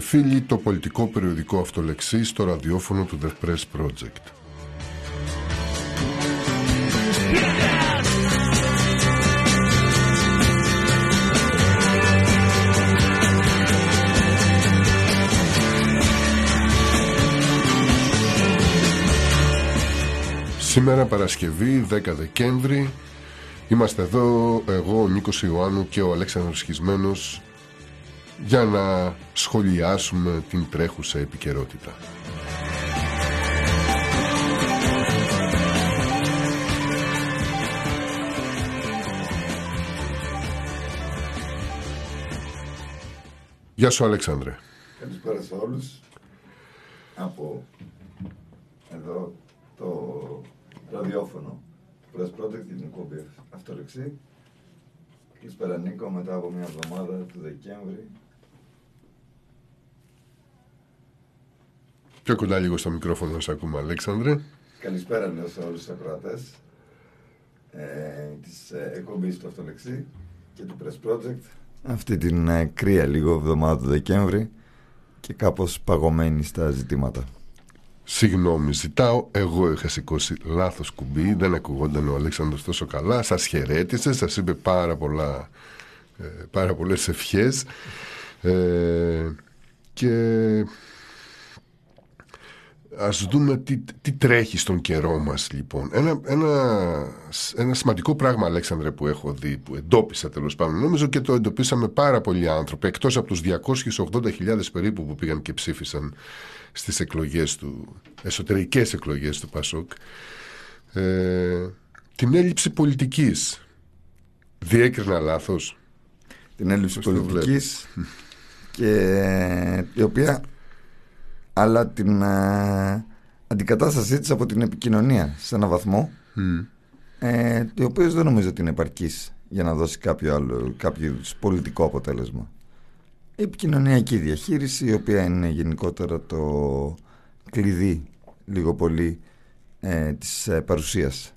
Φίλε και φίλοι, το πολιτικό περιοδικό αυτολεξή στο ραδιόφωνο του The Press Project. Σήμερα Παρασκευή 10 Δεκέμβρη Είμαστε εδώ εγώ ο Νίκος Ιωάννου και ο Αλέξανδρος Σχισμένος για να σχολιάσουμε την τρέχουσα επικαιρότητα. Γεια σου Αλέξανδρε. Καλησπέρα σε όλους. Από εδώ το ραδιόφωνο Press Project την εκπομπή Αυτολεξή. Καλησπέρα Νίκο, μετά από μια εβδομάδα του Δεκέμβρη. Πιο κοντά λίγο στο μικρόφωνο να σε ακούμε Αλέξανδρε. Καλησπέρα λέω σε όλους τους ακροατές ε, της ε, εκπομπής του Αυτολεξή και του Press Project. Αυτή την ε, κρύα λίγο εβδομάδα του Δεκέμβρη και κάπως παγωμένη στα ζητήματα. Συγγνώμη, ζητάω. Εγώ είχα σηκώσει λάθος κουμπί. Δεν ακουγόταν ο Αλέξανδρος τόσο καλά. Σας χαιρέτησε, σας είπε πάρα, πολλά, ε, πάρα πολλές ευχές ε, και ας δούμε τι, τι τρέχει στον καιρό μας λοιπόν ένα, ένα, ένα σημαντικό πράγμα Αλέξανδρε που έχω δει που εντόπισα τέλος πάντων νομίζω και το εντοπίσαμε πάρα πολλοί άνθρωποι εκτός από τους 280.000 περίπου που πήγαν και ψήφισαν στις εκλογές του, εσωτερικές εκλογές του Πασόκ, ε, την έλλειψη πολιτικής. Διέκρινα λάθος. Την έλλειψη πολιτικής και η οποία αλλά την ε, αντικατάστασή της από την επικοινωνία σε έναν βαθμό mm. ε, η οποία δεν νομίζω ότι είναι επαρκής για να δώσει κάποιο άλλο κάποιο πολιτικό αποτέλεσμα. Επικοινωνιακή διαχείριση η οποία είναι γενικότερα το κλειδί λίγο πολύ ε, της ε, παρουσίας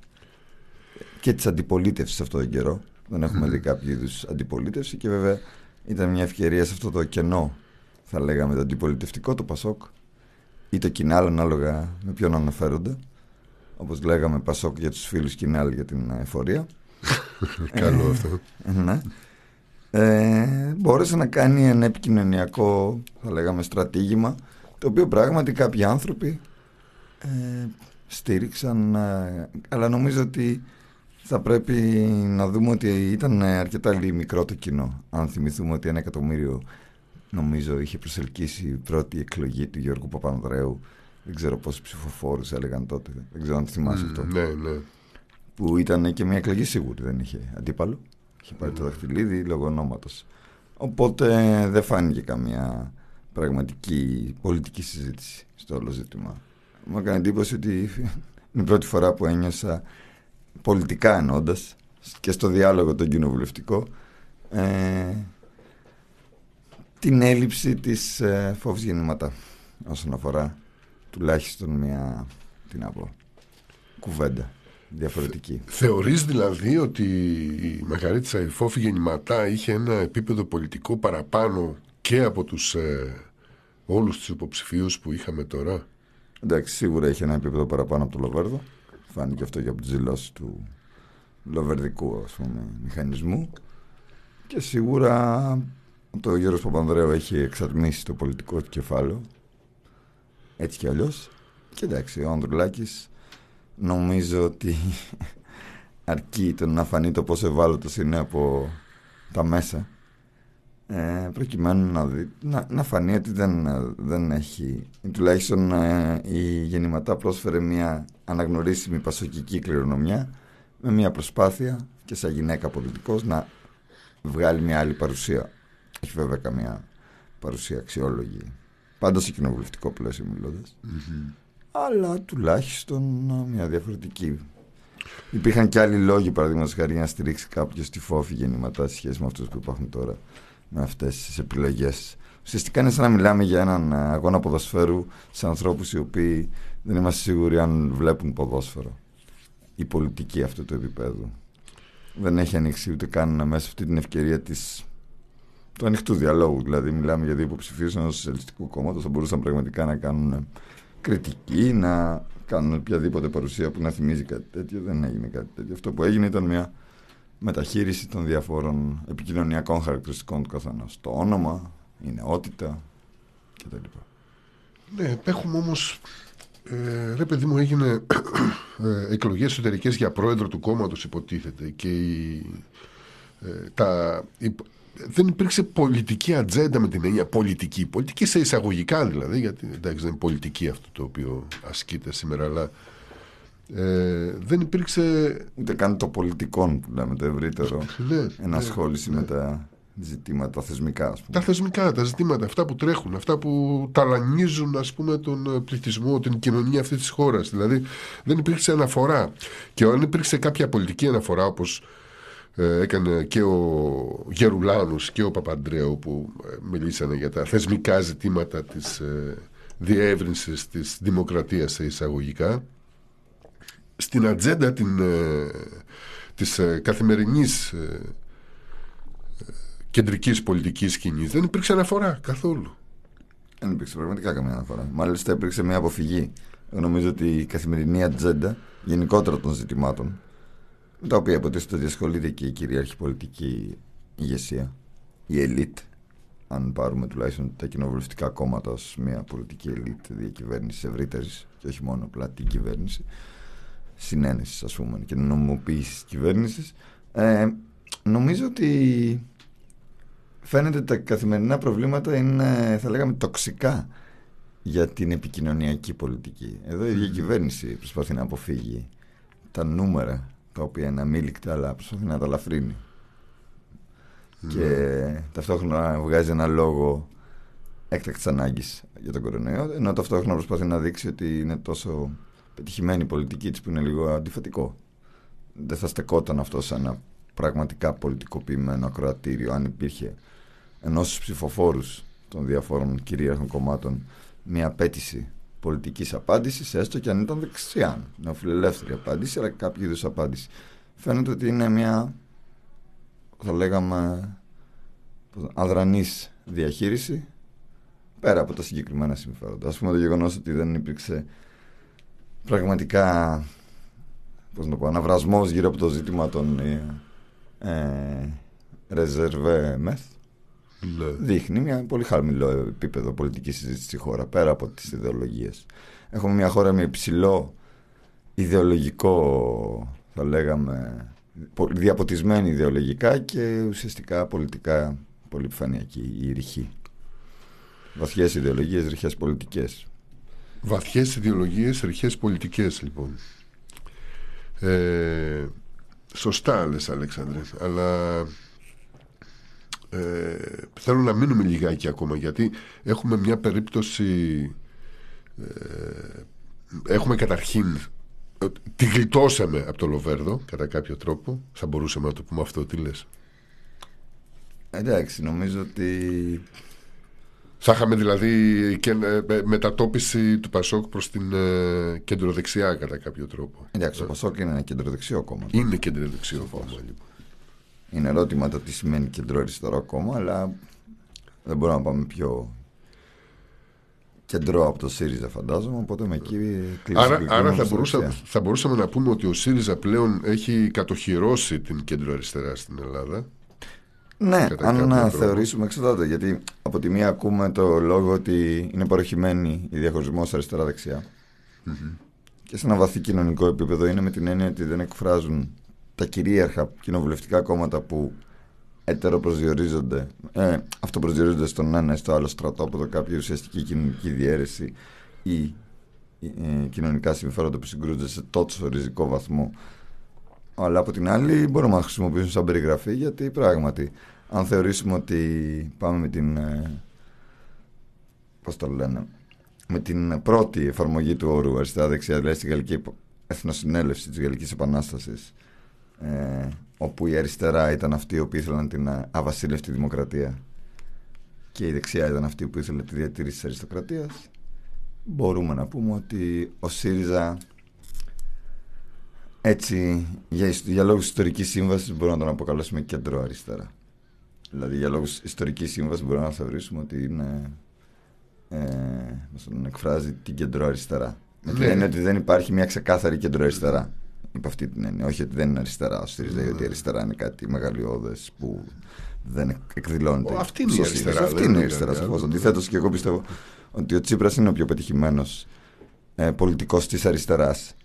και της αντιπολίτευσης αυτόν τον καιρό. Δεν έχουμε δει κάποιο είδους αντιπολίτευση και βέβαια ήταν μια ευκαιρία σε αυτό το κενό θα λέγαμε το αντιπολιτευτικό το Πασόκ ή το Κινάλ ανάλογα με ποιον αναφέρονται. Όπως λέγαμε Πασόκ για τους φίλους Κινάλ για την εφορία. Καλό αυτό. ναι. Ε, μπόρεσε να κάνει ένα επικοινωνιακό θα λέγαμε στρατήγημα το οποίο πράγματι κάποιοι άνθρωποι ε, στήριξαν ε, αλλά νομίζω ότι θα πρέπει να δούμε ότι ήταν αρκετά μικρό το κοινό αν θυμηθούμε ότι ένα εκατομμύριο νομίζω είχε προσελκύσει η πρώτη εκλογή του Γιώργου Παπανδρέου δεν ξέρω πόσοι ψηφοφόρους έλεγαν τότε δεν ξέρω αν θυμάσαι αυτό ναι, ναι. που ήταν και μια εκλογή σίγουρη δεν είχε αντίπαλο Είχε πάρει το δαχτυλίδι λόγω ονόματος. Οπότε δεν φάνηκε καμία πραγματική πολιτική συζήτηση στο όλο ζήτημα. Μου έκανε εντύπωση ότι είναι η πρώτη φορά που ένιωσα πολιτικά ενώντας και στο διάλογο τον κοινοβουλευτικό ε, την έλλειψη της ε, φόβης γεννηματά όσον αφορά τουλάχιστον μια τι να πω, κουβέντα διαφορετική. Θεωρείς δηλαδή ότι η Μαργαρίτη Σαϊφόφη γεννηματά είχε ένα επίπεδο πολιτικό παραπάνω και από τους ε, όλους τους υποψηφίους που είχαμε τώρα; Εντάξει, σίγουρα είχε ένα επίπεδο παραπάνω από το Λοβέρδο. Φάνηκε αυτό και από τις δηλώσεις του λοβερδικού ας πούμε, μηχανισμού. Και σίγουρα το Γιώργος Παπανδρέου έχει εξατμίσει το πολιτικό κεφάλαιο. Έτσι κι αλλιώς. Και εντάξει, ο Ανδρουλάκης νομίζω ότι αρκεί το να φανεί το πόσο ευάλωτος είναι από τα μέσα ε, προκειμένου να, δει, να, να φανεί ότι δεν, δεν έχει τουλάχιστον ε, η γεννηματά πρόσφερε μια αναγνωρίσιμη πασοκική κληρονομιά με μια προσπάθεια και σαν γυναίκα πολιτικός να βγάλει μια άλλη παρουσία έχει βέβαια καμία παρουσία αξιόλογη πάντα σε κοινοβουλευτικό πλαίσιο αλλά τουλάχιστον μια διαφορετική. Υπήρχαν και άλλοι λόγοι, παραδείγματος χάρη, για να στηρίξει κάποιος τη φόφη γεννηματά σε σχέση με αυτούς που υπάρχουν τώρα, με αυτές τις επιλογές. Ουσιαστικά είναι σαν να μιλάμε για έναν αγώνα ποδοσφαίρου σε ανθρώπους οι οποίοι δεν είμαστε σίγουροι αν βλέπουν ποδόσφαιρο. Η πολιτική αυτού του επίπεδου. Δεν έχει ανοίξει ούτε καν μέσα αυτή την ευκαιρία της του ανοιχτού διαλόγου. Δηλαδή, μιλάμε για δύο υποψηφίους ενός σοσιαλιστικού κόμματος. Θα μπορούσαν πραγματικά να κάνουν κριτική, να κάνουν οποιαδήποτε παρουσία που να θυμίζει κάτι τέτοιο. Δεν έγινε κάτι τέτοιο. Αυτό που έγινε ήταν μια μεταχείριση των διαφόρων επικοινωνιακών χαρακτηριστικών του καθενός. Το όνομα, η νεότητα κτλ. Ναι, έχουμε όμως. Ε, ρε παιδί μου έγινε ε, εκλογές εσωτερικές για πρόεδρο του κόμματος υποτίθεται και η, ε, τα, δεν υπήρξε πολιτική ατζέντα με την έννοια πολιτική. Πολιτική σε εισαγωγικά δηλαδή, γιατί εντάξει δεν είναι πολιτική αυτό το οποίο ασκείται σήμερα, αλλά ε, δεν υπήρξε. Ούτε καν το πολιτικό που λέμε το ευρύτερο. Ναι, ενασχόληση ναι, με τα ζητήματα θεσμικά. Ας πούμε. Τα θεσμικά, τα ζητήματα, αυτά που τρέχουν, αυτά που ταλανίζουν ας πούμε, τον πληθυσμό, την κοινωνία αυτής της χώρας. Δηλαδή δεν υπήρξε αναφορά. Και αν υπήρξε κάποια πολιτική αναφορά, όπως ε, έκανε και ο Γερουλάνος και ο Παπαντρέου που ε, μιλήσανε για τα θεσμικά ζητήματα της ε, διεύρυνσης της δημοκρατίας σε εισαγωγικά στην ατζέντα την, της καθημερινής κεντρικής πολιτικής σκηνής δεν υπήρξε αναφορά καθόλου. Δεν υπήρξε πραγματικά καμία αναφορά. Μάλιστα υπήρξε μια αποφυγή. Νομίζω ότι η καθημερινή ατζέντα γενικότερα των ζητημάτων με τα οποία υποτίθεται ότι ασχολείται και η κυρίαρχη πολιτική ηγεσία, η ελίτ, αν πάρουμε τουλάχιστον τα κοινοβουλευτικά κόμματα ως μια πολιτική ελίτ διακυβέρνησης ευρύτερης και όχι μόνο απλά την κυβέρνηση, συνένεσης ας πούμε και νομιμοποίηση της κυβέρνησης. Ε, νομίζω ότι φαίνεται τα καθημερινά προβλήματα είναι θα λέγαμε τοξικά για την επικοινωνιακή πολιτική. Εδώ η διακυβέρνηση προσπαθεί να αποφύγει τα νούμερα τα οποία είναι αμήλικτα αλλά προσπαθεί να τα λαφρύνει. Ναι. Και ταυτόχρονα βγάζει ένα λόγο έκτακτης ανάγκης για τον κορονοϊό, ενώ ταυτόχρονα προσπαθεί να δείξει ότι είναι τόσο πετυχημένη η πολιτική της που είναι λίγο αντιφατικό. Δεν θα στεκόταν αυτό σαν ένα πραγματικά πολιτικοποιημένο ακροατήριο αν υπήρχε ενώ στου ψηφοφόρους των διαφόρων κυρίαρχων κομμάτων μια απέτηση πολιτικής απάντησης, έστω και αν ήταν δεξιά. Νεοφιλελεύθερη απάντηση, αλλά κάποιο είδους απάντηση. Φαίνεται ότι είναι μια, θα λέγαμε, αδρανής διαχείριση πέρα από τα συγκεκριμένα συμφέροντα. Α πούμε το γεγονός ότι δεν υπήρξε πραγματικά πώς να πω, αναβρασμός γύρω από το ζήτημα των ε, ρεζερβέ μεθ ναι. δείχνει μια πολύ χαμηλό επίπεδο πολιτικής συζήτησης στη χώρα πέρα από τις ιδεολογίες. Έχουμε μια χώρα με υψηλό ιδεολογικό θα λέγαμε διαποτισμένη ιδεολογικά και ουσιαστικά πολιτικά πολύ επιφανειακή η ρηχή. Βαθιές ιδεολογίες, ρηχές πολιτικές. Βαθιές ιδεολογίες, ρηχές πολιτικές λοιπόν. Ε, σωστά λες Αλέξανδρε, αλλά ε, θέλω να μείνουμε λιγάκι ακόμα γιατί έχουμε μια περίπτωση ε, έχουμε καταρχήν τη γλιτώσαμε από το Λοβέρδο κατά κάποιο τρόπο. Θα μπορούσαμε να το πούμε αυτό τι λες; Εντάξει νομίζω ότι θα είχαμε δηλαδή και ε, μετατόπιση του Πασόκ προς την ε, κεντροδεξιά κατά κάποιο τρόπο. Εντάξει το Πασόκ είναι ένα κεντροδεξιό κόμμα. Είναι κεντροδεξιό κόμμα λοιπόν. Είναι ερώτημα το τι σημαίνει κεντρό αριστερό κόμμα, αλλά δεν μπορούμε να πάμε πιο κεντρό από το ΣΥΡΙΖΑ φαντάζομαι, οπότε με εκεί Άρα, άρα θα, μπορούσα, θα μπορούσαμε να πούμε ότι ο ΣΥΡΙΖΑ πλέον έχει κατοχυρώσει την κέντρο αριστερά στην Ελλάδα; Ναι, αν να θεωρήσουμε εξαρτάται, γιατί από τη μία ακούμε το λόγο ότι είναι παροχημένη η διαχωρισμός αριστερά-δεξιά. Mm-hmm. Και σε ένα βαθύ κοινωνικό επίπεδο είναι με την έννοια ότι δεν εκφράζουν τα κυρίαρχα κοινοβουλευτικά κόμματα που ετεροπροσδιορίζονται, ε, αυτοπροσδιορίζονται στον ένα ή στο άλλο στρατόπεδο κάποια ουσιαστική κοινωνική διαίρεση ή ε, κοινωνικά συμφέροντα που συγκρούονται σε τόσο ριζικό βαθμό. Αλλά από την άλλη μπορούμε να χρησιμοποιήσουμε σαν περιγραφή γιατί πράγματι αν θεωρήσουμε ότι πάμε με την ε, πώς το λένε με την πρώτη εφαρμογή του όρου αριστερά δεξιά δηλαδή στη Γαλλική Εθνοσυνέλευση της Γαλλικής Επανάστασης ε, όπου η αριστερά ήταν αυτή που ήθελαν την αβασίλευτη δημοκρατία και η δεξιά ήταν αυτή που ήθελε τη διατήρηση της αριστοκρατίας μπορούμε να πούμε ότι ο ΣΥΡΙΖΑ έτσι για, για λόγους ιστορικής σύμβασης μπορούμε να τον αποκαλέσουμε κέντρο αριστερά Δηλαδή για λόγους ιστορικής σύμβασης μπορούμε να θεωρήσουμε ότι είναι ε, τον εκφράζει την κεντροαριστερά. Ναι. Είναι ότι δεν υπάρχει μια ξεκάθαρη κεντροαριστερά. Υπ' αυτή την έννοια. Όχι ότι δεν είναι αριστερά. Ο ΣΥΡΙΖΑ, ναι. ότι η αριστερά είναι κάτι μεγαλειώδες που δεν εκδηλώνεται. Ο, αυτή είναι η αριστερά. Αυτή είναι η αριστερά. Σαφώς. Αντιθέτως, και εγώ πιστεύω ότι ο Τσίπρας είναι ο πιο πετυχημένος ε, πολιτικός της αριστεράς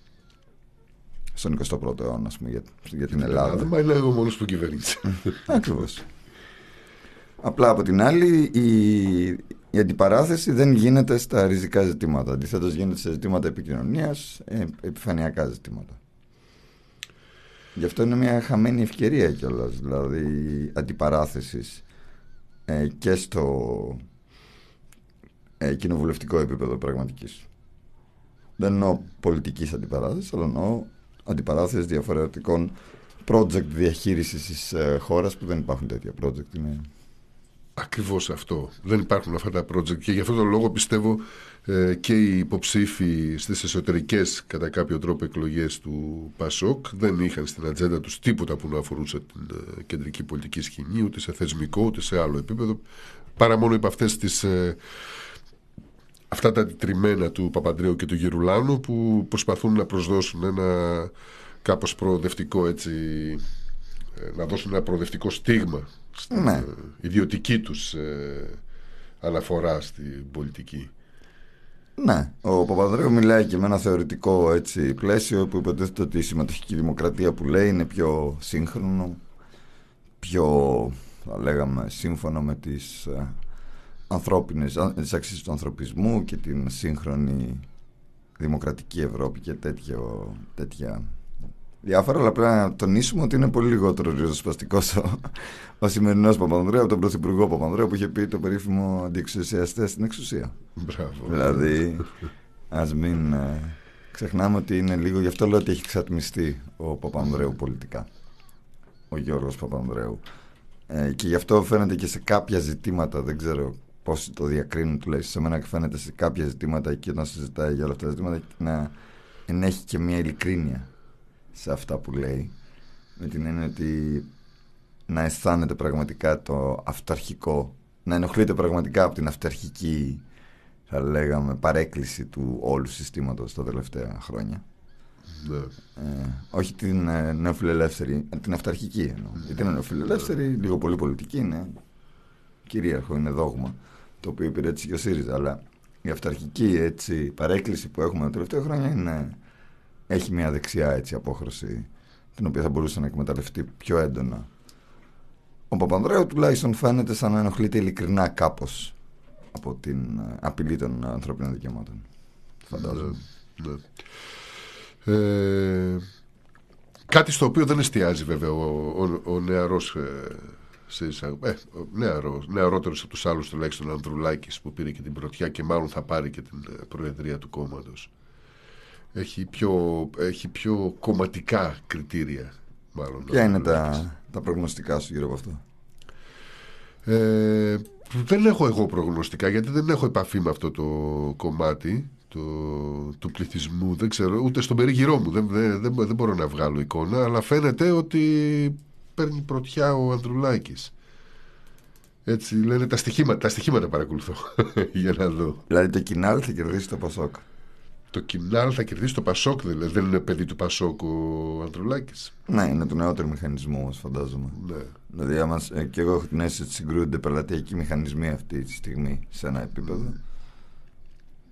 στον 21ο αιώνα, πούμε, για, για την Ελλάδα. Μα είναι εγώ μόνος που κυβέρνησε. Ακριβώς. Απλά από την άλλη, η, η αντιπαράθεση δεν γίνεται στα ριζικά ζητήματα. Αντιθέτως, γίνεται σε ζητήματα επικοινωνίας, ε, επιφανειακά ζητήματα. Γι' αυτό είναι μια χαμένη ευκαιρία κιόλας. Δηλαδή, αντιπαράθεσης ε, και στο ε, κοινοβουλευτικό επίπεδο πραγματικής. Δεν εννοώ πολιτικής αντιπαράθεσης, αλλά εννοώ αντιπαράθεσης διαφορετικών project διαχείρισης της ε, χώρας που δεν υπάρχουν τέτοια project. Είναι Ακριβώς αυτό. Δεν υπάρχουν αυτά τα project και γι' αυτόν τον λόγο πιστεύω ε, και οι υποψήφοι στις εσωτερικές κατά κάποιο τρόπο εκλογές του ΠΑΣΟΚ δεν είχαν στην ατζέντα τους τίποτα που να αφορούσε την ε, κεντρική πολιτική σκηνή ούτε σε θεσμικό ούτε σε άλλο επίπεδο παρά μόνο υπ' αυτές τις ε, αυτά τα τριμμένα του Παπαντρέου και του Γερουλάνου που προσπαθούν να προσδώσουν ένα κάπως προοδευτικό έτσι να δώσουν ένα προοδευτικό στίγμα στην ναι. ιδιωτική τους ε, αναφορά στην πολιτική. Ναι, ο Παπαδρέου μιλάει και με ένα θεωρητικό έτσι, πλαίσιο που υποτίθεται ότι η συμμετοχική δημοκρατία που λέει είναι πιο σύγχρονο, πιο θα λέγαμε σύμφωνο με τις ε, ανθρώπινες, τις αξίες του ανθρωπισμού και την σύγχρονη δημοκρατική Ευρώπη και τέτοιο, τέτοια διάφορα, αλλά πρέπει να τονίσουμε ότι είναι πολύ λιγότερο ριζοσπαστικό ο, ο σημερινός Παπανδρέου από τον Πρωθυπουργό Παπανδρέου που είχε πει το περίφημο αντιεξουσιαστές στην εξουσία. Μπράβο. Δηλαδή, ας μην ε, ξεχνάμε ότι είναι λίγο, γι' αυτό λέω ότι έχει εξατμιστεί ο Παπανδρέου πολιτικά. Ο Γιώργος Παπανδρέου. Ε, και γι' αυτό φαίνεται και σε κάποια ζητήματα, δεν ξέρω πώς το διακρίνουν τουλάχιστον σε μένα, φαίνεται σε κάποια ζητήματα εκεί όταν συζητάει για όλα αυτά τα ζητήματα να ενέχει και μια ειλικρίνεια σε αυτά που λέει με την έννοια ότι να αισθάνεται πραγματικά το αυταρχικό να ενοχλείται πραγματικά από την αυταρχική θα λέγαμε παρέκκληση του όλου συστήματος τα τελευταία χρόνια. Ναι. ε, όχι την ε, νεοφιλελεύθερη την αυταρχική εννοώ. Γιατί είναι νεοφιλελεύθερη λίγο πολύ πολιτική είναι κυρίαρχο, είναι δόγμα το οποίο υπηρέτησε και ο ΣΥΡΙΖΑ. Αλλά η αυταρχική έτσι, παρέκκληση που έχουμε τα τελευταία χρόνια είναι έχει μια δεξιά έτσι απόχρωση την οποία θα μπορούσε να εκμεταλλευτεί πιο έντονα. Ο Παπανδρέου τουλάχιστον φαίνεται σαν να ενοχλείται ειλικρινά κάπως από την ε, απειλή των ανθρωπίνων δικαιωμάτων. Φαντάζομαι. Ναι, ναι. Ε, κάτι στο οποίο δεν εστιάζει βέβαια ο, ο, ο νεαρός ε, ε, νεαρός, νεαρότερος από τους άλλους τουλάχιστον Ανδρουλάκης που πήρε και την πρωτιά και μάλλον θα πάρει και την ε, προεδρία του κόμματος έχει πιο, έχει πιο κομματικά κριτήρια μάλλον. Ποια είναι τα, τα προγνωστικά σου γύρω από αυτό; Ε, δεν έχω εγώ προγνωστικά γιατί δεν έχω επαφή με αυτό το κομμάτι το, του πληθυσμού δεν ξέρω ούτε στον περίγυρό μου δεν, δεν, δεν, δεν μπορώ να βγάλω εικόνα αλλά φαίνεται ότι παίρνει πρωτιά ο Ανδρουλάκης έτσι λένε τα στοιχήματα, τα στοιχήματα παρακολουθώ για να δω δηλαδή το κοινάλ θα κερδίσει το Πασόκ το Κινάλ θα κερδίσει το Πασόκ, δηλαδή. Δεν είναι παιδί του Πασόκ ο Ανδρουλάκης. Ναι, είναι του νεότερου μηχανισμού όμω, φαντάζομαι. Ναι. Δηλαδή, άμα, ε, και εγώ έχω την αίσθηση ότι συγκρούονται πελατειακοί μηχανισμοί αυτή τη στιγμή σε ένα επίπεδο.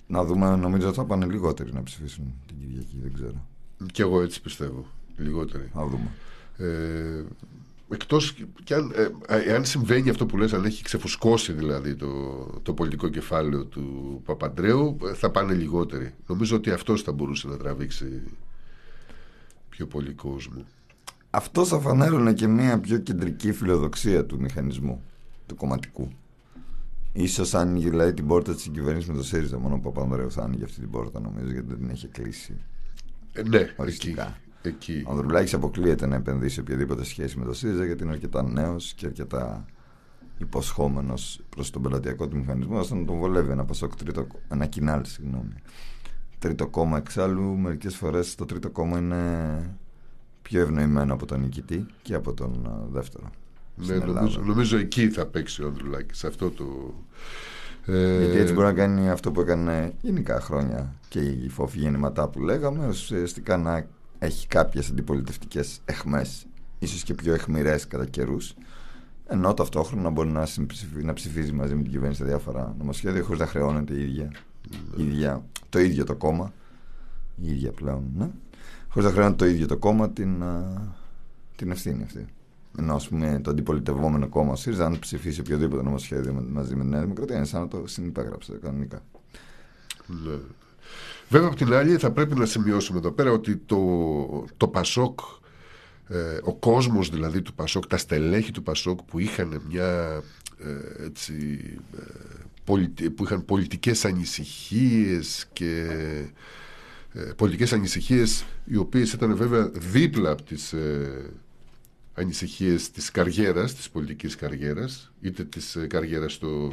Να δούμε, νομίζω ότι θα πάνε λιγότεροι να ψηφίσουν την Κυριακή, δεν ξέρω. Κι εγώ έτσι πιστεύω. Λιγότεροι. Να δούμε. Ε, εκτός και αν, ε, αν συμβαίνει αυτό που λες αν έχει ξεφουσκώσει δηλαδή το, το πολιτικό κεφάλαιο του Παπαντρέου θα πάνε λιγότεροι νομίζω ότι αυτός θα μπορούσε να τραβήξει πιο πολύ κόσμο αυτό θα φανέρωνε και μια πιο κεντρική φιλοδοξία του μηχανισμού του κομματικού Ίσως άνοιγε δηλαδή την πόρτα της κυβέρνηση με το ΣΥΡΙΖΑ μόνο ο Παπανδρέου θα άνοιγε αυτή την πόρτα νομίζω γιατί δεν την έχει κλείσει ε, ναι, οριστικά. Εκεί. Ο Ανδρουλάκης αποκλείεται να επενδύσει οποιαδήποτε σχέση με το ΣΥΡΙΖΑ γιατί είναι αρκετά νέος και αρκετά υποσχόμενος προς τον πελατειακό του μηχανισμό, ώστε να τον βολεύει ένα Πασόκ τρίτο, ένα κοινάλ, συγγνώμη. Τρίτο κόμμα εξάλλου, μερικές φορές το τρίτο κόμμα είναι πιο ευνοημένο από τον νικητή και από τον δεύτερο. Ναι, νομίζω, νομίζω, εκεί θα παίξει ο Ανδρουλάκης. Σε αυτό το. Ε... Γιατί έτσι μπορεί να κάνει αυτό που έκανε γενικά χρόνια και η φόφη γεννηματά που λέγαμε, ουσιαστικά να έχει κάποιες αντιπολιτευτικές εχμέ, ίσως και πιο εχμηρέ κατά καιρούς, ενώ ταυτόχρονα μπορεί να, να ψηφίζει μαζί με την κυβέρνηση διάφορα νομοσχέδια χωρίς να χρεώνεται η ίδια, η ίδια, το ίδιο το κόμμα. Η ίδια πλέον, ναι. Χωρίς να χρεώνεται το ίδιο το κόμμα την, την ευθύνη αυτή. Ενώ ας πούμε το αντιπολιτευόμενο κόμμα ΣΥΡΙΖΑ, αν ψηφίσει οποιοδήποτε νομοσχέδιο μαζί με τη Νέα Δημοκρατία, είναι σαν να το συνυπέγραψε κανονικά. Ναι. Βέβαια, από την άλλη, θα πρέπει να σημειώσουμε εδώ πέρα ότι το, το Πασόκ, ε, ο κόσμος δηλαδή του Πασόκ, τα στελέχη του Πασόκ που είχαν μια ε, έτσι, ε, που είχαν πολιτικές ανησυχίες και ε, πολιτικές ανησυχίες οι οποίες ήταν βέβαια δίπλα από τις ε, ανησυχίες της καριέρας, της πολιτικής καριέρας είτε της ε, καριέρας στο,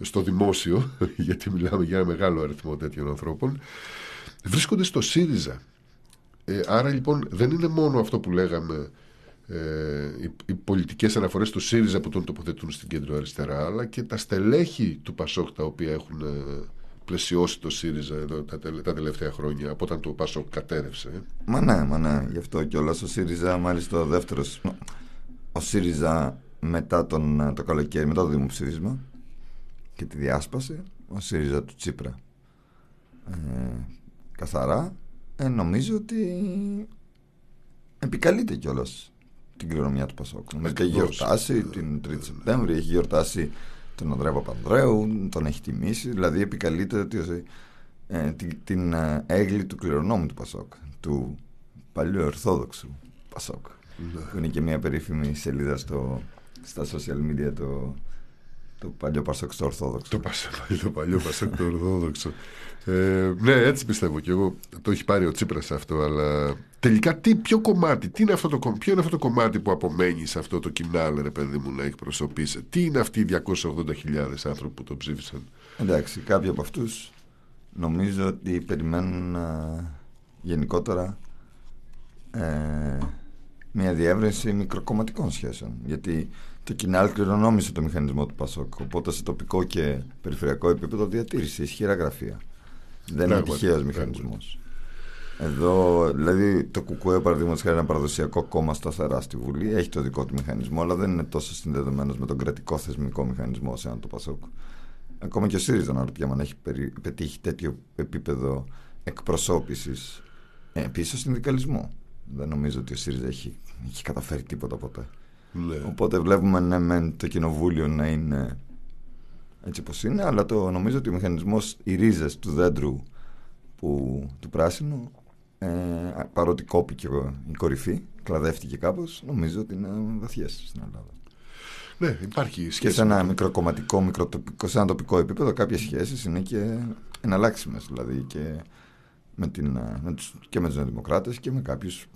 στο δημόσιο γιατί μιλάμε για ένα μεγάλο αριθμό τέτοιων ανθρώπων βρίσκονται στο ΣΥΡΙΖΑ ε, άρα λοιπόν δεν είναι μόνο αυτό που λέγαμε ε, οι, οι πολιτικές αναφορές του ΣΥΡΙΖΑ που τον τοποθετούν στην κέντρο αριστερά αλλά και τα στελέχη του ΠΑΣΟΚ τα οποία έχουν ε, πλαισιώσει το ΣΥΡΙΖΑ εδώ, τα, τα τελευταία χρόνια από όταν το ΠΑΣΟΚ κατέρευσε. Μα ναι, μα ναι, γι' αυτό και όλα ο ΣΥΡΙΖΑ μάλιστα ο δεύτερος ο ΣΥΡΙΖΑ μετά τον, το καλοκαίρι, μετά το δημοψήφισμα και τη διάσπαση ο ΣΥΡΙΖΑ του Τσίπρα ε, καθαρά ε, νομίζω ότι επικαλείται κιόλας την κληρονομιά του Πασόκ. Νομίζω ότι έχει γιορτάσει την 3η Σεπτέμβρη, έχει γιορτάσει τον Ανδρέα Παπανδρέου, τον έχει τιμήσει, δηλαδή επικαλείται ότι, ε, την, την ε, έγκλη του κληρονόμου του Πασόκ, του παλιού Ορθόδοξου Πασόκ. Ναι. Που είναι και μια περίφημη σελίδα στο, στα social media το, το παλιό Πασόκ στο Ορθόδοξο. Το, το παλιό Πασόκ στο Ορθόδοξο. Ε, ναι, έτσι πιστεύω και εγώ. Το έχει πάρει ο Τσίπρας αυτό, αλλά τελικά τι, ποιο κομμάτι, τι είναι αυτό το, ποιο είναι αυτό το κομμάτι που απομένει σε αυτό το κοινάλ, ρε παιδί μου, να εκπροσωπήσει; Τι είναι αυτοί οι 280.000 άνθρωποι που το ψήφισαν; Εντάξει, κάποιοι από αυτούς νομίζω ότι περιμένουν γενικότερα ε, μια διεύρυνση μικροκομματικών σχέσεων. Γιατί το κοινάλ κληρονόμησε το μηχανισμό του Πασόκ. Οπότε σε τοπικό και περιφερειακό επίπεδο διατήρησε ισχυρά γραφεία. Δεν είναι τυχαίος μηχανισμός. Εδώ, δηλαδή, το ΚΚΕ, παραδείγματος χάρη, ένα παραδοσιακό κόμμα σταθερά στη Βουλή, έχει το δικό του μηχανισμό, αλλά δεν είναι τόσο συνδεδεμένος με τον κρατικό θεσμικό μηχανισμό, σαν το Πασόκ. Ακόμα και ο ΣΥΡΙΖΑ, να ρωτιέμαι αν έχει πετύχει τέτοιο επίπεδο εκπροσώπησης ε, πίσω στον συνδικαλισμό. Δεν νομίζω ότι ο ΣΥΡΙΖΑ έχει, έχει καταφέρει τίποτα ποτέ. Ναι. Οπότε βλέπουμε ναι, με το κοινοβούλιο να είναι έτσι όπως είναι, αλλά το νομίζω ότι ο μηχανισμός, οι ρίζες του δέντρου που, του πράσινου, ε, παρότι κόπηκε η κορυφή, κλαδεύτηκε κάπως, νομίζω ότι είναι βαθιές στην Ελλάδα. Ναι, υπάρχει σχέση. Και σε ένα μικροκομματικό, μικροτοπικό, σε ένα τοπικό επίπεδο, κάποιες σχέσεις είναι και εναλλάξιμες, δηλαδή και με, την, με τους, και με τους Δημοκράτες και με κάποιους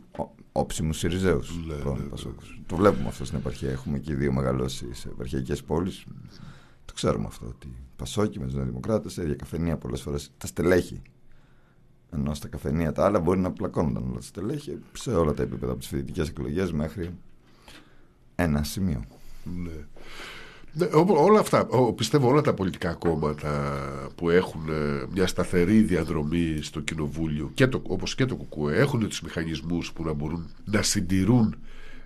όψιμους Σιριζέους. Ναι, ναι, ναι, το βλέπουμε αυτό στην επαρχία. Έχουμε και δύο μεγαλώσει σε επαρχιακές πόλεις το ξέρουμε αυτό ότι Πασόκι με τους Δημοκράτε, ίδια καφενεία πολλές φορές τα στελέχη. Ενώ στα καφενεία τα άλλα μπορεί να πλακώνονταν όλα τα στελέχη σε όλα τα επίπεδα από τις φοιτητικές εκλογές μέχρι ένα σημείο. Ναι. Ναι, όλα αυτά, πιστεύω όλα τα πολιτικά κόμματα που έχουν ε, μια σταθερή διαδρομή στο κοινοβούλιο και το, όπως και το ΚΚΕ έχουν τους μηχανισμούς που να μπορούν να συντηρούν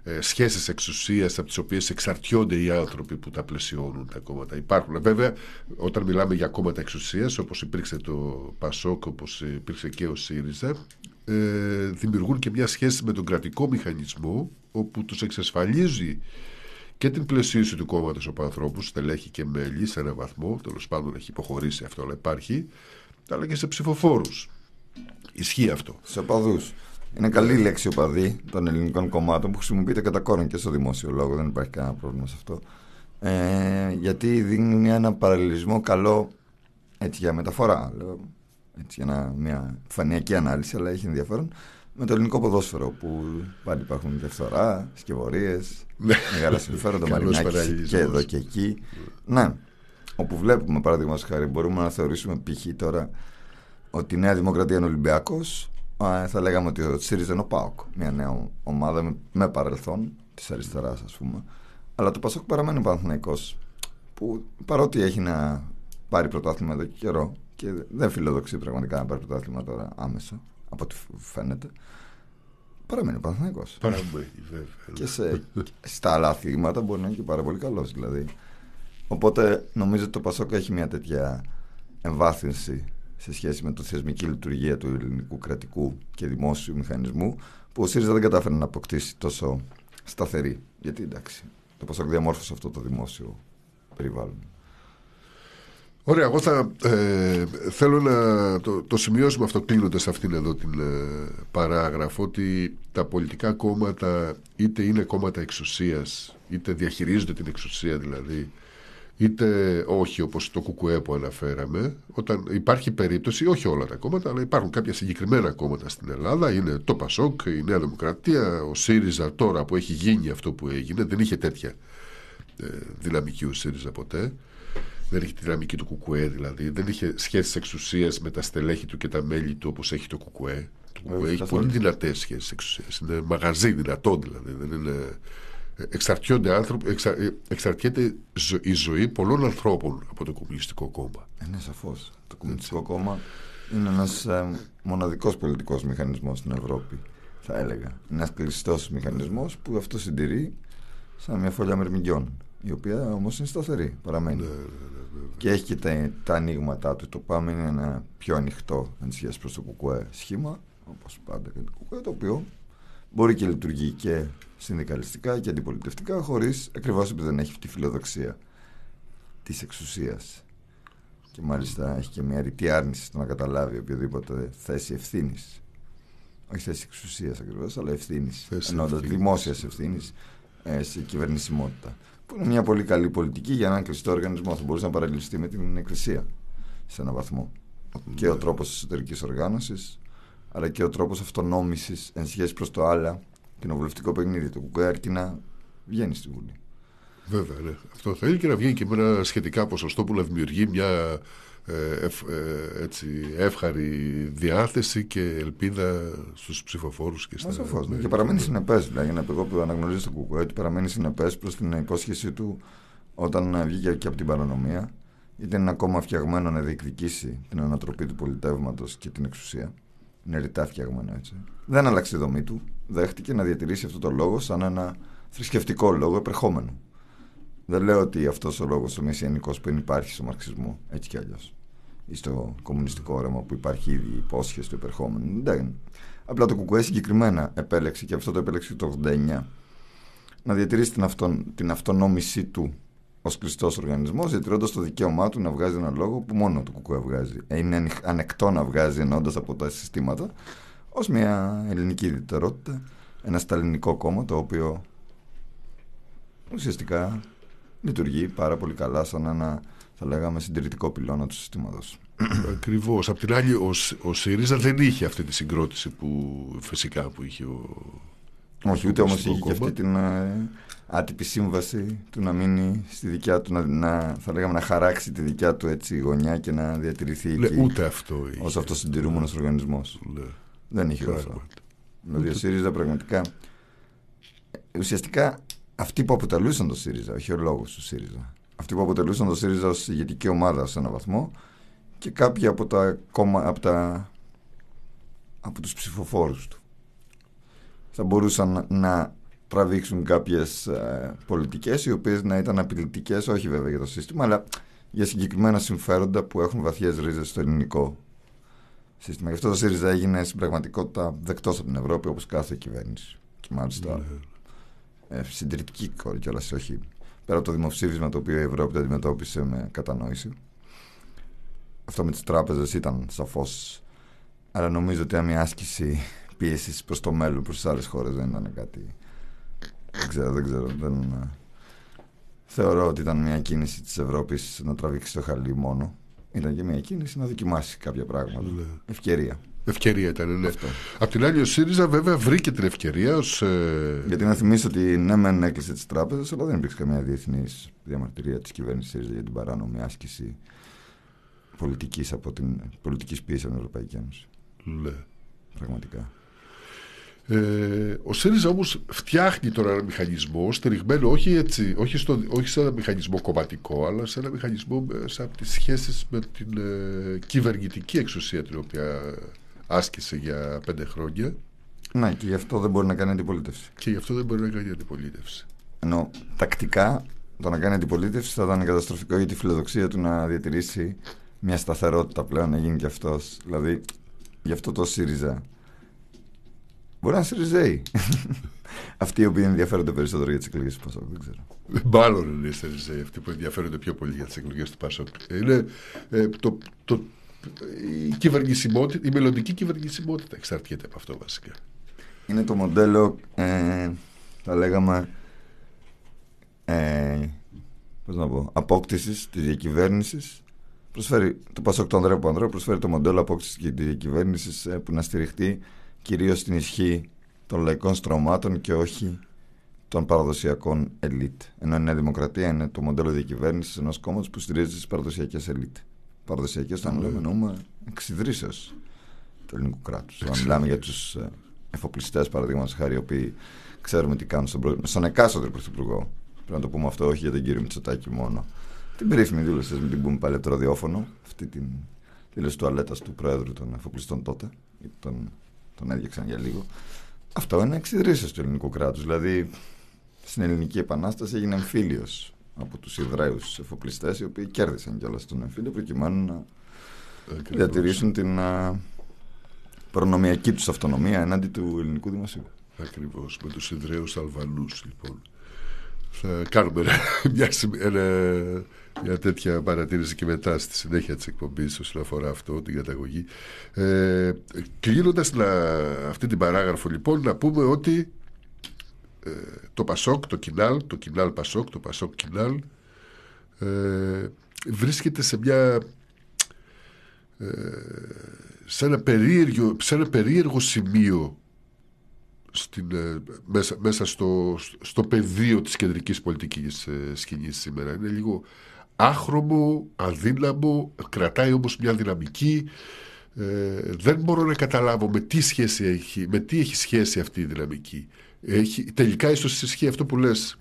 ε, σχέσεις εξουσίας από τις οποίες εξαρτιόνται οι άνθρωποι που τα πλαισιώνουν τα κόμματα. Υπάρχουν βέβαια όταν μιλάμε για κόμματα εξουσίας όπως υπήρξε το ΠΑΣΟΚ, όπως υπήρξε και ο ΣΥΡΙΖΑ ε, δημιουργούν και μια σχέση με τον κρατικό μηχανισμό όπου τους εξασφαλίζει και την πλαισίωση του κόμματος από ανθρώπους, στελέχη και μέλη σε έναν βαθμό, τέλος πάντων έχει υποχωρήσει αυτό, αλλά υπάρχει, αλλά και σε ψηφοφόρους. Ισχύει αυτό. Σε οπαδούς. Είναι καλή λέξη οπαδή των ελληνικών κομμάτων που χρησιμοποιείται κατά κόρον και στο δημόσιο λόγο. Δεν υπάρχει κανένα πρόβλημα σε αυτό. Ε, γιατί δίνει ένα παραλληλισμό καλό έτσι για μεταφορά. Λέω, έτσι για μια φανειακή ανάλυση, αλλά έχει ενδιαφέρον με το ελληνικό ποδόσφαιρο που πάλι υπάρχουν διαφθορά, σκευωρίες, ναι. μεγάλα συμφέροντα, μαρινάκι και εδώ και εκεί. Ναι, όπου βλέπουμε παραδείγματο χάρη, μπορούμε να θεωρήσουμε π.χ. τώρα ότι η Νέα Δημοκρατία είναι Ολυμπιακός, θα λέγαμε ότι ο ΣΥΡΙΖΑ είναι ο ΠΑΟΚ. Μια νέα ομάδα με, με παρελθόν της αριστεράς, ας πούμε. Αλλά το Πασόκ παραμένει Παναθυναϊκό. Που παρότι έχει να πάρει πρωτάθλημα εδώ και καιρό και δεν φιλοδοξεί πραγματικά να πάρει πρωτάθλημα τώρα άμεσα, από ό,τι φαίνεται. Παραμένει Παναθυναϊκό. Παραμένει, βέβαια. Και σε, στα άλλα αθλήματα μπορεί να είναι και πάρα πολύ καλός. Δηλαδή. Οπότε νομίζω ότι το Πασόκ έχει μια τέτοια εμβάθυνση σε σχέση με τη θεσμική λειτουργία του ελληνικού κρατικού και δημόσιου μηχανισμού που ο ΣΥΡΙΖΑ δεν κατάφερε να αποκτήσει τόσο σταθερή. Γιατί εντάξει, το Πασόκ διαμόρφωσε αυτό το δημόσιο περιβάλλον. Ωραία, εγώ θα ε, θέλω να το, το σημειώσουμε αυτό κλείνοντας αυτήν εδώ την ε, παράγραφο ότι τα πολιτικά κόμματα είτε είναι κόμματα εξουσίας είτε διαχειρίζονται την εξουσία δηλαδή είτε όχι όπως το ΚΚΕ που αναφέραμε όταν υπάρχει περίπτωση, όχι όλα τα κόμματα αλλά υπάρχουν κάποια συγκεκριμένα κόμματα στην Ελλάδα είναι το ΠΑΣΟΚ, η Νέα Δημοκρατία ο ΣΥΡΙΖΑ τώρα που έχει γίνει αυτό που έγινε δεν είχε τέτοια ε, δυναμική ο ΣΥΡΙΖΑ ποτέ δεν είχε τη δυναμική του ΚΚΕ δηλαδή δεν είχε σχέσεις εξουσίας με τα στελέχη του και τα μέλη του όπως έχει το ΚΚΕ το ΚΚΕ έχει πολύ δυνατές σχέσεις εξουσίας είναι μαγαζί δυνατό δηλαδή δεν είναι εξαρτιόνται άνθρωποι, εξα, ε, εξαρτιέται η ζωή πολλών ανθρώπων από το Κομμουνιστικό Κόμμα. Ε, ναι, σαφώς. Το Κομμουνιστικό Έτσι. Κόμμα είναι ένας ε, μοναδικός πολιτικός μηχανισμός στην Ευρώπη, θα έλεγα. Ένας κλειστός μηχανισμός που αυτό συντηρεί σαν μια φωλιά μερμηγκιών, η οποία όμως είναι σταθερή, παραμένει. Ναι, ναι, ναι, ναι, και έχει και τα, τα ανοίγματά του. Το πάμε είναι ένα πιο ανοιχτό εν σχέση προς το κουκουέ σχήμα, όπως πάντα και το κουκουέ, το οποίο μπορεί και λειτουργεί και συνδικαλιστικά και αντιπολιτευτικά, χωρίς ακριβώς επειδή δεν έχει τη φιλοδοξία της εξουσίας. Και μάλιστα έχει και μια ρητή άρνηση στο να καταλάβει οποιοδήποτε θέση ευθύνης. Όχι θέση εξουσίας ακριβώς, αλλά ευθύνης. Εννοώντα δημόσιας ευθύνης ε, σε κυβερνησιμότητα. Που είναι μια πολύ καλή πολιτική για έναν κλειστό οργανισμό. Θα μπορούσε να παραλληλιστεί με την Εκκλησία σε έναν βαθμό. Και ο τρόπος εσωτερικής οργάνωσης, αλλά και ο τρόπος αυτονόμησης εν σχέση προς το άλλα κοινοβουλευτικό παιχνίδι του Κουκουέ αρκεί να βγαίνει στη Βουλή. Βέβαια, ναι. Αυτό θέλει και να βγει και με ένα σχετικά ποσοστό που να δημιουργεί μια ε, ε, έτσι, εύχαρη διάθεση και ελπίδα στους ψηφοφόρους και στα... Σαφώς, ναι. Και παραμένει συνεπές, δηλαδή, να εγώ που αναγνωρίζεις το Κουκουέ, ότι παραμένει συνεπές προς την υπόσχεσή του όταν βγήκε και από την παρανομία, ήταν ένα κόμμα φτιαγμένο να διεκδικήσει την ανατροπή του πολιτεύματος και την εξουσία. Είναι ρητά φτιαγμένο έτσι. Δεν άλλαξε η δομή του δέχτηκε να διατηρήσει αυτό το λόγο σαν ένα θρησκευτικό λόγο επερχόμενο. Δεν λέω ότι αυτός ο λόγος ο μεσιανικό που δεν υπάρχει στο μαρξισμό, έτσι κι αλλιώς. Ή στο κομμουνιστικό όραμα που υπάρχει ήδη η υπόσχεση του επερχόμενου. Δεν. Απλά το Κουκουέ συγκεκριμένα επέλεξε και αυτό το επέλεξε το 89 να διατηρήσει την, αυτο, την αυτονόμησή του ως κλειστός οργανισμός, διατηρώντας το δικαίωμά του να βγάζει ένα λόγο που μόνο το Κουκουέ βγάζει. Ε, είναι ανεκτό να βγάζει εννοώντα από τα συστήματα ως μια ελληνική ιδιαιτερότητα, ένα σταλινικό κόμμα το οποίο ουσιαστικά λειτουργεί πάρα πολύ καλά σαν ένα θα λέγαμε συντηρητικό πυλώνα του συστήματος. Ακριβώς. Απ' την άλλη, ο, ο ΣΥΡΙΖΑ δεν είχε αυτή τη συγκρότηση που φυσικά που είχε ο. Όχι, ούτε όμως είχε και αυτή την ε, άτυπη σύμβαση του να μείνει στη δικιά του, να, να, θα λέγαμε, να χαράξει τη δικιά του έτσι γωνιά και να διατηρηθεί Λε, εκεί. Ούτε αυτό. Ω αυτοσυντηρούμενος οργανισμός. Δεν είχε αυτό. Δηλαδή ο ΣΥΡΙΖΑ πραγματικά. Ουσιαστικά αυτοί που αποτελούσαν το ΣΥΡΙΖΑ, όχι ο λόγος του ΣΥΡΙΖΑ. Αυτοί που αποτελούσαν το ΣΥΡΙΖΑ ως ηγετική ομάδα σε έναν βαθμό και κάποιοι από, τα, από, τα, από τους ψηφοφόρους του. Θα μπορούσαν να τραβήξουν κάποιες ε, πολιτικές οι οποίες να ήταν απειλητικές, όχι βέβαια για το σύστημα, αλλά για συγκεκριμένα συμφέροντα που έχουν βαθιές ρίζες στο ελληνικό σύστημα. Γι' αυτό το ΣΥΡΙΖΑ έγινε στην πραγματικότητα δεκτός από την Ευρώπη όπως κάθε κυβέρνηση. Και μάλιστα ναι. Ε, συντηρητική κιόλας, όχι πέρα από το δημοψήφισμα το οποίο η Ευρώπη το αντιμετώπισε με κατανόηση. Αυτό με τις τράπεζες ήταν σαφώς. Αλλά νομίζω ότι μια άσκηση πίεσης προς το μέλλον, προς τις άλλες χώρες δεν ήταν κάτι. Δεν ξέρω, δεν ξέρω. Δεν... Ε, θεωρώ ότι ήταν μια κίνηση της Ευρώπης να τραβήξει το χαλί μόνο ήταν και μια κίνηση να δοκιμάσει κάποια πράγματα. Ναι. Ευκαιρία. Ευκαιρία ήταν, ναι. Αυτό. Απ' την άλλη, ο ΣΥΡΙΖΑ βέβαια βρήκε την ευκαιρία ως, ε... Γιατί να θυμίσω ότι ναι, μεν έκλεισε τις τράπεζες, αλλά δεν υπήρξε καμία διεθνής διαμαρτυρία της κυβέρνησης ΣΥΡΙΖΑ για την παράνομη άσκηση πολιτικής από την πολιτικής πίεσης από την Ευρωπαϊκή Ένωση. Ναι. Πραγματικά. Ε, ο ΣΥΡΙΖΑ όμως φτιάχνει τώρα ένα μηχανισμό στηριγμένο όχι, έτσι, όχι, στο, όχι σε ένα μηχανισμό κομματικό αλλά σε ένα μηχανισμό σε από τις σχέσεις με την ε, κυβερνητική εξουσία την οποία άσκησε για πέντε χρόνια. Ναι, και γι' αυτό δεν μπορεί να κάνει αντιπολίτευση. Και γι' αυτό δεν μπορεί να κάνει αντιπολίτευση. Ενώ τακτικά το να κάνει αντιπολίτευση θα ήταν καταστροφικό για τη φιλοδοξία του να διατηρήσει μια σταθερότητα πλέον, να γίνει και αυτός. Δηλαδή, γι' αυτό το ΣΥΡΙΖΑ. Μπορεί να είναι ΣΥΡΙΖΑΙ. αυτοί οι οποίοι ενδιαφέρονται περισσότερο για τις εκλογές του Πασόκ, δεν ξέρω. Μάλλον είναι ΣΥΡΙΖΑΙ αυτοί που ενδιαφέρονται πιο πολύ για τις εκλογές του Πασόκ. Είναι ε, το, το, η κυβερνησιμότητα, η μελλοντική κυβερνησιμότητα εξαρτιέται από αυτό βασικά. Είναι το μοντέλο, ε, θα λέγαμε, ε, πώς να πω, απόκτησης της διακυβέρνησης προσφέρει το Πασόκ του Ανδρέα Παπανδρέου προσφέρει το μοντέλο απόκτησης της διακυβέρνησης ε, που να στηριχτεί κυρίως στην ισχύ των λαϊκών στρωμάτων και όχι των παραδοσιακών ελίτ. Ενώ η Νέα Δημοκρατία είναι το μοντέλο διακυβέρνησης ενός κόμματος που στηρίζει τις παραδοσιακές ελίτ. Παραδοσιακές, όταν λέμε, εννοούμε εξιδρύσεως του ελληνικού κράτους. Αν μιλάμε για τους ε, εφοπλιστές, παραδείγματος χάρη, οι οποίοι ξέρουμε τι κάνουν στον, στον εκάστοτε πρωθυπουργό. Πρέπει να το πούμε αυτό, όχι για τον κύριο Μητσοτάκη μόνο. Την περίφημη δήλωση με την πούμε πάλι το ραδιόφωνο, αυτή την δήλωση τουαλέτα του Πρόεδρου των εφοπλιστών τότε. Τον, τον έδιωξαν για λίγο. Αυτό είναι εξιδρύσει του ελληνικού κράτους. Δηλαδή, στην Ελληνική Επανάσταση έγινε εμφύλιος από τους Ιδραίου εφοπλιστές, οι οποίοι κέρδισαν κιόλας τον εμφύλιο προκειμένου να διατηρήσουν την προνομιακή τους αυτονομία εναντί του ελληνικού δημοσίου. Ακριβώς. Με τους Ιδραίους Αλβανούς, λοιπόν. Θα κάνουμε μια, ένα, μια τέτοια παρατήρηση και μετά στη συνέχεια της εκπομπής όσον αφορά αυτό, την καταγωγή. Ε, Κλείνοντας αυτή την παράγραφο, λοιπόν, να πούμε ότι ε, το Πασόκ, το Κινάλ, το Κινάλ Πασόκ, το Πασόκ Κινάλ, ε, βρίσκεται σε μια ε, σε ένα περίεργο, σε ένα περίεργο σημείο στην, ε, μέσα, μέσα στο, στο πεδίο της κεντρικής πολιτικής ε, σκηνής σήμερα. Είναι λίγο άχρωμο, αδύναμο, κρατάει όμως μια δυναμική. Ε, δεν μπορώ να καταλάβω με τι, σχέση έχει, με τι έχει σχέση αυτή η δυναμική. Έχει, τελικά ίσως ισχύει αυτό που λες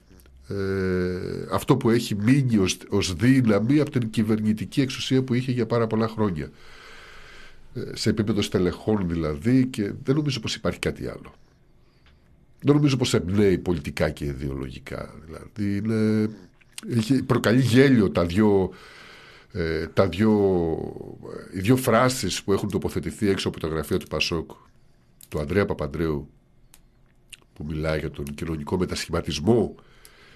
ε, αυτό που έχει μείνει ως, ως δύναμη από την κυβερνητική εξουσία που είχε για πάρα πολλά χρόνια σε επίπεδο στελεχών δηλαδή και δεν νομίζω πως υπάρχει κάτι άλλο. Δεν νομίζω πως εμπνέει πολιτικά και ιδεολογικά. Δηλαδή είναι, έχει, προκαλεί γέλιο τα δυο, ε, τα δυο, οι δύο φράσεις που έχουν τοποθετηθεί έξω από τα γραφεία του Πασόκ του Ανδρέα Παπαντρέου που μιλάει για τον κοινωνικό μετασχηματισμό.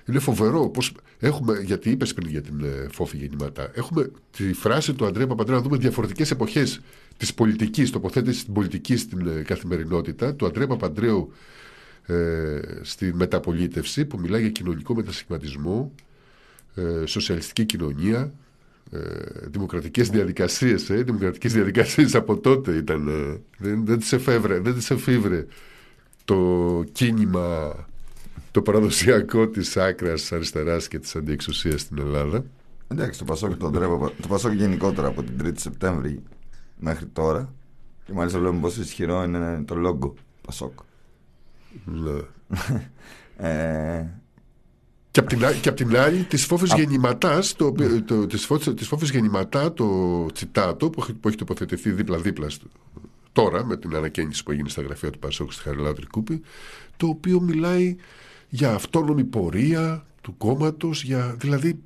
Είναι φοβερό πώς έχουμε, γιατί είπες πριν για την ε, φόφη γεννηματά, έχουμε τη φράση του Αντρέα Παπαντρέα να δούμε διαφορετικές εποχές της πολιτικής, τοποθέτηση στην πολιτική στην ε, καθημερινότητα, του Αντρέα Παπαντρέου ε, στη μεταπολίτευση, που μιλάει για κοινωνικό μετασχηματισμό, ε, σοσιαλιστική κοινωνία, ε, δημοκρατικές διαδικασίες ε, δημοκρατικές διαδικασίες από τότε ήταν ε, δεν, δεν τις εφεύρε δεν τις εφήβρε το κίνημα το παραδοσιακό της άκρας αριστεράς και της αντιεξουσίας στην Ελλάδα. Εντάξει, το Πασόκ, το, το Πασόκ γενικότερα από την 3η Σεπτέμβρη μέχρι τώρα. Και μάλιστα βλέπουμε πόσο ισχυρό είναι το λόγο Πασόκ. Ναι. ε... Και απ' την, και απ την άλλη, της φόφη γεννηματάς, το, το, της φόφης γεννηματά, το τσιτάτο που, που έχει τοποθετηθεί δίπλα-δίπλα τώρα με την ανακαίνιση που έγινε στα γραφεία του Πασόκ στη Χαριλάου Τρικούπη, το οποίο μιλάει για αυτόνομη πορεία του κόμματος, για δηλαδή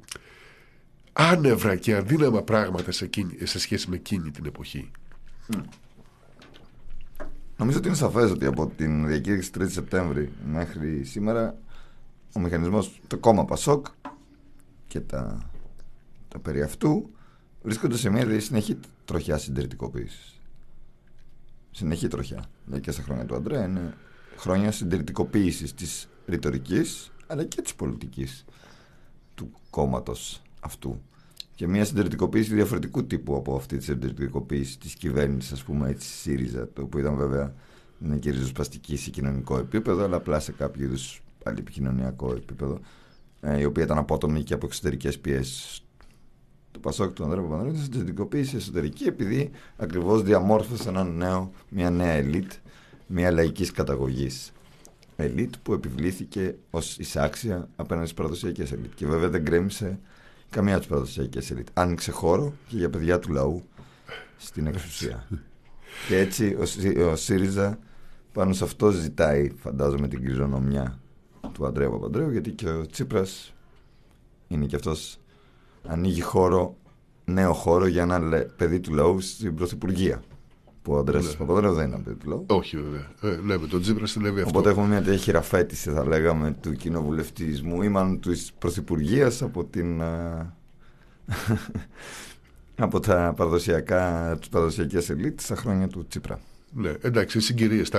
άνευρα και αδύναμα πράγματα σε, σε σχέση με εκείνη την εποχή. Νομίζω ότι είναι σαφές ότι από την διακήρυξη 3 Σεπτέμβρη μέχρι σήμερα ο μηχανισμός, το κόμμα Πασόκ και τα, τα περί αυτού βρίσκονται σε μια συνεχή τροχιά συντηρητικοποίησης. Συνεχή τροχιά. Δηλαδή και στα χρόνια του Αντρέα είναι χρόνια συντηρητικοποίησης της ρητορικής αλλά και της πολιτικής του κόμματος αυτού. Και μια συντηρητικοποίηση διαφορετικού τύπου από αυτή τη συντηρητικοποίηση της κυβέρνησης, ας πούμε, έτσι, ΣΥΡΙΖΑ, το οποίο ήταν βέβαια είναι και ριζοσπαστική σε κοινωνικό επίπεδο, αλλά απλά σε κάποιο είδους πάλι επικοινωνιακό επίπεδο, ε, η οποία ήταν απότομη και από εξωτερικές πιέσεις. Το Πασόκ του Ανδρέα Παπανδρέου ήταν συντηρητικοποίησης εσωτερική, επειδή ακριβώς διαμόρφωσε ένα νέο, μια νέα ελίτ μια λαϊκής καταγωγής. Ελίτ που επιβλήθηκε ως εισάξια απέναντι στις παραδοσιακές ελίτ. Και βέβαια δεν γκρέμισε καμία από τις παραδοσιακές ελίτ. Άνοιξε χώρο και για παιδιά του λαού στην εξουσία. Και έτσι ο, ο ΣΥΡΙΖΑ πάνω σε αυτό ζητάει φαντάζομαι την κληρονομιά του Αντρέα Παπαντρέου γιατί και ο Τσίπρας είναι και αυτός ανοίγει χώρο νέο χώρο για ένα παιδί του λαού στην Πρωθυπουργία που ο Αντρέας ναι. Παπαδρέου δεν είναι παιδί του λαού. Όχι, βέβαια. Ε, ναι, με τον Τζίπρα συνέβη αυτό. Οπότε έχουμε μια τέτοια χειραφέτηση, θα λέγαμε, του κοινοβουλευτισμού ή μάλλον της πρωθυπουργίας από την. από τα παραδοσιακά, τις παραδοσιακές ελίτ στα χρόνια του Τσίπρα. Ναι, εντάξει, οι συγκυρίες τα,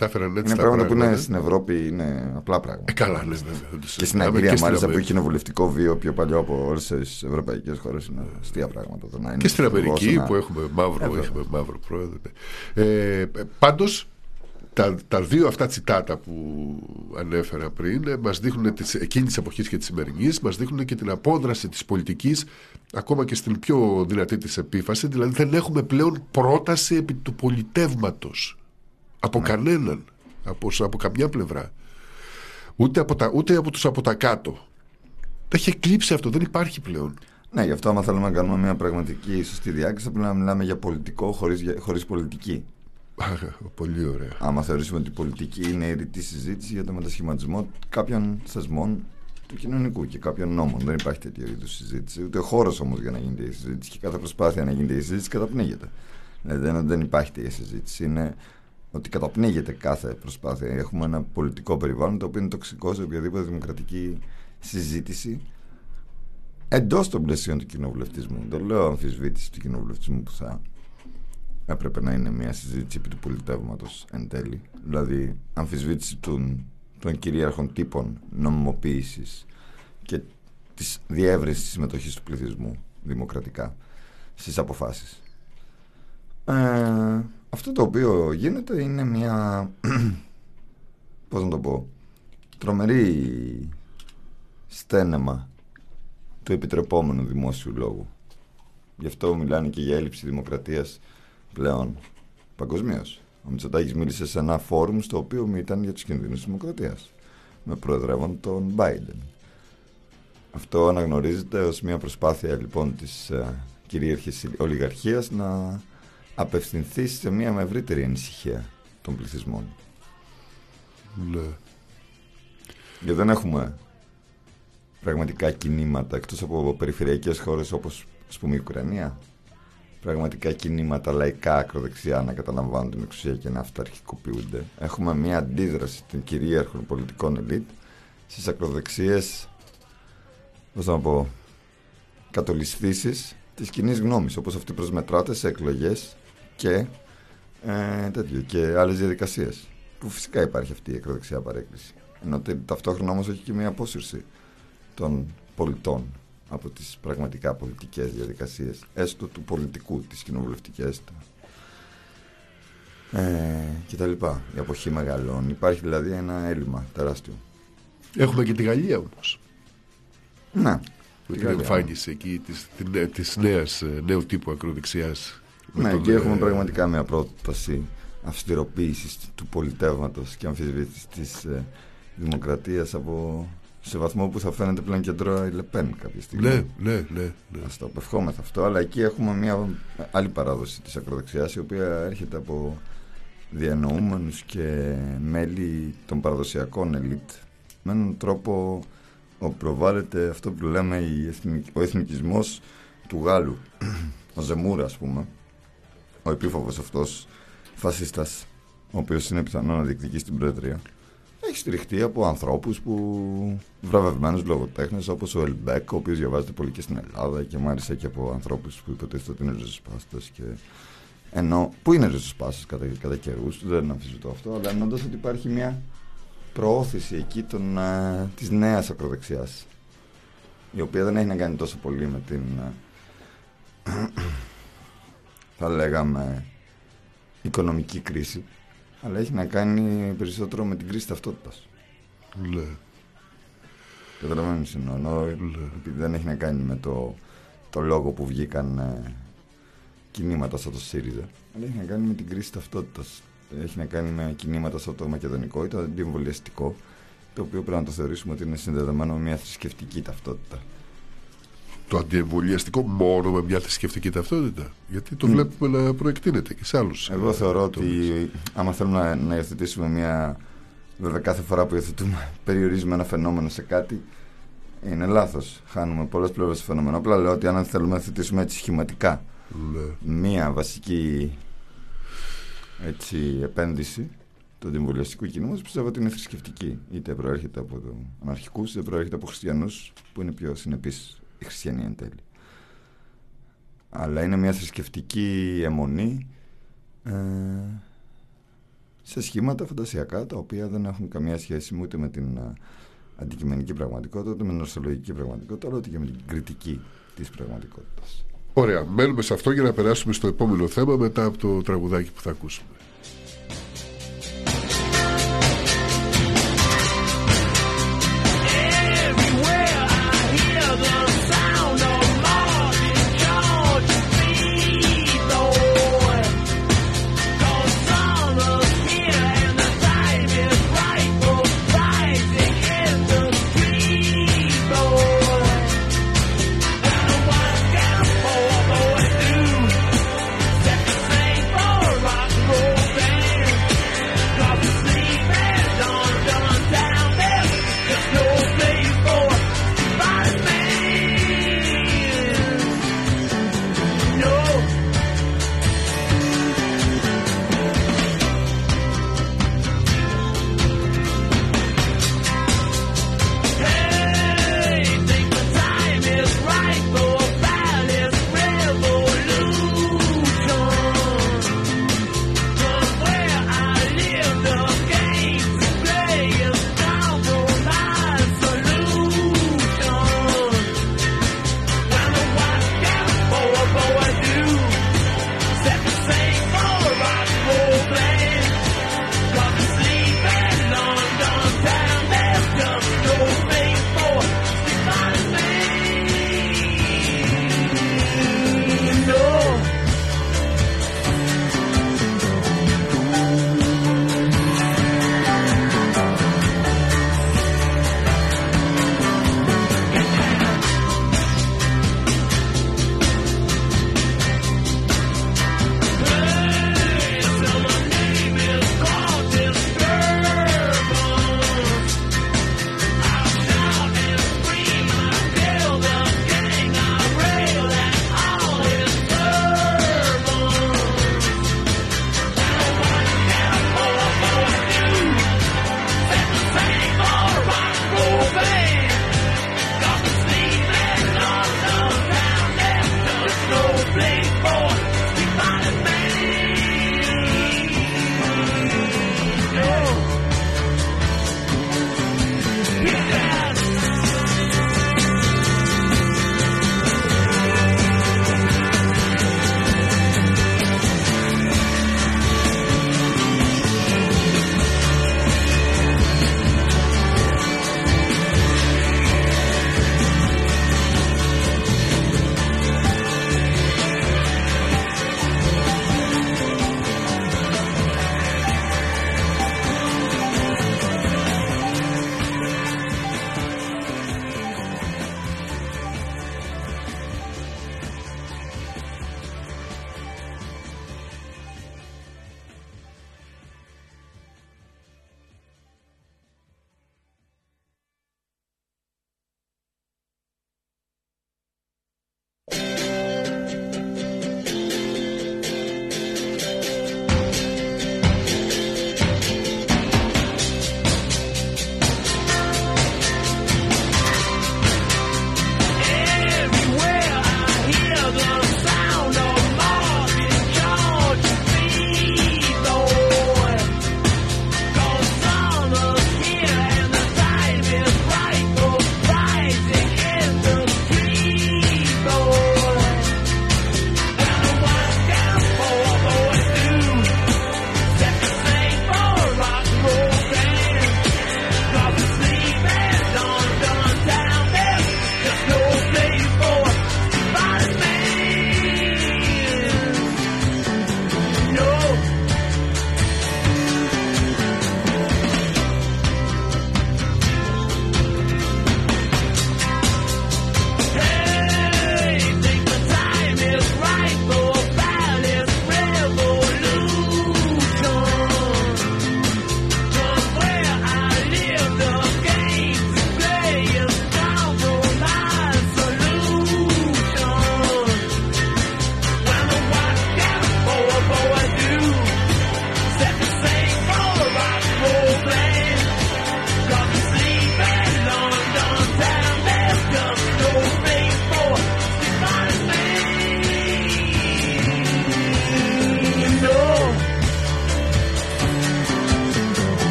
έφεραν έτσι. Είναι πράγματα που είναι στην Ευρώπη είναι απλά πράγματα. Ε, καλά, ναι, βέβαια. Και στην Αγγλία, μάλιστα, που έχει κοινοβουλευτικό βίο πιο παλιό από όλες τις ευρωπαϊκές χώρες, είναι αστεία πράγματα. Το να και στην Αμερική, που έχουμε μαύρο, ε, έχουμε μαύρο πρόεδρο. Ναι. Ε, Πάντως, τα, τα δύο αυτά τσιτάτα που ανέφερα πριν ε, μας δείχνουν τις, εκείνης της εποχής και της σημερινής μας δείχνουν και την απόδραση της πολιτικής ακόμα και στην πιο δυνατή της επίφαση δηλαδή δεν έχουμε πλέον πρόταση επί του πολιτεύματος. Από ναι. κανέναν. Από, από καμιά πλευρά. Ούτε από, τα, ούτε από τους από τα κάτω. Τα έχει εκλείψει αυτό, δεν υπάρχει πλέον. Ναι, γι' αυτό άμα θέλουμε να κάνουμε μια πραγματική σωστή διάκριση πρέπει να μιλάμε για πολιτικό χωρίς, χωρίς πολιτική Πολύ ωραία. Άμα θεωρήσουμε ότι η πολιτική είναι η ρητή συζήτηση για το μετασχηματισμό κάποιων θεσμών του κοινωνικού και κάποιων νόμων. Δεν υπάρχει τέτοιο είδους συζήτηση. Ούτε χώρος όμως για να γίνεται η συζήτηση και κάθε προσπάθεια να γίνεται η συζήτηση καταπνίγεται. Δηλαδή δεν υπάρχει τέτοια συζήτηση. Είναι ότι καταπνίγεται κάθε προσπάθεια. Έχουμε ένα πολιτικό περιβάλλον το οποίο είναι τοξικό σε οποιαδήποτε δημοκρατική συζήτηση εντός των πλαισίων του κοινοβουλευτισμού. Δεν λέω αμφισβήτηση του κοινοβουλευτισμού που θα έπρεπε να είναι μια συζήτηση επί του πολιτεύματος εν τέλει. Δηλαδή, αμφισβήτηση των, των κυρίαρχων τύπων νομιμοποίησης και της διεύρυνσης της συμμετοχής του πληθυσμού δημοκρατικά στις αποφάσεις. Ε, αυτό το οποίο γίνεται είναι μια πώς να το πω τρομερή στένεμα του επιτρεπόμενου δημόσιου λόγου. Γι' αυτό μιλάνε και για έλλειψη δημοκρατίας πλέον παγκοσμίως. Ο Μητσοτάκης μίλησε σε ένα φόρουμ στο οποίο ήταν για τους κινδύνους της δημοκρατίας. Με προεδρεύον τον Biden. Αυτό αναγνωρίζεται ως μια προσπάθεια λοιπόν της uh, κυρίαρχης ολιγαρχίας να απευθυνθεί σε μια με ευρύτερη ανησυχία των πληθυσμών. Ναι. Γιατί δεν έχουμε πραγματικά κινήματα εκτός από περιφερειακές χώρες όπως ας πούμε η Ουκρανία πραγματικά κινήματα λαϊκά ακροδεξιά να καταλαμβάνουν την εξουσία και να αυταρχικοποιούνται. Έχουμε μια αντίδραση των κυρίαρχων πολιτικών ελίτ στις ακροδεξίες, πώς να πω, κατολισθήσεις της κοινή γνώμης, όπως αυτή προσμετράται σε εκλογές και, ε, τέτοιο, και άλλες διαδικασίες. Που φυσικά υπάρχει αυτή η ακροδεξιά παρέκκληση. Ενώ ταυτόχρονα όμως έχει και μια απόσυρση των πολιτών από τις πραγματικά πολιτικές διαδικασίες έστω του πολιτικού, τις κοινοβουλευτικές ε, και τα λοιπά. Η αποχή μεγαλών υπάρχει δηλαδή ένα έλλειμμα τεράστιο. Έχουμε και τη Γαλλία όμως. Ναι με την εμφάνιση εκεί της, της νέας, ε, νέου τύπου ακροδεξιάς ναι και έχουμε ε, πραγματικά μια πρόταση αυστηροποίησης του πολιτεύματος και αμφισβήτησης της ε, δημοκρατίας από σε βαθμό που θα φαίνεται πλέον κεντρό η Λεπέν κάποια στιγμή. Ναι, ναι, ναι. ναι. Α το απευχόμεθα αυτό. Αλλά εκεί έχουμε μια άλλη παράδοση της ακροδεξιάς η οποία έρχεται από διανοούμενους και μέλη των παραδοσιακών ελίτ με έναν τρόπο όπου προβάλλεται αυτό που λέμε ο εθνικισμός του Γάλλου ο Ζεμούρα ας πούμε ο επίφοβος αυτός φασίστας ο οποίος είναι πιθανό να διεκδικήσει την Προεδρία έχει στηριχτεί από ανθρώπους που. βραβευμένους λογοτέχνες όπως ο Ελμπέκ, ο οποίος διαβάζεται πολύ και στην Ελλάδα και μάλιστα και από ανθρώπους που υποτίθεται ότι είναι ριζοσπάστες. Και... Ενώ, που είναι ριζοσπάστες κατά, κατά καιρούς, δεν αμφισβητώ αυτό, αλλά εννοώντας ότι υπάρχει μια προώθηση εκεί των, uh, της νέας ακροδεξιάς η οποία δεν έχει να κάνει τόσο πολύ με την uh, θα λέγαμε οικονομική κρίση αλλά έχει να κάνει περισσότερο με την κρίση ταυτότητας. Ναι. Καταλαβαίνω εννοώ. Ναι. Επειδή δεν έχει να κάνει με το, το λόγο που βγήκαν ε, κινήματα σαν το ΣΥΡΙΖΑ. Αλλά έχει να κάνει με την κρίση ταυτότητας έχει να κάνει με κινήματα στο το μακεδονικό ή το αντιεμβολιαστικό, το οποίο πρέπει να το θεωρήσουμε ότι είναι συνδεδεμένο με μια θρησκευτική ταυτότητα. Το αντιεμβολιαστικό μόνο με μια θρησκευτική ταυτότητα. Γιατί το βλέπουμε να προεκτείνεται και σε άλλους. Εγώ θεωρώ ότι άμα θέλουμε να, να υιοθετήσουμε μια. Βέβαια, κάθε φορά που υιοθετούμε, περιορίζουμε ένα φαινόμενο σε κάτι, είναι λάθος. Χάνουμε πολλές πλευρές του φαινόμενου. Απλά λέω ότι αν θέλουμε να θετήσουμε έτσι σχηματικά Ναι. μία βασική έτσι, επένδυση του αντιεμβολιαστικού κινήματος πιστεύω ότι είναι θρησκευτική. Είτε προέρχεται από το αναρχικούς, είτε προέρχεται από χριστιανούς, που είναι πιο συνεπείς οι χριστιανοί εν τέλει. Αλλά είναι μια θρησκευτική αιμονή ε, σε σχήματα φαντασιακά τα οποία δεν έχουν καμία σχέση ούτε με την ε, αντικειμενική πραγματικότητα, ούτε με την ορθολογική πραγματικότητα, αλλά ούτε και με την κριτική της πραγματικότητας. Ωραία. Μένουμε σε αυτό για να περάσουμε στο επόμενο θέμα μετά από το τραγουδάκι που θα ακούσουμε.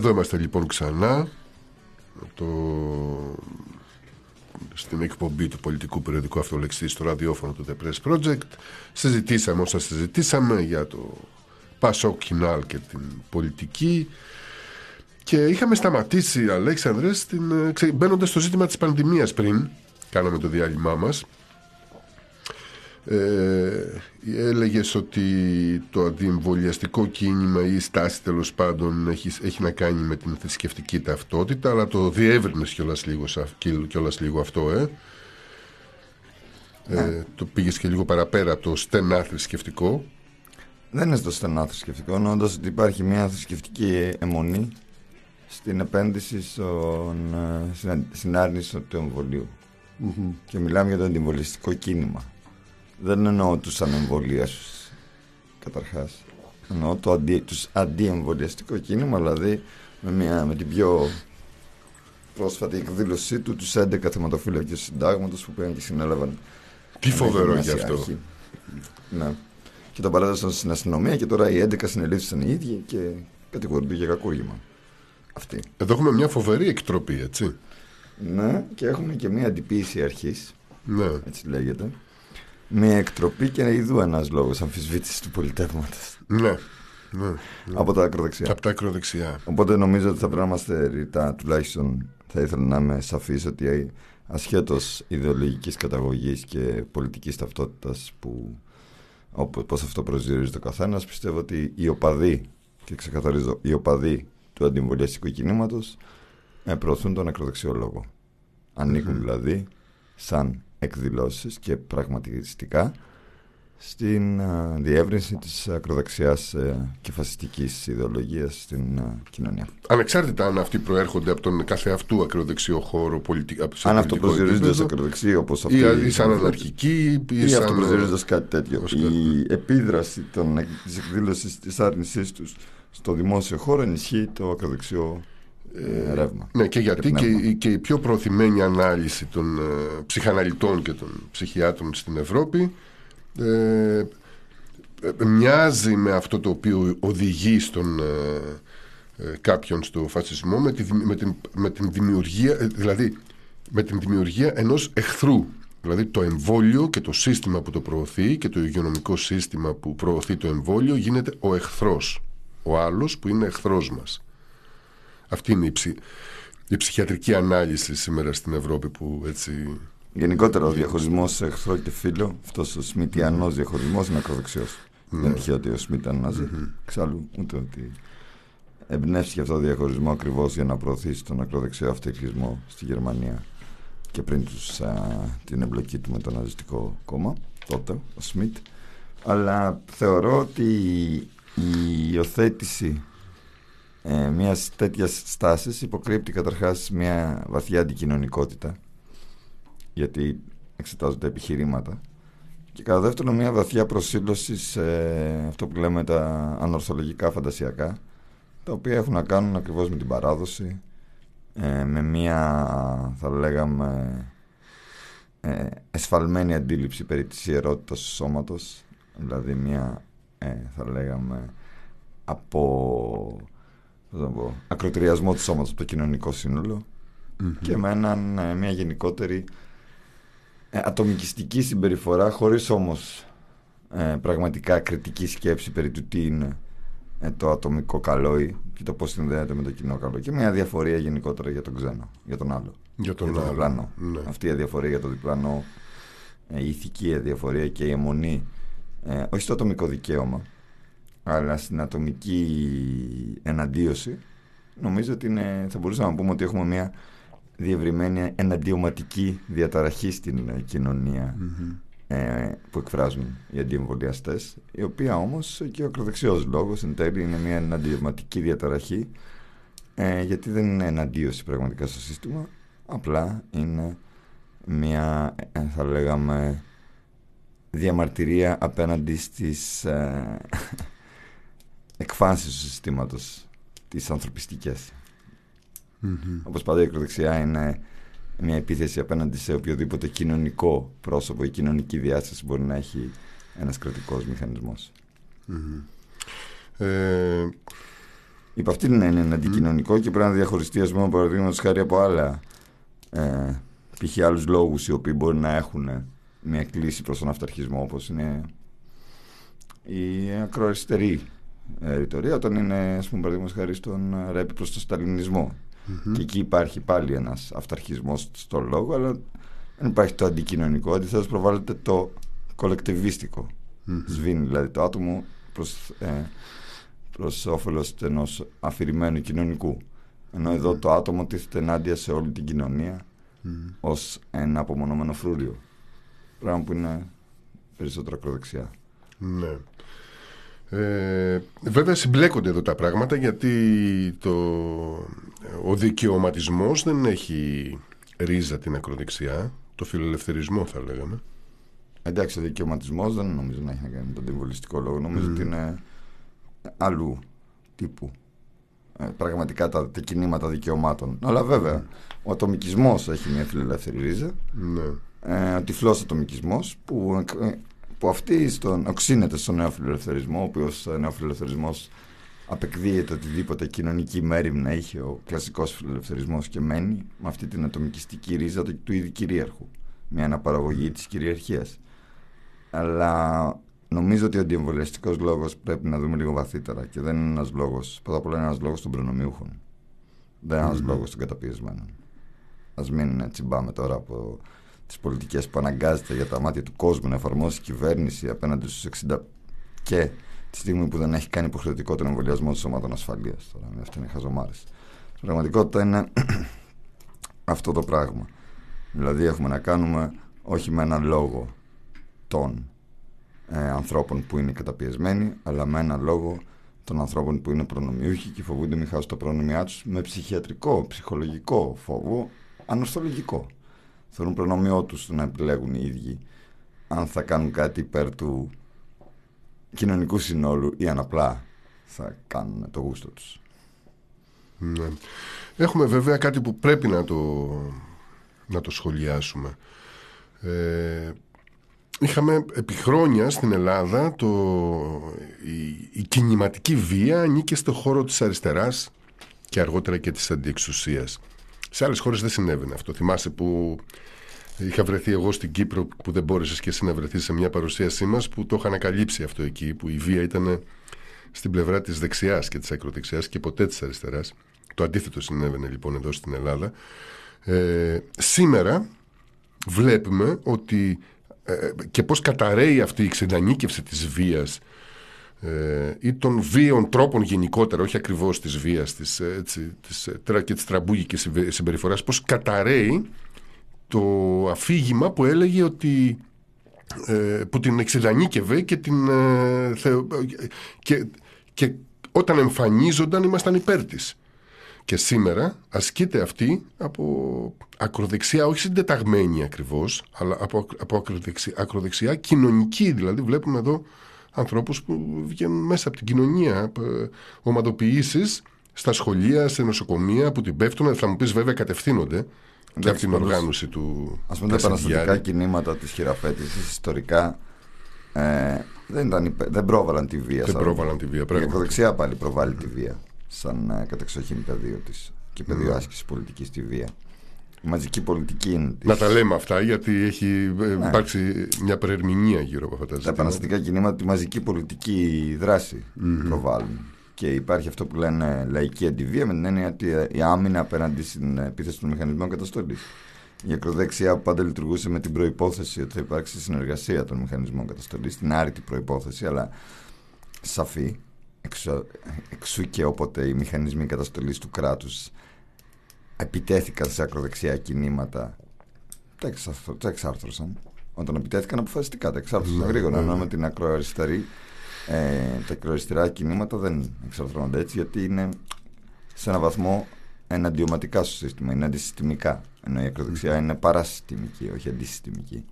Εδώ είμαστε λοιπόν ξανά το... στην εκπομπή του πολιτικού περιοδικού αυτολεξή στο ραδιόφωνο του The Press Project. Συζητήσαμε όσα συζητήσαμε για το Πασό Κινάλ και την πολιτική και είχαμε σταματήσει, Αλέξανδρε, στην... ε, ξε- μπαίνοντας στο ζήτημα της πανδημίας πριν, κάναμε το διάλειμμά μας. Ε, έλεγες ότι το αντιεμβολιαστικό κίνημα ή η στάση τέλος πάντων έχεις, έχει να κάνει με την θρησκευτική ταυτότητα αλλά το διεύρυνες κιόλας λίγο, σα- κι- κιόλας λίγο αυτό ε. Ε, το πήγες και λίγο παραπέρα από το στενά θρησκευτικό Δεν είναι στο στενά θρησκευτικό, είναι όντως ότι υπάρχει μια θρησκευτική αιμονή στην επένδυση στον, ε, στην, αν- στην άρνηση του εμβολίου. Και μιλάμε για το αντιεμβολιαστικό κίνημα. Δεν εννοώ τους ανεμβολίασους, καταρχάς. Εννοώ το αντι, τους αντιεμβολιαστικό κίνημα, δηλαδή με, μια, με την πιο πρόσφατη εκδήλωσή του, τους 11 θεματοφύλακες του συντάγματος που πήγαν και συνέλαβαν Τι φοβερό Μέση γι' αυτό αρχή. Ναι. Και τον παράδοσαν στην αστυνομία και τώρα οι 11 συνελήφθησαν οι ίδιοι και κατηγορούνται για κακούργημα. Αυτή. Εδώ έχουμε μια φοβερή εκτροπή έτσι Ναι, και έχουμε και μια αντιποίηση αρχής, Ναι έτσι λέγεται. Μια εκτροπή και ειδού ένας λόγος αμφισβήτησης του πολιτεύματο. Ναι, ναι. Από τα ακροδεξιά. Από τα ακροδεξιά. Οπότε νομίζω ότι θα πρέπει να είμαστε ρητά, τουλάχιστον θα ήθελα να είμαι σαφής ότι ασχέτως ιδεολογικής καταγωγής και πολιτικής ταυτότητας που όπως πώς αυτό προσδιορίζει το καθένας πιστεύω ότι οι οπαδοί και ξεκαθαρίζω οι οπαδοί του αντιεμβολιαστικού κινήματος ε, προωθούν τον ακροδεξιό λόγο. Ανήκουν δηλαδή σαν εκδηλώσεις και πραγματιστικά στην α, διεύρυνση της ακροδεξιάς ε, και φασιστικής ιδεολογίας στην α, κοινωνία. Ανεξάρτητα αν αυτοί προέρχονται από τον κάθε αυτού ακροδεξιό χώρο πολιτι... από- σε Αν αυτό πολιτικό προσδιορίζεται ως επίπεδο, ακροδεξί όπως ή, αυτή ή σαν αναρχική ή, ή σαν... αυτό προσδιορίζεται ως κάτι τέτοιο. ως Η επίδραση των, της εκδήλωσης της άρνησής τους στο δημόσιο χώρο ενισχύει το ακροδεξιό ε, ρεύμα. Ναι, και γιατί και, πνεύμα. η- και η πιο προωθημένη ανάλυση των ε, ψυχαναλυτών και των ψυχιάτρων στην Ευρώπη ε, ε, μοιάζει με αυτό το οποίο οδηγεί στον ε, ε, κάποιον στο φασισμό με, τη, δημι- με, την, με την δημιουργία ε, δηλαδή με την δημιουργία ενός εχθρού δηλαδή το εμβόλιο και το σύστημα που το προωθεί και το υγειονομικό σύστημα που προωθεί το εμβόλιο γίνεται ο εχθρός ο άλλος που είναι εχθρός μας αυτή είναι η, ψη... η ψυχιατρική ανάλυση σήμερα στην Ευρώπη που έτσι... Γενικότερα ο διαχωρισμός σε εχθρό και φίλο, αυτός ο σμιτιανός διαχωρισμός είναι ακροδεξιός. Ναι. Δεν είναι τυχαίο ότι ο Σμιτ ήταν ναζί. Εξάλλου, ούτε ότι εμπνεύστηκε αυτό το διαχωρισμό ακριβώς για να προωθήσει τον ακροδεξιό αυταρχισμό στη Γερμανία και πριν τους, α, την εμπλοκή του με το ναζιστικό κόμμα, τότε, ο Σμιτ. Αλλά θεωρώ ότι η υιοθέτηση ε, μιας τέτοιας στάσης υποκρύπτει καταρχάς μια βαθιά αντικοινωνικότητα γιατί εξετάζονται επιχειρήματα. Και κατά δεύτερον μια βαθιά προσήλωση σε αυτό που λέμε τα ανορθολογικά φαντασιακά τα οποία έχουν να κάνουν ακριβώς με την παράδοση ε, με μια θα λέγαμε ε, εσφαλμένη αντίληψη περί της ιερότητας του σώματος δηλαδή μια ε, θα λέγαμε από πώς να πω, ακροτηριασμό του σώματος από το κοινωνικό σύνολο και με έναν, ε, μια γενικότερη ε, ατομικιστική συμπεριφορά χωρίς όμως ε, πραγματικά κριτική σκέψη περί του τι είναι ε, το ατομικό καλόι και το πώς συνδέεται με το κοινό καλό και μια διαφορία γενικότερα για τον ξένο, για τον άλλο Για τον για το άλλο. διπλανό. Ναι. Αυτή η αδιαφορία για το διπλανό, ε, η ηθική αδιαφορία και η αιμονή, ε, όχι στο ατομικό δικαίωμα, αλλά στην ατομική εναντίωση, νομίζω ότι είναι, θα μπορούσαμε να πούμε ότι έχουμε μια διευρυμένη εναντιωματική διαταραχή στην ε, κοινωνία ε, που εκφράζουν οι αντιεμβολιαστές, η οποία όμως και ο ακροδεξιός λόγος εν τέλει είναι μια εναντιωματική διαταραχή ε, γιατί δεν είναι εναντίωση πραγματικά στο σύστημα, απλά είναι μια, ε, θα λέγαμε, διαμαρτυρία απέναντι στις ε, εκφάνσεις του συστήματος, τις ανθρωπιστικές. Όπως πάντα η ακροδεξιά είναι μια επίθεση απέναντι σε οποιοδήποτε κοινωνικό πρόσωπο ή κοινωνική διάσταση μπορεί να έχει ένας κρατικός μηχανισμός. Ε, Υπ' αυτή την έννοια είναι αντικοινωνικό και πρέπει να διαχωριστεί, ας πούμε, παραδείγματος χάρη από άλλα. Ε, π.χ. άλλους λόγους οι οποίοι μπορεί να έχουν μια κλίση προς τον αυταρχισμό, όπως είναι η ακροαριστερή ε, ρητορία, όταν είναι, ας πούμε, παραδείγματος χάρη στον ε, ρέπι προς τον σταλινισμο Και εκεί υπάρχει πάλι ένας αυταρχισμός στον λόγο, αλλά δεν υπάρχει το αντικοινωνικό. Αντιθέτως, προβάλλεται το κολεκτιβιστικο Σβήνει δηλαδή το άτομο προς, ε, προς όφελος ενός αφηρημένου κοινωνικού. Ενώ εδώ το άτομο τίθεται ενάντια σε όλη την κοινωνία ως ένα απομονωμένο φρούριο. Πράγμα που είναι περισσότερο ακροδεξιά. Ναι. Ε, βέβαια συμπλέκονται εδώ τα πράγματα γιατί το, ο δικαιωματισμός δεν έχει ρίζα την ακροδεξιά το φιλελευθερισμό θα λέγαμε Εντάξει, ο δικαιωματισμός δεν νομίζω να έχει να κάνει με τον συμβολιστικό λόγο. Νομίζω ότι είναι άλλου τύπου. Ε, πραγματικά τα, τα κινήματα δικαιωμάτων. Αλλά βέβαια, ο ατομικισμός έχει μια φιλελεύθερη ρίζα. ναι. Ε, ο τυφλός ατομικισμός που, ε, που αυτή στον, οξύνεται στον νέο φιλελευθερισμό, ο οποίος νέο φιλελευθερισμό απεκδίεται οτιδήποτε κοινωνική μέρημνα είχε ο κλασικός φιλελευθερισμός και μένει με αυτή την ατομικιστική ρίζα του, του ήδη κυρίαρχου. Μια αναπαραγωγή της κυριαρχίας. Αλλά νομίζω ότι ο αντιεμβολιαστικός λόγος πρέπει να δούμε λίγο βαθύτερα και δεν είναι ένας λόγος. Πρώτα απ' όλα είναι ένας λόγος των προνομιούχων. Δεν είναι ένας λόγος των καταπιεσμένων. Α μην τσιμπάμε τώρα από τις πολιτικές που αναγκάζεται για τα μάτια του κόσμου να εφαρμόσει η κυβέρνηση απέναντι στους 60 και τη στιγμή που δεν έχει κάνει υποχρεωτικό τον εμβολιασμό των σωμάτων ασφαλείας. Τώρα, αυτά είναι χαζομάρες. Στην πραγματικότητα είναι αυτό το πράγμα. Δηλαδή έχουμε να κάνουμε όχι με έναν λόγο των ε, ανθρώπων που είναι καταπιεσμένοι, αλλά με ένα λόγο των ανθρώπων που είναι προνομιούχοι και φοβούνται μη χάσουν τα προνομιά τους με ψυχιατρικό, ψυχολογικό φόβο, ανοστολογικό. Θέλουν προνομιό τους να επιλέγουν οι ίδιοι αν θα κάνουν κάτι υπέρ του κοινωνικού συνόλου ή αν απλά θα κάνουν το γούστο τους. Ναι. Έχουμε βέβαια κάτι που πρέπει να το, να το σχολιάσουμε. Ε, είχαμε επί χρόνια στην Ελλάδα το, η, η κινηματική βία ανήκε στο χώρο της αριστεράς και αργότερα και της αντιεξουσίας. Σε άλλες χώρες δεν συνέβαινε αυτό. Θυμάσαι που είχα βρεθεί εγώ στην Κύπρο που δεν μπόρεσες και εσύ να βρεθείς σε μια παρουσίασή μας που το είχα ανακαλύψει αυτό εκεί που η βία ήταν στην πλευρά της δεξιάς και της ακροδεξιάς και ποτέ της αριστεράς. Το αντίθετο συνέβαινε λοιπόν εδώ στην Ελλάδα. Ε, σήμερα βλέπουμε ότι ε, και πώς καταραίει αυτή η ξεντανίκευση της βίας ε, ή των βίων τρόπων γενικότερα, όχι ακριβώς της βίας της, ε, έτσι, της, ε, τρα- και της τραμπούγικης συμπε- συμπεριφοράς, πώς καταραίει το αφήγημα που έλεγε ότι ε, που την εξεντανίκευε και την ε, θεω- και, και όταν εμφανίζονταν ήμασταν υπέρ της. Και σήμερα ασκείται αυτή από ακροδεξιά, όχι συντεταγμένη ακριβώς, αλλά από, από ακροδεξιά, ακροδεξιά κοινωνική. Δηλαδή βλέπουμε εδώ ανθρώπους που βγαίνουν μέσα από την κοινωνία, ε, ομαδοποιήσεις στα σχολεία, σε νοσοκομεία που την πέφτουν, θα μου πεις βέβαια κατευθύνονται και από Εντάξει, την πάντως, οργάνωση του Α πούμε τα Κασιδιάρη. επαναστατικά κινήματα της χειραφέτησης ιστορικά ε, δεν, ήταν υπε- δεν πρόβαλαν τη βία. Δεν σαν- πρόβαλαν τη βία, Η πράγματι. ακροδεξιά πάλι προβάλλει τη βία σαν ε, κατεξοχήν πεδίο της και πεδίο Ναι. άσκησης πολιτικής στη βία. Η μαζική πολιτική είναι της- Να τα λέμε αυτά γιατί έχει ε, Ναι. υπάρξει μια προερμηνία γύρω από αυτά τα τα ζητήματα. επαναστατικά κινήματα τη μαζική πολιτική δράση προβάλλουν. Και υπάρχει αυτό που λένε λαϊκή αντιβία με την έννοια ότι ε, η άμυνα απέναντι στην επίθεση των μηχανισμών καταστολής. Η ακροδεξιά που πάντα λειτουργούσε με την προπόθεση ότι θα υπάρξει συνεργασία των μηχανισμών καταστολής, την άρρητη προπόθεση, αλλά σαφή. Εξω, εξού και όποτε οι μηχανισμοί καταστολής του κράτους επιτέθηκαν σε ακροδεξιά κινήματα τα, εξάρθρω, τα εξάρθρωσαν όταν επιτέθηκαν αποφασιστικά τα εξάρθρωσαν Ναι, γρήγορα ναι, ενώ ναι. με την ακροαριστερή ε, τα ακροαριστερά κινήματα δεν εξαρθρώνονται έτσι γιατί είναι σε ένα βαθμό εναντιωματικά στο σύστημα είναι αντισυστημικά ενώ η ακροδεξιά είναι παρασυστημική όχι αντισυστημική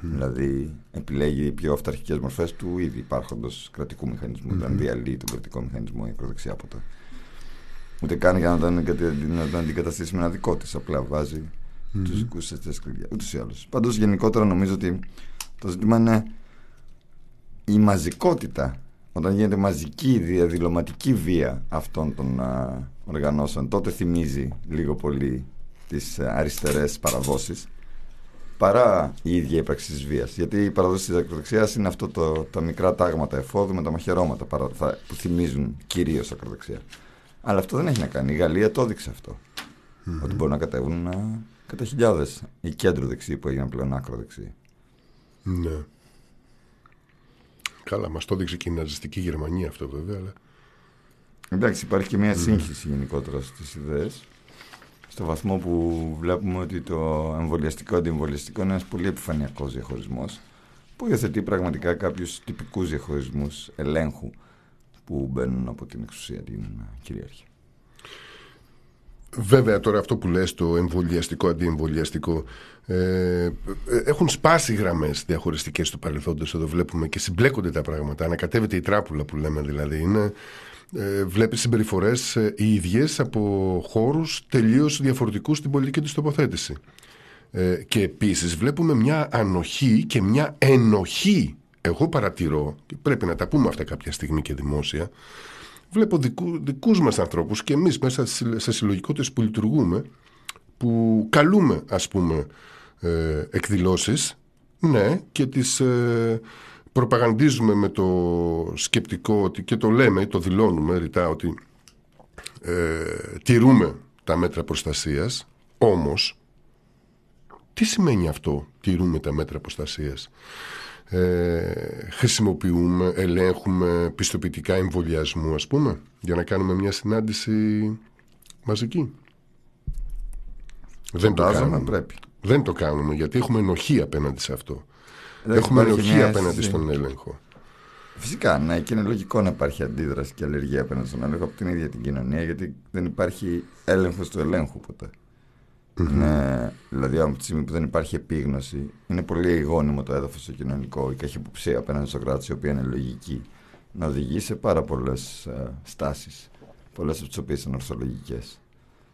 Δηλαδή επιλέγει οι πιο αυταρχικές μορφές του ήδη υπάρχοντος κρατικού μηχανισμού. Δεν διαλύει τον κρατικό μηχανισμό η ακροδεξιά ποτέ. Ούτε καν για να τον, εγκατη- να τον αντικαταστήσει με ένα δικό της. Απλά βάζει τους δικούς της τις κλειδιά. Ούτως ή άλλως. Πάντως γενικότερα νομίζω ότι το ζήτημα είναι η μαζικότητα όταν γίνεται μαζική διαδηλωματική βία αυτών των α, οργανώσεων τότε θυμίζει λίγο πολύ τις α, αριστερές παραδόσεις παρά η ίδια ύπαρξη της βίας γιατί η παραδόση της ακροδεξιάς είναι αυτό το, τα μικρά τάγματα εφόδου με τα μαχαιρώματα παρα, θα- που θυμίζουν κυρίως ακροδεξιά αλλά αυτό δεν έχει να κάνει. Η Γαλλία το έδειξε αυτό. Ότι μπορούν να κατέβουν α, κατά χιλιάδες. Οι κέντρο δεξιοί που έγιναν πλέον άκρο δεξιοί Ναι. Καλά, μας το έδειξε και η ναζιστική Γερμανία αυτό βέβαια, αλλά... Εντάξει, υπάρχει και μια σύγχυση γενικότερα στις ιδέες. Στο βαθμό που βλέπουμε ότι το εμβολιαστικό αντιεμβολιαστικό είναι ένας πολύ επιφανειακός διαχωρισμός που υιοθετεί πραγματικά κάποιους τυπικούς διαχωρισμούς ελέγχου που μπαίνουν από την εξουσία την κυρίαρχη. Βέβαια τώρα αυτό που λες το εμβολιαστικό, αντιεμβολιαστικό ε, ε, έχουν σπάσει γραμμές διαχωριστικές του παρελθόντος. Εδώ βλέπουμε και συμπλέκονται τα πράγματα. Ανακατεύεται η τράπουλα που λέμε δηλαδή είναι, ε, βλέπεις συμπεριφορές ε, οι ίδιες από χώρους τελείως διαφορετικούς στην πολιτική της τοποθέτηση. Ε, και επίσης βλέπουμε μια ανοχή και μια ενοχή εγώ παρατηρώ και πρέπει να τα πούμε αυτά κάποια στιγμή και δημόσια βλέπω δικού, δικούς μας ανθρώπους και εμείς μέσα σε σε συλλογικότητες που λειτουργούμε που καλούμε ας πούμε ε, εκδηλώσεις ναι και τις ε, προπαγανδίζουμε με το σκεπτικό ότι και το λέμε, το δηλώνουμε ρητά ότι ε, τηρούμε τα μέτρα προστασίας. Όμως τι σημαίνει αυτό τηρούμε τα μέτρα προστασίας; Ε, χρησιμοποιούμε, ελέγχουμε πιστοποιητικά εμβολιασμού ας πούμε για να κάνουμε μια συνάντηση μαζική. Δεν το Φαντάζομαι κάνουμε. πρέπει. Δεν το κάνουμε γιατί έχουμε ενοχή απέναντι σε αυτό. Εντάξει, έχουμε υπάρχει ενοχή μια απέναντι αίσθηση- στον έλεγχο. Φυσικά, ναι, και είναι λογικό να υπάρχει αντίδραση και αλλεργία απέναντι στον έλεγχο από την ίδια την κοινωνία, γιατί δεν υπάρχει έλεγχος του ελέγχου ποτέ. Είναι, δηλαδή, από τη στιγμή που δεν υπάρχει επίγνωση, είναι πολύ γόνιμο το έδαφος στο κοινωνικό, η καχυποψία απέναντι στο κράτος, η οποία είναι λογική, να οδηγεί σε πάρα πολλές στάσεις. Πολλές από τις οποίες είναι ορθολογικές.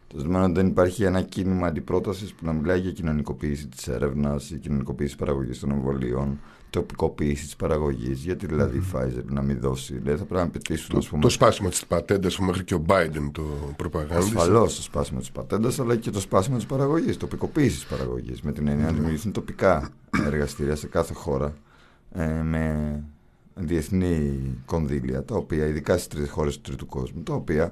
Το ζητούμενο είναι ότι δεν υπάρχει ένα κίνημα αντιπρότασης που να μιλάει για κοινωνικοποίηση της έρευνας, η κοινωνικοποίηση παραγωγής των εμβολίων, τοπικοποίηση της παραγωγής. Γιατί δηλαδή η Pfizer να μην δώσει. Δηλαδή θα πρέπει να πετύσουν, ας πούμε, Το σπάσιμο της πατέντας που μέχρι και ο Biden το προπαγάνδισε. Ασφαλώς το σπάσιμο της πατέντας, αλλά και το σπάσιμο της παραγωγής, τοπικοποίησης της παραγωγής. Με την έννοια να δημιουργηθούν τοπικά εργαστήρια σε κάθε χώρα ε, με διεθνή κονδύλια, τα οποία, ειδικά στις χώρες του τρίτου κόσμου, τα οποία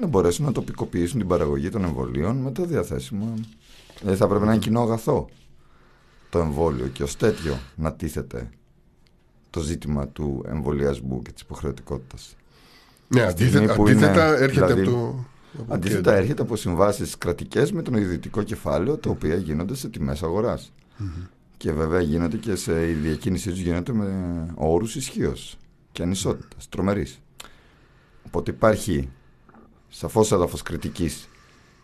να μπορέσουν να τοπικοποιήσουν την παραγωγή των εμβολίων με το διαθέσιμο. Δηλαδή θα πρέπει να είναι κοινό αγαθό το εμβόλιο και ως τέτοιο να τίθεται το ζήτημα του εμβολιασμού και της υποχρεωτικότητας. Ναι, Στη αντίθετα, στιγμή που αντίθετα είναι, έρχεται δηλαδή, από το... από Αντίθετα, κέντρο. έρχεται από συμβάσεις κρατικές με τον ιδιωτικό κεφάλαιο, τα οποία γίνονται σε τιμές αγοράς. Και βέβαια γίνονται και σε η διακίνησή τους γίνεται με όρους ισχύως και ανισότητας, τρομερής. Οπότε υπάρχει σαφώς έδαφος κριτικής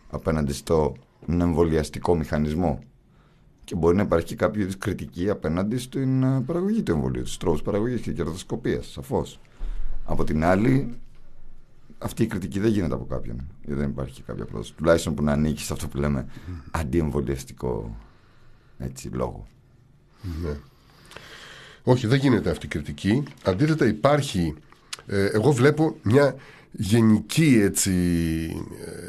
απέναντι στο εμβολιαστικό μηχανισμό. Και μπορεί να υπάρχει και κάποια είδους κριτική απέναντι στην ε, παραγωγή του εμβολίου, στους τρόπους παραγωγής και κερδοσκοπίας, σαφώς. Από την άλλη, αυτή η κριτική δεν γίνεται από κάποιον. Γιατί δεν υπάρχει κάποια πρόταση. Τουλάχιστον που να ανήκεις σε αυτό που λέμε αντιεμβολιαστικό έτσι, λόγο. Ναι. Όχι, δεν γίνεται αυτή η κριτική. Αντίθετα υπάρχει, ε, εγώ βλέπω μια γενική έτσι,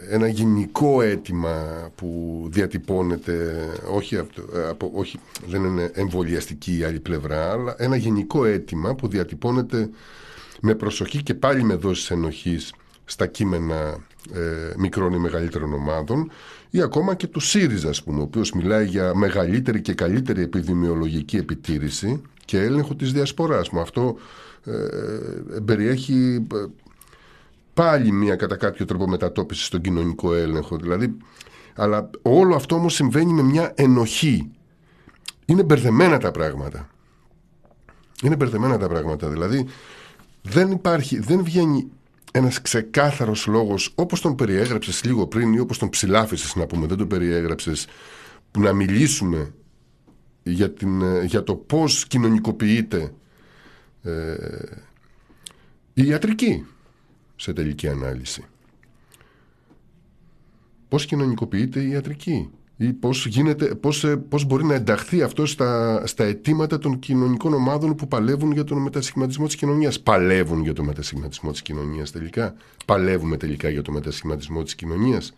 ε, ένα γενικό αίτημα που διατυπώνεται, όχι, από, το- ε, από, όχι δεν είναι εμβολιαστική η άλλη πλευρά, αλλά ένα γενικό αίτημα που διατυπώνεται με προσοχή και πάλι με δόσεις ενοχής στα κείμενα ε, μικρών ή μεγαλύτερων ομάδων ή ακόμα και του ΣΥΡΙΖΑ, ας πούμε, ο οποίος μιλάει για μεγαλύτερη και καλύτερη επιδημιολογική επιτήρηση και έλεγχο της διασποράς. Με αυτό ε, περιέχει ε, πάλι μια κατά κάποιο τρόπο μετατόπιση στον κοινωνικό έλεγχο. Δηλαδή, αλλά όλο αυτό όμως συμβαίνει με μια ενοχή. Είναι μπερδεμένα τα πράγματα. Είναι μπερδεμένα τα πράγματα. Δηλαδή, δεν υπάρχει, δεν βγαίνει ένας ξεκάθαρος λόγος όπως τον περιέγραψες λίγο πριν ή όπως τον ψηλάφισες να πούμε, δεν τον περιέγραψες που να μιλήσουμε για, την, ε, για το πώς κοινωνικοποιείται ε, η ιατρική σε τελική ανάλυση. Πώς κοινωνικοποιείται η ιατρική; ή πώς, γίνεται, πώς, ε, πώς μπορεί να ενταχθεί αυτό στα, στα αιτήματα των κοινωνικών ομάδων που παλεύουν για τον μετασχηματισμό της κοινωνίας; Παλεύουν για τον μετασχηματισμό της κοινωνίας τελικά; Παλεύουμε τελικά για τον μετασχηματισμό της κοινωνίας;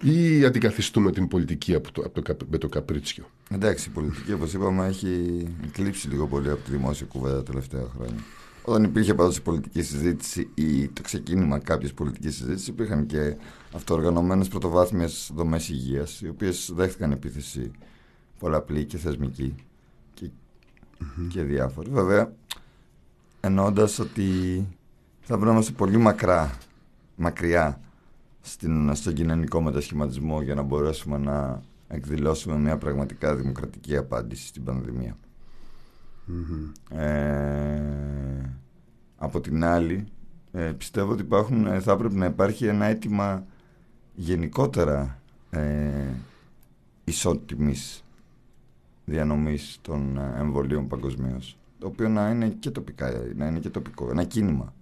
Ή αντικαθιστούμε την πολιτική από το, από το, καπ- με το καπρίτσιο; Εντάξει, η πολιτική όπως είπαμε έχει εκλείψει λίγο πολύ από τη δημόσια κουβέντα τα τελευταία χρόνια. Όταν υπήρχε πάντως η πολιτική συζήτηση ή το ξεκίνημα κάποιας πολιτικής συζήτησης, υπήρχαν και αυτοοργανωμένες πρωτοβάθμιες δομές υγείας, οι οποίες δέχτηκαν επίθεση πολλαπλή και θεσμική και, και διάφορη. Βέβαια, εννοώντας ότι θα πρέπει να είμαστε πολύ μακρά, μακριά στην, στον κοινωνικό μετασχηματισμό για να μπορέσουμε να εκδηλώσουμε μια πραγματικά δημοκρατική απάντηση στην πανδημία. Ε, από την άλλη, ε, πιστεύω ότι υπάρχουν, ε, θα έπρεπε να υπάρχει ένα αίτημα γενικότερα ε, ισότιμης διανομής των ε, εμβολίων παγκοσμίως. Το οποίο να είναι και τοπικά, να είναι και τοπικό, ένα κίνημα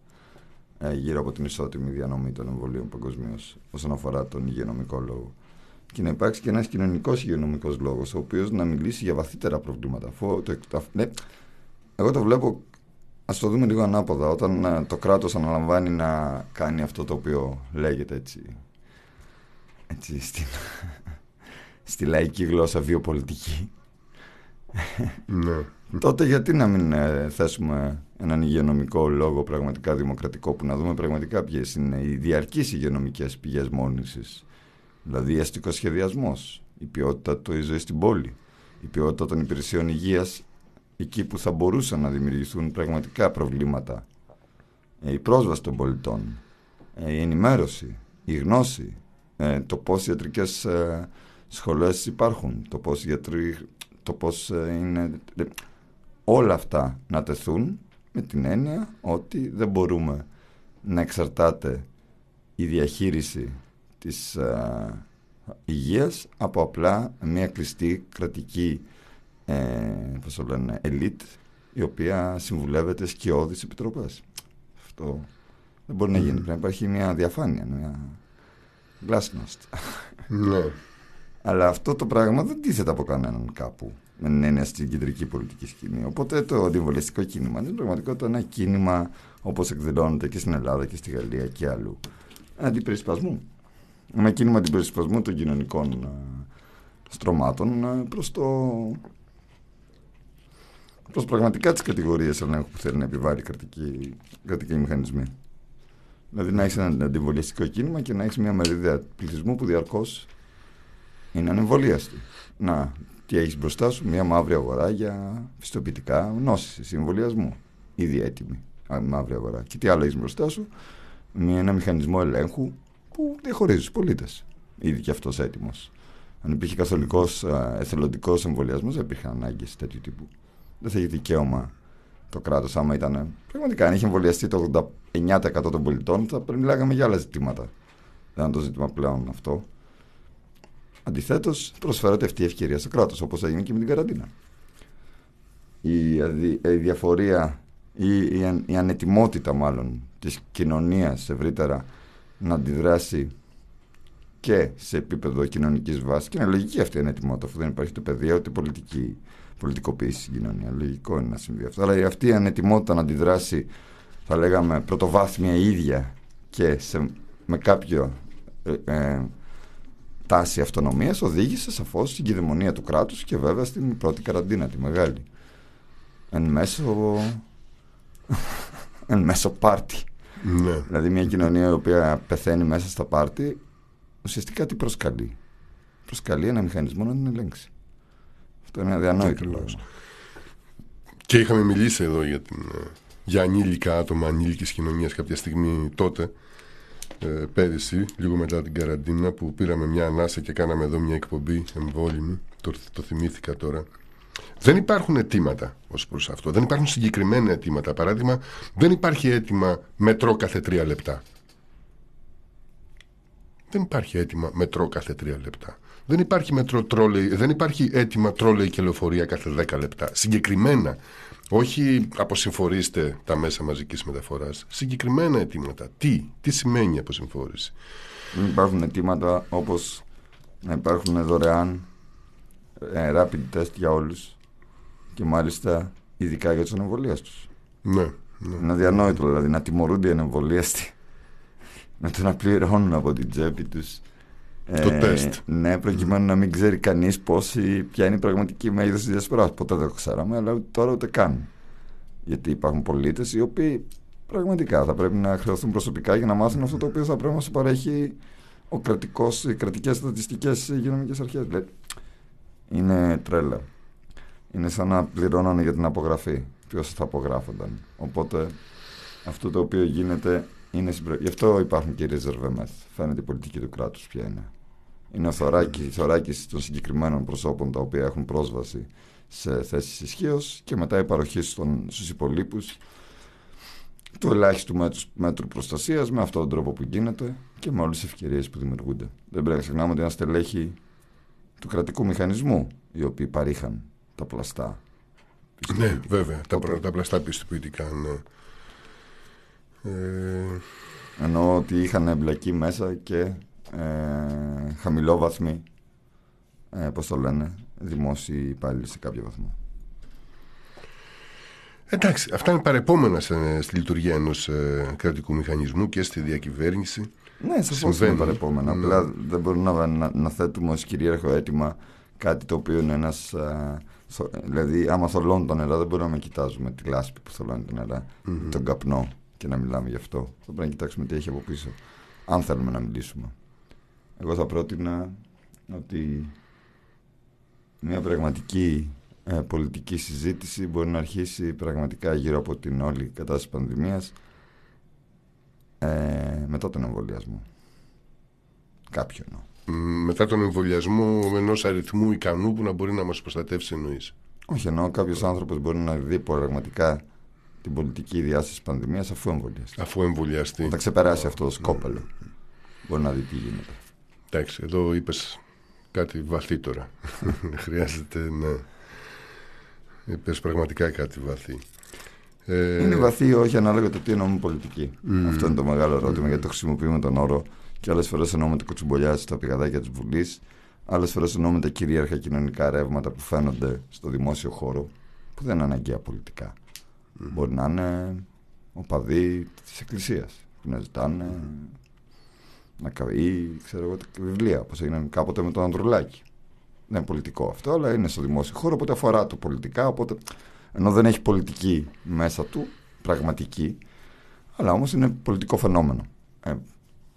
ε, γύρω από την ισότιμη διανομή των εμβολίων παγκοσμίως όσον αφορά τον υγειονομικό λόγο. Και να υπάρξει και ένας κοινωνικός υγειονομικός λόγος, ο οποίος να μιλήσει για βαθύτερα προβλήματα. Αφού το, το- ναι, εγώ το βλέπω, ας το δούμε λίγο ανάποδα. Όταν ε, το κράτος αναλαμβάνει να κάνει αυτό το οποίο λέγεται έτσι. έτσι στην, στη λαϊκή γλώσσα βιοπολιτική. Ναι. Τότε γιατί να μην ε, θέσουμε έναν υγειονομικό λόγο πραγματικά δημοκρατικό που να δούμε πραγματικά ποιες είναι οι διαρκείς υγειονομικές πηγές μόνησης; Δηλαδή αστικός σχεδιασμός, η ποιότητα του ζωή στην πόλη, η ποιότητα των υπηρεσιών υγείας εκεί που θα μπορούσαν να δημιουργηθούν πραγματικά προβλήματα. Ε, η πρόσβαση των πολιτών, ε, η ενημέρωση, η γνώση, ε, το πώς ιατρικές ε, σχολές υπάρχουν, το πώς, γιατροί, το πώς ε, είναι... ε, όλα αυτά να τεθούν με την έννοια ότι δεν μπορούμε να εξαρτάται η διαχείριση της ε, υγείας από απλά μια κλειστή κρατική ε, πώς το λένε, ελίτ η οποία συμβουλεύεται σκιώδεις επιτροπές. Αυτό δεν μπορεί να γίνει. Πρέπει να υπάρχει μια διαφάνεια, μια glasnost. ναι. Αλλά αυτό το πράγμα δεν τίθεται από κανέναν κάπου με την έννοια στην κεντρική πολιτική σκηνή. Οπότε το αντιβολιστικό κίνημα είναι στην πραγματικότητα ένα κίνημα όπως εκδηλώνεται και στην Ελλάδα και στη Γαλλία και αλλού. Αντιπερισπασμού. Ένα κίνημα αντιπερισπασμού των κοινωνικών ε, στρωμάτων ε, προς το προς πραγματικά τις κατηγορίες ελέγχου που θέλει να επιβάλλει κρατική, κρατικοί μηχανισμοί. Δηλαδή να έχεις ένα αντιβολιστικό κίνημα και να έχεις μια μερίδα πληθυσμού που διαρκώς είναι ανεμβολίαστη. Να, τι έχεις μπροστά σου, μια μαύρη αγορά για πιστοποιητικά γνώσης εμβολιασμού. Ήδη έτοιμη α, μαύρη αγορά. Και τι άλλο έχεις μπροστά σου, μια, ένα μηχανισμό ελέγχου που διαχωρίζει του πολίτες. Ήδη και αυτός έτοιμος. Αν υπήρχε καθολικός εθελοντικός εμβολιασμός, δεν υπήρχαν ανάγκες τέτοιου τύπου. Δεν θα έχει δικαίωμα το κράτος, άμα ήταν. Πραγματικά, αν είχε εμβολιαστεί το 89% των πολιτών, θα μιλάγαμε για άλλα ζητήματα. Δεν είναι το ζήτημα πλέον αυτό. Αντιθέτως, προσφέρεται αυτή η ευκαιρία στο κράτος, όπως έγινε και με την καραντίνα. Η, αδι- η διαφορία ή η, αν- η ανετοιμότητα μάλλον της κοινωνίας ευρύτερα να αντιδράσει και σε επίπεδο κοινωνικής βάσης και είναι λογική αυτή η ανετοιμότητα αφού δεν υπάρχει το πεδίο ούτε πολιτική πολιτικοποίηση στην κοινωνία. Λογικό είναι να συμβεί αυτό. Αλλά η αυτή η ανετοιμότητα να αντιδράσει θα λέγαμε πρωτοβάθμια η ίδια και σε, με κάποιο ε, ε, τάση αυτονομίας οδήγησε σαφώς στην κυδαιμονία του κράτους και βέβαια στην πρώτη καραντίνα, τη μεγάλη. Εν μέσω, εν μέσω πάρτι. Ναι. Δηλαδή μια κοινωνία η οποία πεθαίνει μέσα στα πάρτι ουσιαστικά τι προσκαλεί; Προσκαλεί ένα μηχανισμό να την ελέγξει. Αυτό είναι αδιανόητο. Ακριβώς. Και είχαμε μιλήσει εδώ για, την, ε, για ανήλικα άτομα, ανήλικης κοινωνίας κάποια στιγμή τότε, ε, πέρυσι, λίγο μετά την καραντίνα, που πήραμε μια ανάσα και κάναμε εδώ μια εκπομπή εμβόλυμη. Το, το θυμήθηκα τώρα. Δεν υπάρχουν αιτήματα ως προς αυτό. Δεν υπάρχουν συγκεκριμένα αιτήματα. Παράδειγμα, δεν υπάρχει αίτημα μετρό κάθε τρία λεπτά. Δεν υπάρχει αίτημα μετρό κάθε τρία λεπτά. Δεν υπάρχει, μετρό, τρόλεϊ, δεν υπάρχει αίτημα τρόλεϊ και λεωφορεία κάθε δέκα λεπτά. Συγκεκριμένα. Όχι αποσυμφορήστε τα μέσα μαζικής μεταφοράς. Συγκεκριμένα αιτήματα. Τι, τι σημαίνει αποσυμφόρηση; Δεν υπάρχουν αιτήματα όπως να υπάρχουν δωρεάν ε, rapid test για όλους και μάλιστα ειδικά για τους ανεμβολίαστους. Ναι, ναι. Είναι αδιανόητο δηλαδή να τιμωρούνται οι ανεμβολίαστοι με το να πληρώνουν από την τσέπη τους Το τεστ. Ναι, προκειμένου να μην ξέρει κανείς πώς, η- ποια είναι η πραγματική μέγεθος της διασποράς. Ποτέ δεν το ξέραμε, αλλά ούτε τώρα ούτε καν. Γιατί υπάρχουν πολίτες οι οποίοι πραγματικά θα πρέπει να χρεωθούν προσωπικά για να μάθουν αυτό το οποίο θα πρέπει να μας παρέχει ο κρατικός, οι κρατικές στατιστικές υγειονομικές αρχές. Δηλαδή, είναι τρέλα. Είναι σαν να πληρώνανε για την απογραφή. Ποιος θα απογράφονταν. Οπότε αυτό το οποίο γίνεται είναι συμπρο... Γι' αυτό υπάρχουν και οι reserve Φαίνεται η πολιτική του κράτους ποια είναι. Είναι ο θωράκι, η θωράκιση των συγκεκριμένων προσώπων τα οποία έχουν πρόσβαση σε θέσεις ισχύως και μετά η παροχή στον, στους υπολείπους του ελάχιστου μέτρου, μέτρου προστασίας με αυτόν τον τρόπο που γίνεται και με όλες τις ευκαιρίες που δημιουργούνται. Δεν πρέπει να ξεχνάμε ότι ένα στελέχη του κρατικού μηχανισμού οι οποίοι παρήχαν τα πλαστά. Ναι, βέβαια. Τα, πρα- τα πλαστά πιστοποιητικά, ναι. Ε, Εννοώ ότι είχαν εμπλακεί μέσα και ε, χαμηλόβαθμοι, ε, πώς το λένε, δημόσιοι υπάλληλοι σε κάποιο βαθμό. εντάξει, αυτά είναι παρεπόμενα σε- στη λειτουργία ενός ε, κρατικού μηχανισμού και στη διακυβέρνηση. Ναι, σαφώς είναι Συμβαίνει. παρεπόμενα. Ναι. Απλά δεν μπορούμε να, να, να θέτουμε ως κυρίαρχο αίτημα κάτι το οποίο είναι ένας. Δηλαδή, άμα θολώνουν τα νερά, δεν μπορούμε να κοιτάζουμε τη λάσπη που θολώνει τα νερα τον καπνό και να μιλάμε γι' αυτό. Θα πρέπει να κοιτάξουμε τι έχει από πίσω. Αν θέλουμε να μιλήσουμε. Εγώ θα πρότεινα ότι μια πραγματική ε, πολιτική συζήτηση μπορεί να αρχίσει πραγματικά γύρω από την όλη κατάσταση πανδημίας ε, μετά τον εμβολιασμό. Κάποιον. εννοώ. Μ, Μετά τον εμβολιασμό ενός αριθμού ικανού που να μπορεί να μας προστατεύσει εννοείς. Όχι εννοώ κάποιος άνθρωπος μπορεί να δει πραγματικά την πολιτική διάσταση της πανδημίας αφού εμβολιαστεί. Αφού εμβολιαστεί. Όταν ξεπεράσει αυτό το σκόπελο, μπορεί να δει τι γίνεται. Εντάξει, εδώ είπες κάτι βαθύ τώρα. Χρειάζεται να... Είπες πραγματικά κάτι βαθύ. Ε, Είναι βαθύ ή όχι ανάλογα το τι εννοούμε πολιτική. Αυτό είναι το μεγάλο ερώτημα γιατί το χρησιμοποιούμε τον όρο και άλλες φορές εννοούμε τα κουτσουμπολιά στα πηγαδάκια της Βουλής, άλλες φορές εννοούμε τα κυρίαρχα κοινωνικά ρεύματα που φαίνονται στο δημόσιο χώρο, που δεν είναι αναγκαία πολιτικά. Μπορεί να είναι οπαδοί της Εκκλησίας που να ζητάνε να κα- ή ξέρω εγώ, τα βιβλία, όπως έγιναν κάποτε με τον Ανδρουλάκη. Δεν είναι πολιτικό αυτό, αλλά είναι στο δημόσιο χώρο, οπότε αφορά το πολιτικά. Οπότε, ενώ δεν έχει πολιτική μέσα του, πραγματική, αλλά όμως είναι πολιτικό φαινόμενο. Ε,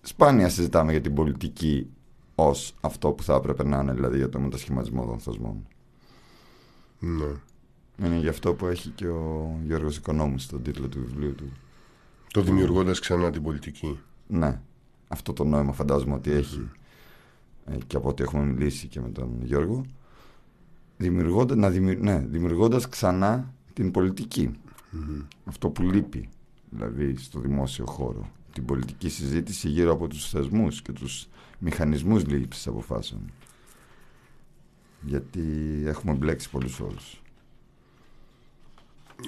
σπάνια συζητάμε για την πολιτική ως αυτό που θα έπρεπε να είναι, δηλαδή για το μετασχηματισμό των θεσμών. ναι. Είναι γι' αυτό που έχει και ο Γιώργος Οικονόμου στον τίτλο του βιβλίου του. Το δημιουργώντας ξανά την πολιτική. Ναι, αυτό το νόημα φαντάζομαι ότι έχει ε, και από ό,τι έχουμε μιλήσει και με τον Γιώργο. Δημιουργώντα, να δημιου, ναι, δημιουργώντας ξανά την πολιτική. Αυτό που λείπει, δηλαδή στο δημόσιο χώρο. Την πολιτική συζήτηση γύρω από τους θεσμούς και τους μηχανισμούς λήψης αποφάσεων. Γιατί έχουμε μπλέξει πολλούς όρους.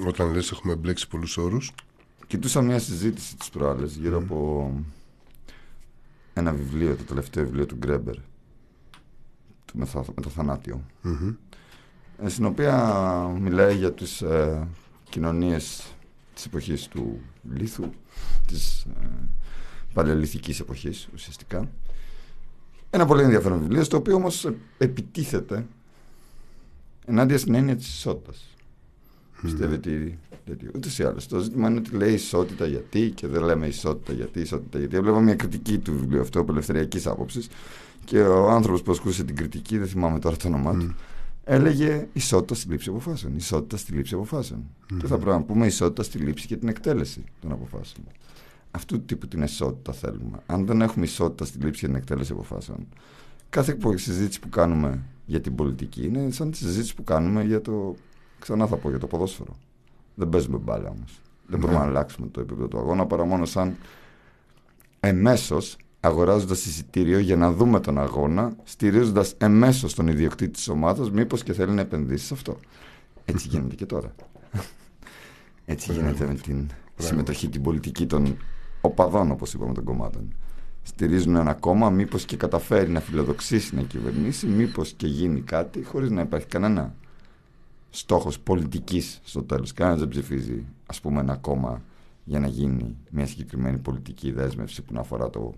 Όταν λες έχουμε μπλέξει πολλούς όρους. Κοιτούσα μια συζήτηση τις προάλλες γύρω από ένα βιβλίο, το τελευταίο βιβλίο του Γκρέμπερ, το μεθα, με το θανάτιο, Μμμ. ε, στην οποία μιλάει για τις ε, κοινωνίες της εποχής του λίθου, της ε, παλαιολιθικής εποχής ουσιαστικά. Ένα πολύ ενδιαφέρον βιβλίο, στο οποίο όμως ε, επιτίθεται ενάντια στην έννοια της ισότητας. Πιστεύει ότι. τέτοιο. Ούτε ή άλλως. Το ζήτημα είναι ότι λέει ισότητα γιατί και δεν λέμε ισότητα γιατί, ισότητα γιατί. Έβλεπα μια κριτική του βιβλίου αυτού από ελευθεριακή άποψης και ο άνθρωπος που ασκούσε την κριτική, δεν θυμάμαι τώρα το όνομά του, έλεγε ισότητα στη λήψη αποφάσεων. Ισότητα στη λήψη αποφάσεων. Και θα πρέπει να πούμε ισότητα στη λήψη και την εκτέλεση των αποφάσεων. Αυτού του τύπου την ισότητα θέλουμε. Αν δεν έχουμε ισότητα στη λήψη και την εκτέλεση αποφάσεων, κάθε συζήτηση που κάνουμε για την πολιτική είναι σαν τη συζήτηση που κάνουμε για το. Ξανά θα πω για το ποδόσφαιρο. Δεν παίζουμε μπάλα όμως. Δεν μπορούμε να αλλάξουμε το επίπεδο του αγώνα παρά μόνο σαν εμέσως αγοράζοντας εισιτήριο για να δούμε τον αγώνα, στηρίζοντας εμέσως τον ιδιοκτήτη της ομάδας, μήπως και θέλει να επενδύσει σε αυτό. Έτσι γίνεται και τώρα. Έτσι γίνεται με την συμμετοχή, την πολιτική των οπαδών, όπως είπαμε, των κομμάτων στηρίζουν ένα κόμμα, μήπως και καταφέρει να φιλοδοξήσει να κυβερνήσει, μήπως και γίνει κάτι χωρίς να υπάρχει κανένα στόχος πολιτικής στο τέλος. Κανένας δεν ψηφίζει ας πούμε ένα κόμμα για να γίνει μια συγκεκριμένη πολιτική δέσμευση που να αφορά το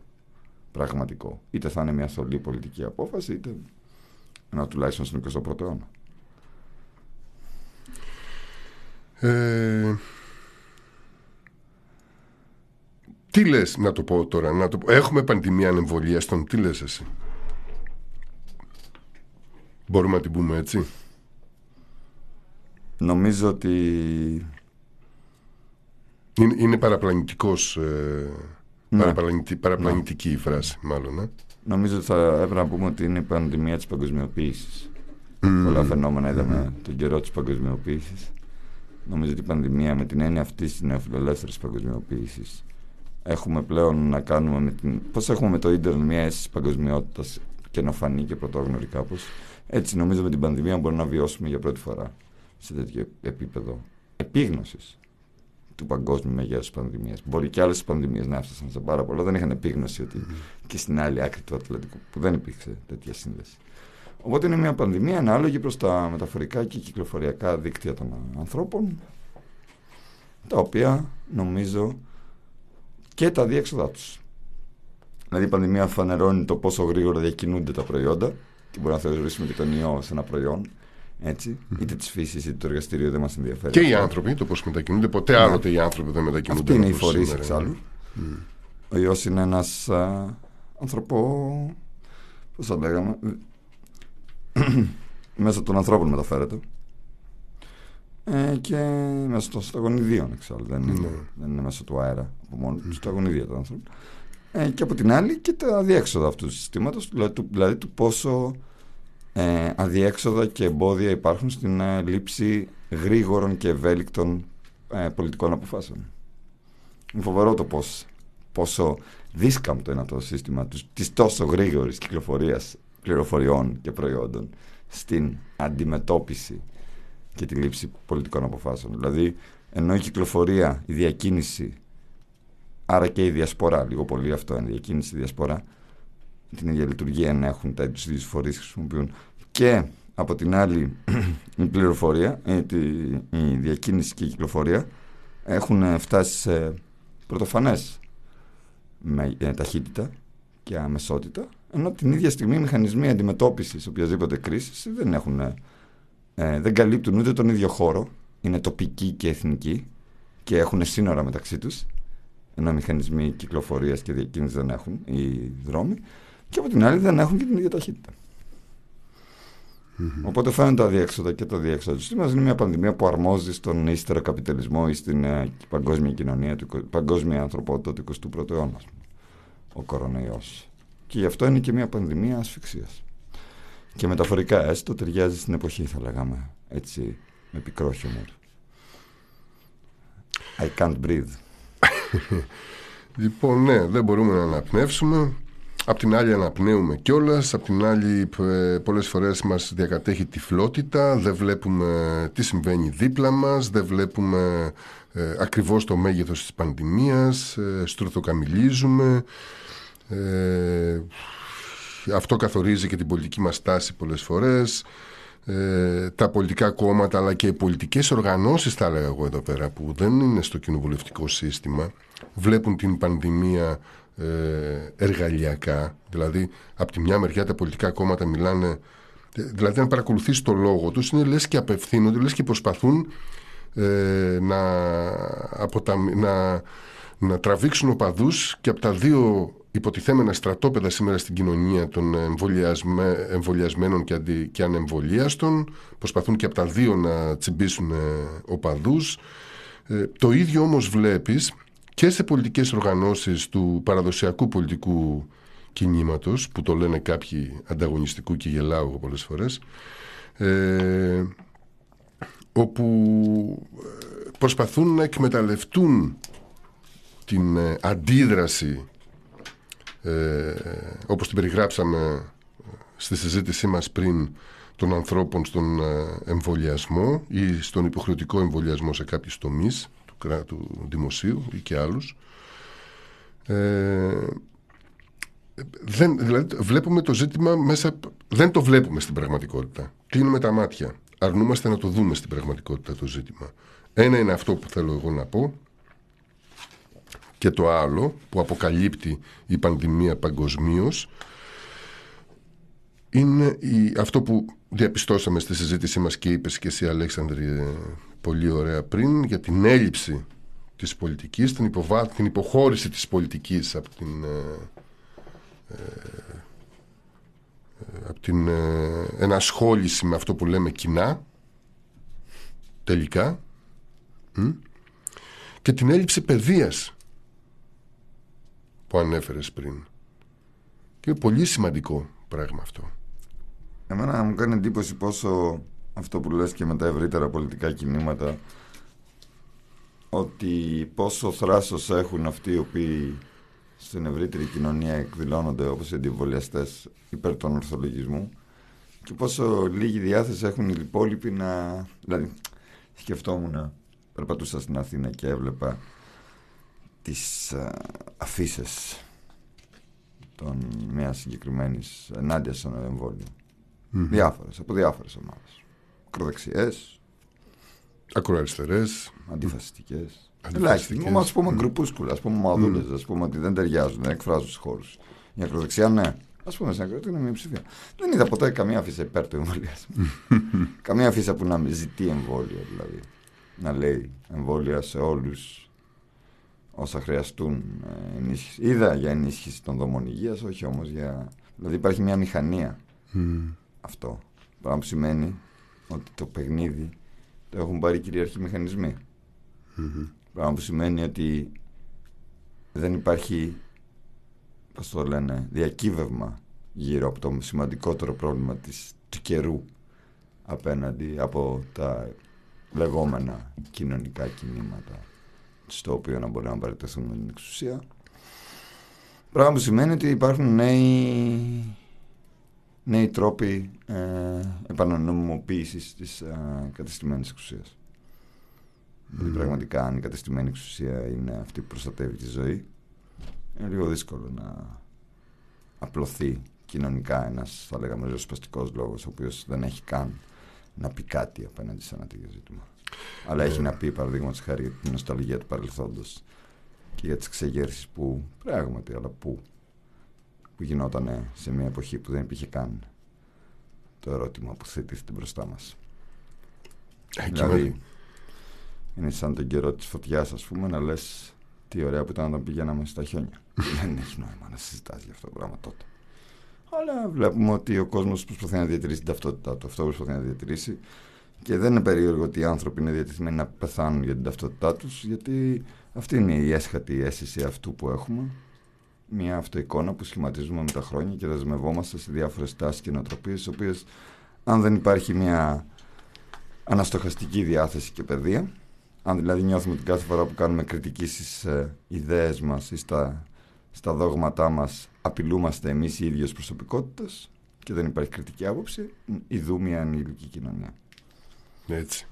πραγματικό. Είτε θα είναι μια θολή πολιτική απόφαση, είτε ένα τουλάχιστον στον 21ο αιώνα. Ε, τι λες να το πω τώρα, να το πω. Έχουμε πανδημία ανεμβολίας στον, τι λες εσύ. Μπορούμε να την πούμε έτσι. Νομίζω ότι Είναι, είναι παραπλανητικός, ε, Ναι. παραπλανητη- παραπλανητική η φράση μάλλον. Ε. Νομίζω ότι θα έπρεπε να πούμε ότι είναι η πανδημία της παγκοσμιοποίησης. Πολλά φαινόμενα είδαμε τον καιρό της παγκοσμιοποίησης. Νομίζω ότι η πανδημία με την έννοια αυτής της νεοφιλελεύθερης παγκοσμιοποίησης έχουμε πλέον να κάνουμε με την. Πώς έχουμε με το ίντερνετ μια αίσθηση παγκοσμιότητας καινοφανή και πρωτόγνωρη κάπως. Έτσι νομίζω με την πανδημία μπορούμε να βιώσουμε για πρώτη φορά σε τέτοιο επίπεδο επίγνωσης του παγκόσμιου μεγέθους πανδημίας. Μπορεί και άλλες πανδημίες να έφτασαν σε πάρα πολλά. Δεν είχαν επίγνωση ότι και στην άλλη άκρη του Ατλαντικού που δεν υπήρξε τέτοια σύνδεση. Οπότε είναι μια πανδημία ανάλογη προς τα μεταφορικά και κυκλοφοριακά δίκτυα των ανθρώπων τα οποία νομίζω και τα διέξοδά τους. Δηλαδή η πανδημία φανερώνει το πόσο γρήγορα διακινούνται τα προϊόντα και μπορούμε να θεωρήσουμε και τον ιό σε ένα προϊόν έτσι, είτε της φύσης είτε το εργαστήριο δεν μας ενδιαφέρει. Και οι αυτό. άνθρωποι, το πώς μετακινούνται. Ποτέ άλλοτε οι άνθρωποι δεν μετακινούνται. Αυτή είναι η όπως φορή σήμερα. εξάλλου. Ο ιός είναι ένας α, ανθρωπό... Πώς θα λέγαμε... μέσα των ανθρώπων μεταφέρεται. Ε, και μέσα των σταγονιδίων εξάλλου. Δεν είναι, Ναι. δεν είναι μέσα του αέρα από μόνο του. Σταγονιδία των ανθρώπων. Ε, και από την άλλη και τα αδιέξοδα αυτού του συστήματος, δηλαδή του, δηλαδή του πόσο ε, αδιέξοδα και εμπόδια υπάρχουν στην ε, λήψη γρήγορων και ευέλικτων ε, πολιτικών αποφάσεων. Είναι φοβερό το πώς, πόσο δίσκαμπτο είναι αυτό το σύστημα τους, της τόσο γρήγορης κυκλοφορίας πληροφοριών και προϊόντων στην αντιμετώπιση και τη λήψη πολιτικών αποφάσεων. Δηλαδή, ενώ η κυκλοφορία, η διακίνηση, άρα και η διασπορά, λίγο πολύ αυτό είναι, η διακίνηση, η διασπορά, την ίδια λειτουργία να έχουν τα τους ίδιους φορείς χρησιμοποιούν. Και από την άλλη η πληροφορία, ε, τη, η διακίνηση και η κυκλοφορία έχουν ε, φτάσει σε πρωτοφανές με ε, ταχύτητα και αμεσότητα ενώ την ίδια στιγμή οι μηχανισμοί αντιμετώπισης οποιασδήποτε κρίσης δεν έχουν ε, ε, δεν καλύπτουν ούτε τον ίδιο χώρο είναι τοπικοί και εθνικοί και έχουν σύνορα μεταξύ τους ενώ οι μηχανισμοί κυκλοφορίας και διακίνησης δεν έχουν οι δρόμοι και από την άλλη δεν έχουν και την ίδια ταχύτητα. Οπότε φαίνονται τα διέξοδα και τα διέξοδα του συστήματο. Είναι μια πανδημία που αρμόζει στον ύστερο καπιταλισμό ή στην ε, παγκόσμια κοινωνία, του, εικο- παγκόσμια ανθρωπότητα του 21ου αιώνας. Ο κορονοϊός. Και γι' αυτό είναι και μια πανδημία ασφυξίας. Και μεταφορικά έστω ταιριάζει στην εποχή, θα λέγαμε. Έτσι, με πικρό χιούμορ. I can't breathe. Λοιπόν, ναι, δεν μπορούμε να αναπνεύσουμε. Απ' την άλλη αναπνέουμε κιόλας. Απ' την άλλη, ε, πολλές φορές μας διακατέχει τυφλότητα. Δεν βλέπουμε τι συμβαίνει δίπλα μας. Δεν βλέπουμε ε, ακριβώς το μέγεθος της πανδημίας. Ε, στρουθοκαμιλίζουμε. Ε, αυτό καθορίζει και την πολιτική μας τάση πολλές φορές. Ε, τα πολιτικά κόμματα αλλά και οι πολιτικές οργανώσεις θα έλεγα εγώ εδώ πέρα που δεν είναι στο κοινοβουλευτικό σύστημα βλέπουν την πανδημία ε, εργαλειακά. Δηλαδή από τη μια μεριά τα πολιτικά κόμματα μιλάνε ε, δηλαδή αν παρακολουθείς το λόγο τους είναι λες και απευθύνονται λες και προσπαθούν ε, να, αποτα... να, να τραβήξουν οπαδούς και από τα δύο υποτιθέμενα στρατόπεδα σήμερα στην κοινωνία των εμβολιασμέ... εμβολιασμένων και, αντι... και ανεμβολίαστων. Προσπαθούν και από τα δύο να τσιμπήσουν ε, οπαδούς. Ε, το ίδιο όμως βλέπεις και σε πολιτικές οργανώσεις του παραδοσιακού πολιτικού κινήματος που το λένε κάποιοι ανταγωνιστικού και γελάω εγώ πολλές φορές ε, όπου ε, προσπαθούν να εκμεταλλευτούν την ε, αντίδραση ε, όπως την περιγράψαμε στη συζήτησή μας πριν των ανθρώπων στον ε, εμβολιασμό ή στον υποχρεωτικό εμβολιασμό σε κάποιους τομείς του, κράτου, του δημοσίου ή και άλλους ε, δεν, δηλαδή βλέπουμε το ζήτημα μέσα. Δεν το βλέπουμε στην πραγματικότητα. Κλείνουμε τα μάτια. Αρνούμαστε να το δούμε στην πραγματικότητα το ζήτημα. Ένα είναι αυτό που θέλω εγώ να πω. Και το άλλο που αποκαλύπτει η πανδημία παγκοσμίως είναι η, αυτό που διαπιστώσαμε στη συζήτησή μας και είπες και εσύ Αλέξανδρη ε, πολύ ωραία πριν για την έλλειψη της πολιτικής, την, υποβά, την υποχώρηση της πολιτικής από την, ε, ε, από την ε, ενασχόληση με αυτό που λέμε κοινά τελικά μ, και την έλλειψη παιδείας που ανέφερες πριν. Και είναι πολύ σημαντικό πράγμα αυτό. Εμένα μου κάνει εντύπωση πόσο αυτό που λες και με τα ευρύτερα πολιτικά κινήματα ότι πόσο θράσος έχουν αυτοί οι οποίοι στην ευρύτερη κοινωνία εκδηλώνονται όπως οι αντιβολιαστές υπέρ των ορθολογισμού και πόσο λίγη διάθεση έχουν οι υπόλοιποι να... Δηλαδή, σκεφτόμουν να περπατούσα στην Αθήνα και έβλεπα τις αφήσει των μια συγκεκριμένης ενάντια στον εμβόλιο. Διάφορες, από διάφορες ομάδες. Ακροδεξιές, Ακροαριστερές, αντιφασιστικές. Αντιφασιστικές. Ελάχιστοι. Μα ας πούμε γκρουπούσκουλα, ας πούμε ομαδούλε, ας πούμε ότι δεν ταιριάζουν, δεν εκφράζουν στους χώρους. Η ακροδεξιά, ναι. Α πούμε στην ακροδεξιά είναι μειοψηφία. Δεν είδα ποτέ καμία αφήσα υπέρ του εμβολιασμού. καμία αφήσα που να ζητεί εμβόλιο, δηλαδή. Να λέει εμβόλια σε όλους όσα χρειαστούν ε, ενίσχυση. Είδα για ενίσχυση των δομών υγείας, όχι όμως για. Δηλαδή υπάρχει μια μηχανία αυτό. Πράγμα που σημαίνει ότι το παιχνίδι το έχουν πάρει κυριαρχοί μηχανισμοί. Πράγμα που σημαίνει ότι δεν υπάρχει, πώς το λένε, διακύβευμα γύρω από το σημαντικότερο πρόβλημα της, του καιρού απέναντι από τα λεγόμενα κοινωνικά κινήματα στο οποίο να μπορεί να παραιτηθούν με την εξουσία. Πράγμα που σημαίνει ότι υπάρχουν νέοι, νέοι τρόποι ε, επανανομιμοποίησης της ε, κατεστημένης εξουσίας. Δηλαδή πραγματικά αν η κατεστημένη εξουσία είναι αυτή που προστατεύει τη ζωή είναι λίγο δύσκολο να απλωθεί κοινωνικά ένας θα λέγαμε ριζοσπαστικός λόγος ο οποίος δεν έχει καν να πει κάτι απέναντι σε ένα τέτοιο ζήτημα. Αλλά έχει να πει παραδείγματος χάρη για την νοσταλγία του παρελθόντος και για τις εξεγέρσεις που πράγματι αλλά που που γινόταν σε μια εποχή που δεν υπήρχε καν το ερώτημα που θέτει μπροστά μας. Ε, και Δηλαδή, με- είναι σαν τον καιρό της φωτιάς, ας πούμε, να λες τι ωραία που ήταν όταν πηγαίναμε στα χιόνια. Δεν έχει νόημα να συζητάς για αυτό το πράγμα τότε. Αλλά βλέπουμε ότι ο κόσμος προσπαθεί να διατηρήσει την ταυτότητά του. Αυτό προσπαθεί να διατηρήσει. Και δεν είναι περίεργο ότι οι άνθρωποι είναι διατεθειμένοι να πεθάνουν για την ταυτότητά τους, γιατί αυτή είναι η έσχατη αίσθηση αυτού που έχουμε. Μια αυτοεικόνα που σχηματίζουμε με τα χρόνια και δεσμευόμαστε σε διάφορες τάσεις και νοοτροπίε, τι οποίες, αν δεν υπάρχει μια αναστοχαστική διάθεση και παιδεία, αν δηλαδή νιώθουμε ότι κάθε φορά που κάνουμε κριτική στις ε, ιδέες μας ή στα, στα δόγματά μας απειλούμαστε εμείς οι ίδιοι ως προσωπικότητες και δεν υπάρχει κριτική άποψη, ιδού μια ανήλικη κοινωνία. Έτσι.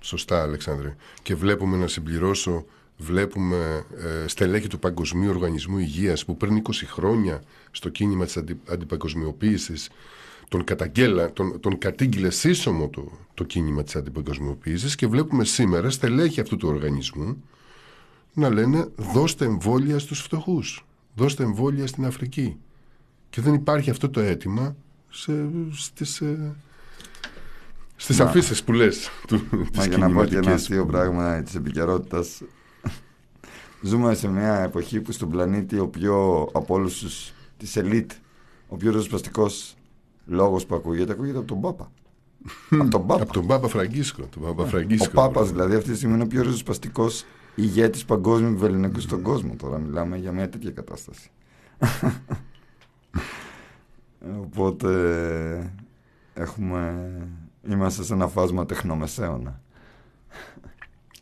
Σωστά, Αλεξάνδρε. Και βλέπουμε να συμπληρώσω, βλέπουμε ε, στελέχη του Παγκοσμίου Οργανισμού Υγείας που πριν 20 χρόνια στο κίνημα της αντι, αντιπαγκοσμιοποίησης τον, καταγγέλα, τον, τον κατήγγειλε σύσσωμο το, το κίνημα της αντιπαγκοσμιοποίησης και βλέπουμε σήμερα στελέχη αυτού του οργανισμού να λένε δώστε εμβόλια στους φτωχούς, δώστε εμβόλια στην Αφρική. Και δεν υπάρχει αυτό το αίτημα σε, στις, ε, στις Μα- αφήσεις που λες του, Μα τις για να πω και ένα κινηματικές. αστείο πράγμα της επικαιρότητας. Ζούμε σε μια εποχή που στον πλανήτη ο πιο από όλους τους της ελίτ, ο πιο ριζοσπαστικός λόγος που ακούγεται, ακούγεται από τον Πάπα. από τον Πάπα. Από τον Πάπα Φραγκίσκο. Τον Πάπα Ο Φραγκίσκο. Πάπας δηλαδή αυτή τη στιγμή είναι ο πιο ριζοσπαστικός ηγέτης παγκόσμιου βεληνικού στον κόσμο. Τώρα μιλάμε για μια τέτοια κατάσταση. Οπότε έχουμε. Είμαστε σε ένα φάσμα τεχνομεσαίωνα.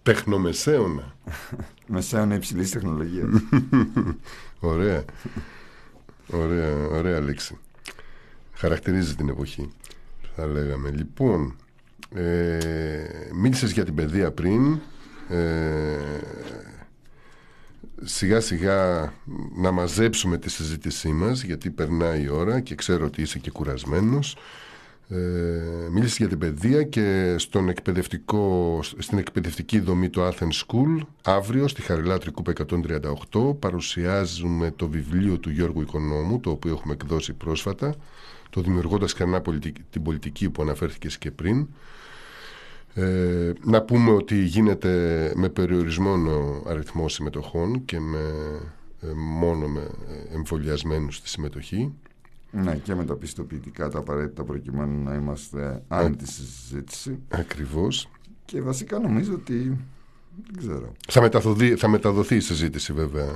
Τεχνομεσαίωνα. Μεσαίωνα υψηλής τεχνολογίας. Ωραία. Ωραία, ωραία λέξη. Χαρακτηρίζει την εποχή, θα λέγαμε. Λοιπόν, ε, μίλησες για την παιδεία πριν. Ε, σιγά σιγά να μαζέψουμε τη συζήτησή μας γιατί περνάει η ώρα και ξέρω ότι είσαι και κουρασμένος ε, μίλησε για την παιδεία και στον εκπαιδευτικό, στην εκπαιδευτική δομή του Athens School αύριο στη Χαριλά Τρικούπα 138 παρουσιάζουμε το βιβλίο του Γιώργου Οικονόμου το οποίο έχουμε εκδώσει πρόσφατα το δημιουργώντας κανένα πολιτική, την πολιτική που αναφέρθηκες και πριν ε, να πούμε ότι γίνεται με περιορισμένο αριθμό συμμετοχών και με, ε, μόνο με εμβολιασμένους στη συμμετοχή. Ναι, και με τα πιστοποιητικά τα απαραίτητα προκειμένου να είμαστε άνετοι στη συζήτηση. Ακριβώς. Και βασικά νομίζω ότι. Δεν ξέρω. Θα μεταδοθεί, θα μεταδοθεί η συζήτηση βέβαια.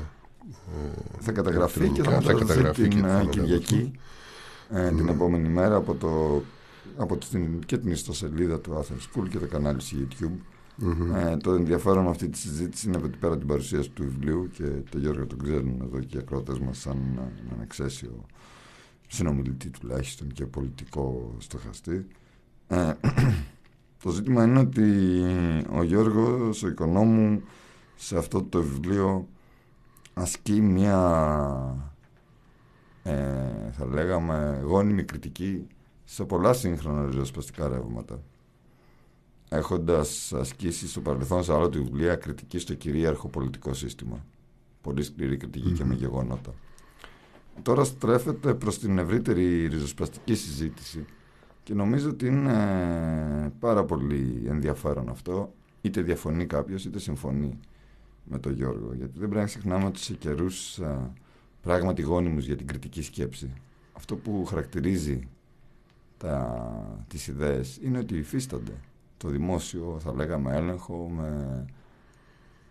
Θα καταγραφεί και θα ηλεκτρονικά, θα μεταδοθεί καταγραφεί την και θα ε, μεταδοθεί. Κυριακή ε, την επόμενη μέρα από, το, από την, και την ιστοσελίδα του Athens School και το κανάλι στο YouTube. Ε, το ενδιαφέρον με αυτή τη συζήτηση είναι ότι πέρα από την παρουσίαση του βιβλίου και το Γιώργο τον ξέρουν εδώ και οι ακρότες μας σαν ε, έναν εξαίσιο συνομιλητή τουλάχιστον και πολιτικό στοχαστή. Ε, το ζήτημα είναι ότι ο Γιώργος, ο οικονόμου, σε αυτό το βιβλίο ασκεί μια ε, θα λέγαμε γόνιμη κριτική σε πολλά σύγχρονα ριζοσπαστικά ρεύματα έχοντας ασκήσει στο παρελθόν σε άλλα του βιβλία κριτική στο κυρίαρχο πολιτικό σύστημα πολύ σκληρή κριτική και με γεγονότα τώρα στρέφεται προς την ευρύτερη ριζοσπαστική συζήτηση και νομίζω ότι είναι πάρα πολύ ενδιαφέρον αυτό. Είτε διαφωνεί κάποιος είτε συμφωνεί με τον Γιώργο. Γιατί δεν πρέπει να ξεχνάμε ότι σε καιρούς α, πράγματι γόνιμους για την κριτική σκέψη αυτό που χαρακτηρίζει τα, τις ιδέες είναι ότι υφίστανται. Το δημόσιο θα λέγαμε έλεγχο με,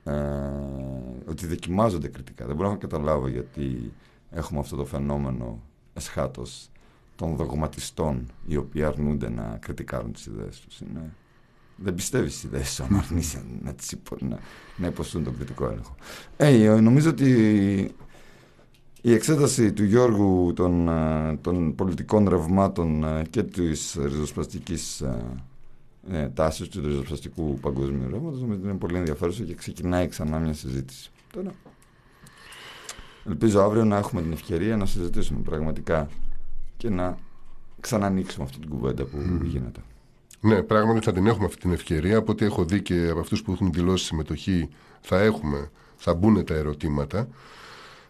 ε, ότι δοκιμάζονται κριτικά. Δεν μπορώ να καταλάβω γιατί έχουμε αυτό το φαινόμενο εσχάτως των δογματιστών οι οποίοι αρνούνται να κριτικάρουν τις ιδέες τους είναι, δεν πιστεύεις στις ιδέες σου αν αρνείσαι να, τις υπο, να, να υποστούν τον κριτικό έλεγχο ε, νομίζω ότι η εξέταση του Γιώργου των, ε, των πολιτικών ρευμάτων ε, και της ριζοσπαστικής ε, ε, τάσης του ριζοσπαστικού παγκοσμίου ρεύματος νομίζω ότι είναι πολύ ενδιαφέρουσα και ξεκινάει ξανά μια συζήτηση. Τώρα, ελπίζω αύριο να έχουμε την ευκαιρία να συζητήσουμε πραγματικά και να ξανανοίξουμε αυτή την κουβέντα που γίνεται. Ναι, πράγματι θα την έχουμε αυτή την ευκαιρία. Από ό,τι έχω δει και από αυτούς που έχουν δηλώσει συμμετοχή, θα έχουμε, θα μπουν τα ερωτήματα.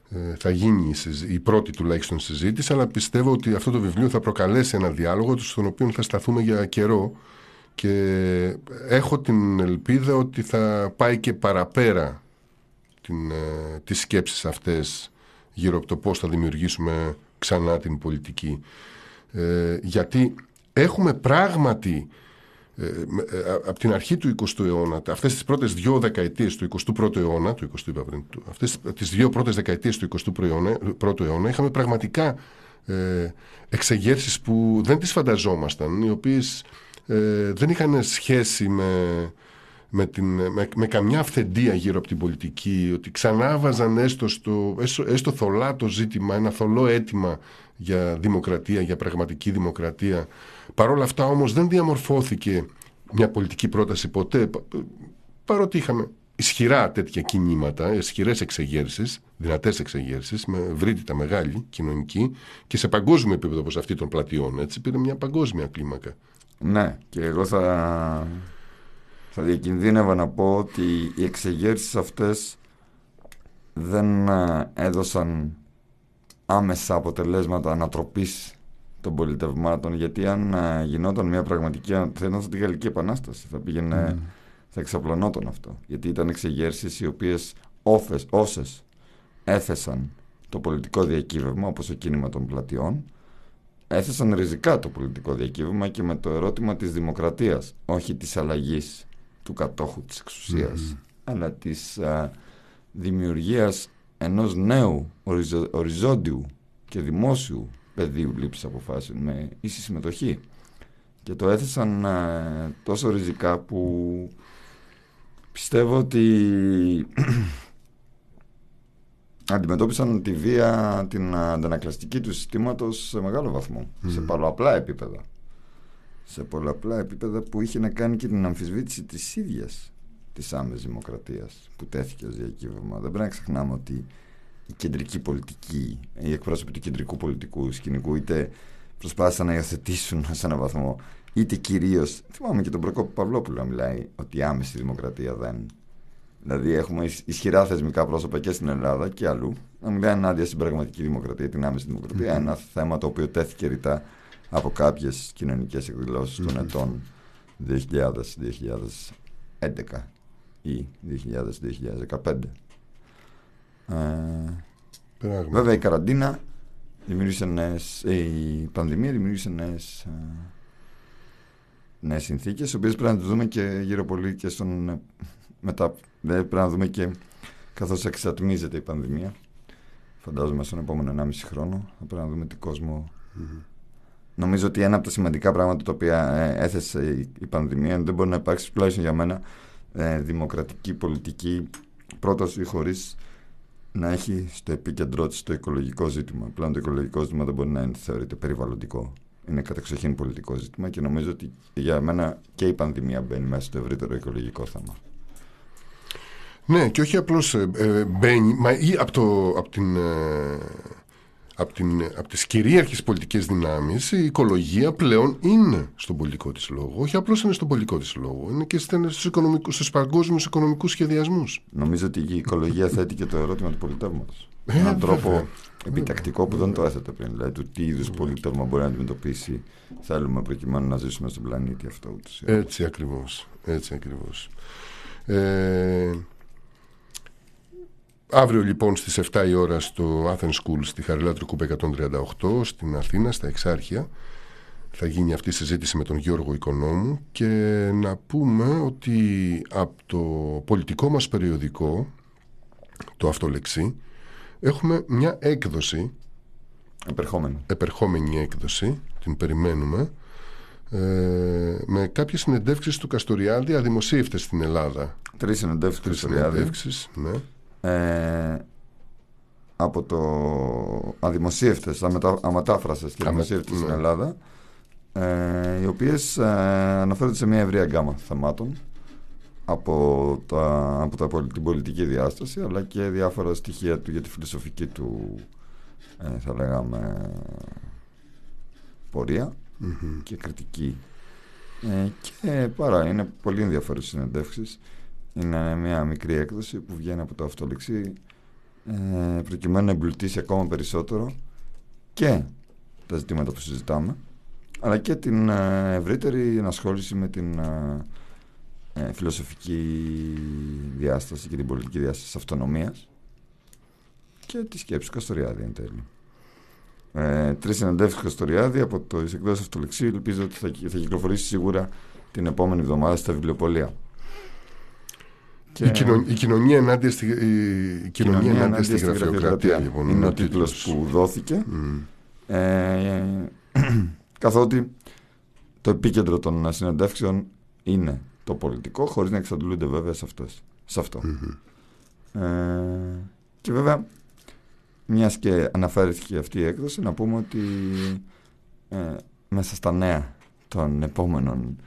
Ε, θα γίνει η, συζ- η πρώτη τουλάχιστον συζήτηση, αλλά πιστεύω ότι αυτό το βιβλίο θα προκαλέσει ένα διάλογο στον οποίο θα σταθούμε για καιρό και έχω την ελπίδα ότι θα πάει και παραπέρα την, ε, τις σκέψεις αυτές γύρω από το πώς θα δημιουργήσουμε ξανά την πολιτική. Ε, γιατί έχουμε πράγματι ε, με- ε, α- από την αρχή του 20ου αιώνα, αυτές τις πρώτες δύο δεκαετίες του 21ου αιώνα, του 20ου είπα πριν, του- αυτές τις δύο πρώτες δεκαετίες του 21ου αιώνα, πρώτου αιώνα είχαμε πραγματικά ε, εξεγέρσεις που δεν τις φανταζόμασταν, οι οποίες ε, δεν είχαν σχέση με, με, την, με, με καμιά αυθεντία γύρω από την πολιτική, ότι ξανά βάζαν έστω, στο, έστω, έστω θολά το ζήτημα, ένα θολό αίτημα για δημοκρατία, για πραγματική δημοκρατία. Παρ' όλα αυτά όμως δεν διαμορφώθηκε μια πολιτική πρόταση ποτέ, πα- παρότι είχαμε ισχυρά τέτοια κινήματα, ισχυρές εξεγέρσεις, δυνατές εξεγέρσεις, με ευρύτητα μεγάλη κοινωνική και σε παγκόσμιο επίπεδο όπως αυτή των πλατιών. Έτσι, πήρε μια παγκόσμια κλίμακα. Ναι, και εγώ θα, θα διακινδύνευα να πω ότι οι εξεγέρσεις αυτές δεν ε, έδωσαν άμεσα αποτελέσματα ανατροπής των πολιτευμάτων γιατί αν ε, γινόταν μια πραγματική θα τη Γαλλική Επανάσταση θα πήγαινε θα εξαπλωνόταν αυτό. Γιατί ήταν εξεγέρσεις οι οποίες όφες, όσες έθεσαν το πολιτικό διακύβευμα όπως το κίνημα των πλατιών έθεσαν ριζικά το πολιτικό διακύβευμα και με το ερώτημα της δημοκρατίας όχι της αλλαγής του κατόχου της εξουσίας αλλά της α, δημιουργίας ενός νέου οριζο, οριζόντιου και δημόσιου πεδίου λήψης αποφάσεων με ίση συμμετοχή. Και το έθεσαν α, τόσο ριζικά που πιστεύω ότι αντιμετώπισαν τη βία, την αντανακλαστική του συστήματος σε μεγάλο βαθμό, σε πολλαπλά επίπεδα. Σε πολλαπλά επίπεδα που είχε να κάνει και την αμφισβήτηση της ίδιας της άμεσης δημοκρατίας που τέθηκε ως διακύβευμα. Δεν πρέπει να ξεχνάμε ότι η κεντρική πολιτική, οι εκπρόσωποι του κεντρικού πολιτικού σκηνικού είτε προσπάθησαν να υιοθετήσουν σε έναν βαθμό είτε κυρίως. Θυμάμαι και τον Προκόπη Παυλόπουλο να μιλάει ότι η άμεση δημοκρατία δεν. Δηλαδή έχουμε ισ- ισχυρά θεσμικά πρόσωπα και στην Ελλάδα και αλλού να μιλάει ενάντια στην πραγματική δημοκρατία, την άμεση δημοκρατία. Ένα θέμα το οποίο τέθηκε ρητά από κάποιες κοινωνικές εκδηλώσεις των ετών 2000-2011 ή 2000-2015. Ε, Πράγματι. Βέβαια η καραντίνα δημιούργησε νέες, ε, η πανδημία δημιούργησε νέες, ε, νέες συνθήκες, τις οποίες πρέπει να τις δούμε και γύρω πολύ και στον ε, μετά, δηλαδή πρέπει να δούμε και καθώς εξατμίζεται η πανδημία. Φαντάζομαι στον επόμενο 1,5 χρόνο θα πρέπει να δούμε τι κόσμο... Νομίζω ότι ένα από τα σημαντικά πράγματα τα οποία ε, έθεσε η, η πανδημία δεν μπορεί να υπάρξει τουλάχιστον για μένα ε, δημοκρατική πολιτική πρόταση χωρίς να έχει στο επίκεντρό της το οικολογικό ζήτημα. Πλέον το οικολογικό ζήτημα δεν μπορεί να είναι, θεωρείται περιβαλλοντικό. Είναι κατεξοχήν πολιτικό ζήτημα και νομίζω ότι για μένα και η πανδημία μπαίνει μέσα στο ευρύτερο οικολογικό θέμα. Ναι, και όχι απλώς ε, ε, μπαίνει, μα ή από, το, από την... Ε, από, την, από τις κυρίαρχες πολιτικές δυνάμεις η οικολογία πλέον είναι στον πολιτικό της λόγο. Όχι απλώς είναι στον πολιτικό της λόγο. Είναι και στους, οικονομικούς, στους παγκόσμιους οικονομικούς σχεδιασμούς. Νομίζω ότι η οικολογία θέτει και το ερώτημα του πολιτεύματο. Ε, Με έναν βέβαια. τρόπο επιτακτικό που δεν το έθετε πριν. Δηλαδή, του τι είδους πολίτευμα μπορεί να αντιμετωπίσει θέλουμε προκειμένου να ζήσουμε στον πλανήτη αυτό. ούτως ή άλλως. Έτσι ακριβώς. Έτσι ακριβώς. Ε, αύριο λοιπόν στις 7 η ώρα στο Athens School στη Χαριλά Τρικούπα 138 στην Αθήνα, στα Εξάρχεια θα γίνει αυτή η συζήτηση με τον Γιώργο Οικονόμου και να πούμε ότι από το πολιτικό μας περιοδικό το Αυτολεξί έχουμε μια έκδοση Επερχόμενο. επερχόμενη έκδοση, την περιμένουμε, ε, με κάποιες συνεντεύξεις του Καστοριάδη αδημοσίευτες στην Ελλάδα. Τρεις συνεντεύξεις Τρεις Χριστοριάδη. συνεντεύξεις, ναι. Ε, από το αδημοσίευτες, αμετα, αμετάφρασες και Αμε- δημοσίευτες στην ναι. Ελλάδα ε, οι οποίες ε, αναφέρονται σε μια ευρεία γκάμα θεμάτων από, τα, από τα, πολι- την πολιτική διάσταση αλλά και διάφορα στοιχεία του για τη φιλοσοφική του ε, θα λέγαμε πορεία και κριτική. Ε, και παρά είναι πολύ ενδιαφέρουσες συνεντεύξεις είναι μια μικρή έκδοση που βγαίνει από το αυτολεξί ε, προκειμένου να εμπλουτίσει ακόμα περισσότερο και τα ζητήματα που συζητάμε αλλά και την ε, ευρύτερη ενασχόληση με την ε, ε, φιλοσοφική διάσταση και την πολιτική διάσταση της αυτονομίας και τη σκέψη του Καστοριάδη εν τέλει. Ε, τρεις συναντεύσεις του Καστοριάδη από το εκδόσεις αυτολεξίου ελπίζω ότι θα, θα κυκλοφορήσει σίγουρα την επόμενη εβδομάδα στα βιβλιοπολία. Η, κοινο- η κοινωνία ενάντια στη, η, η κοινωνία ενάντια στη γραφειοκρατία, λοιπόν. είναι ο τίτλος. τίτλος που δόθηκε Μμ. ε, καθότι το επίκεντρο των συνεντεύξεων είναι το πολιτικό χωρίς να εξαντλούνται βέβαια σε, αυτές, σε αυτό. Ε, και βέβαια μιας και αναφέρθηκε αυτή η έκδοση να πούμε ότι ε, μέσα στα νέα των επόμενων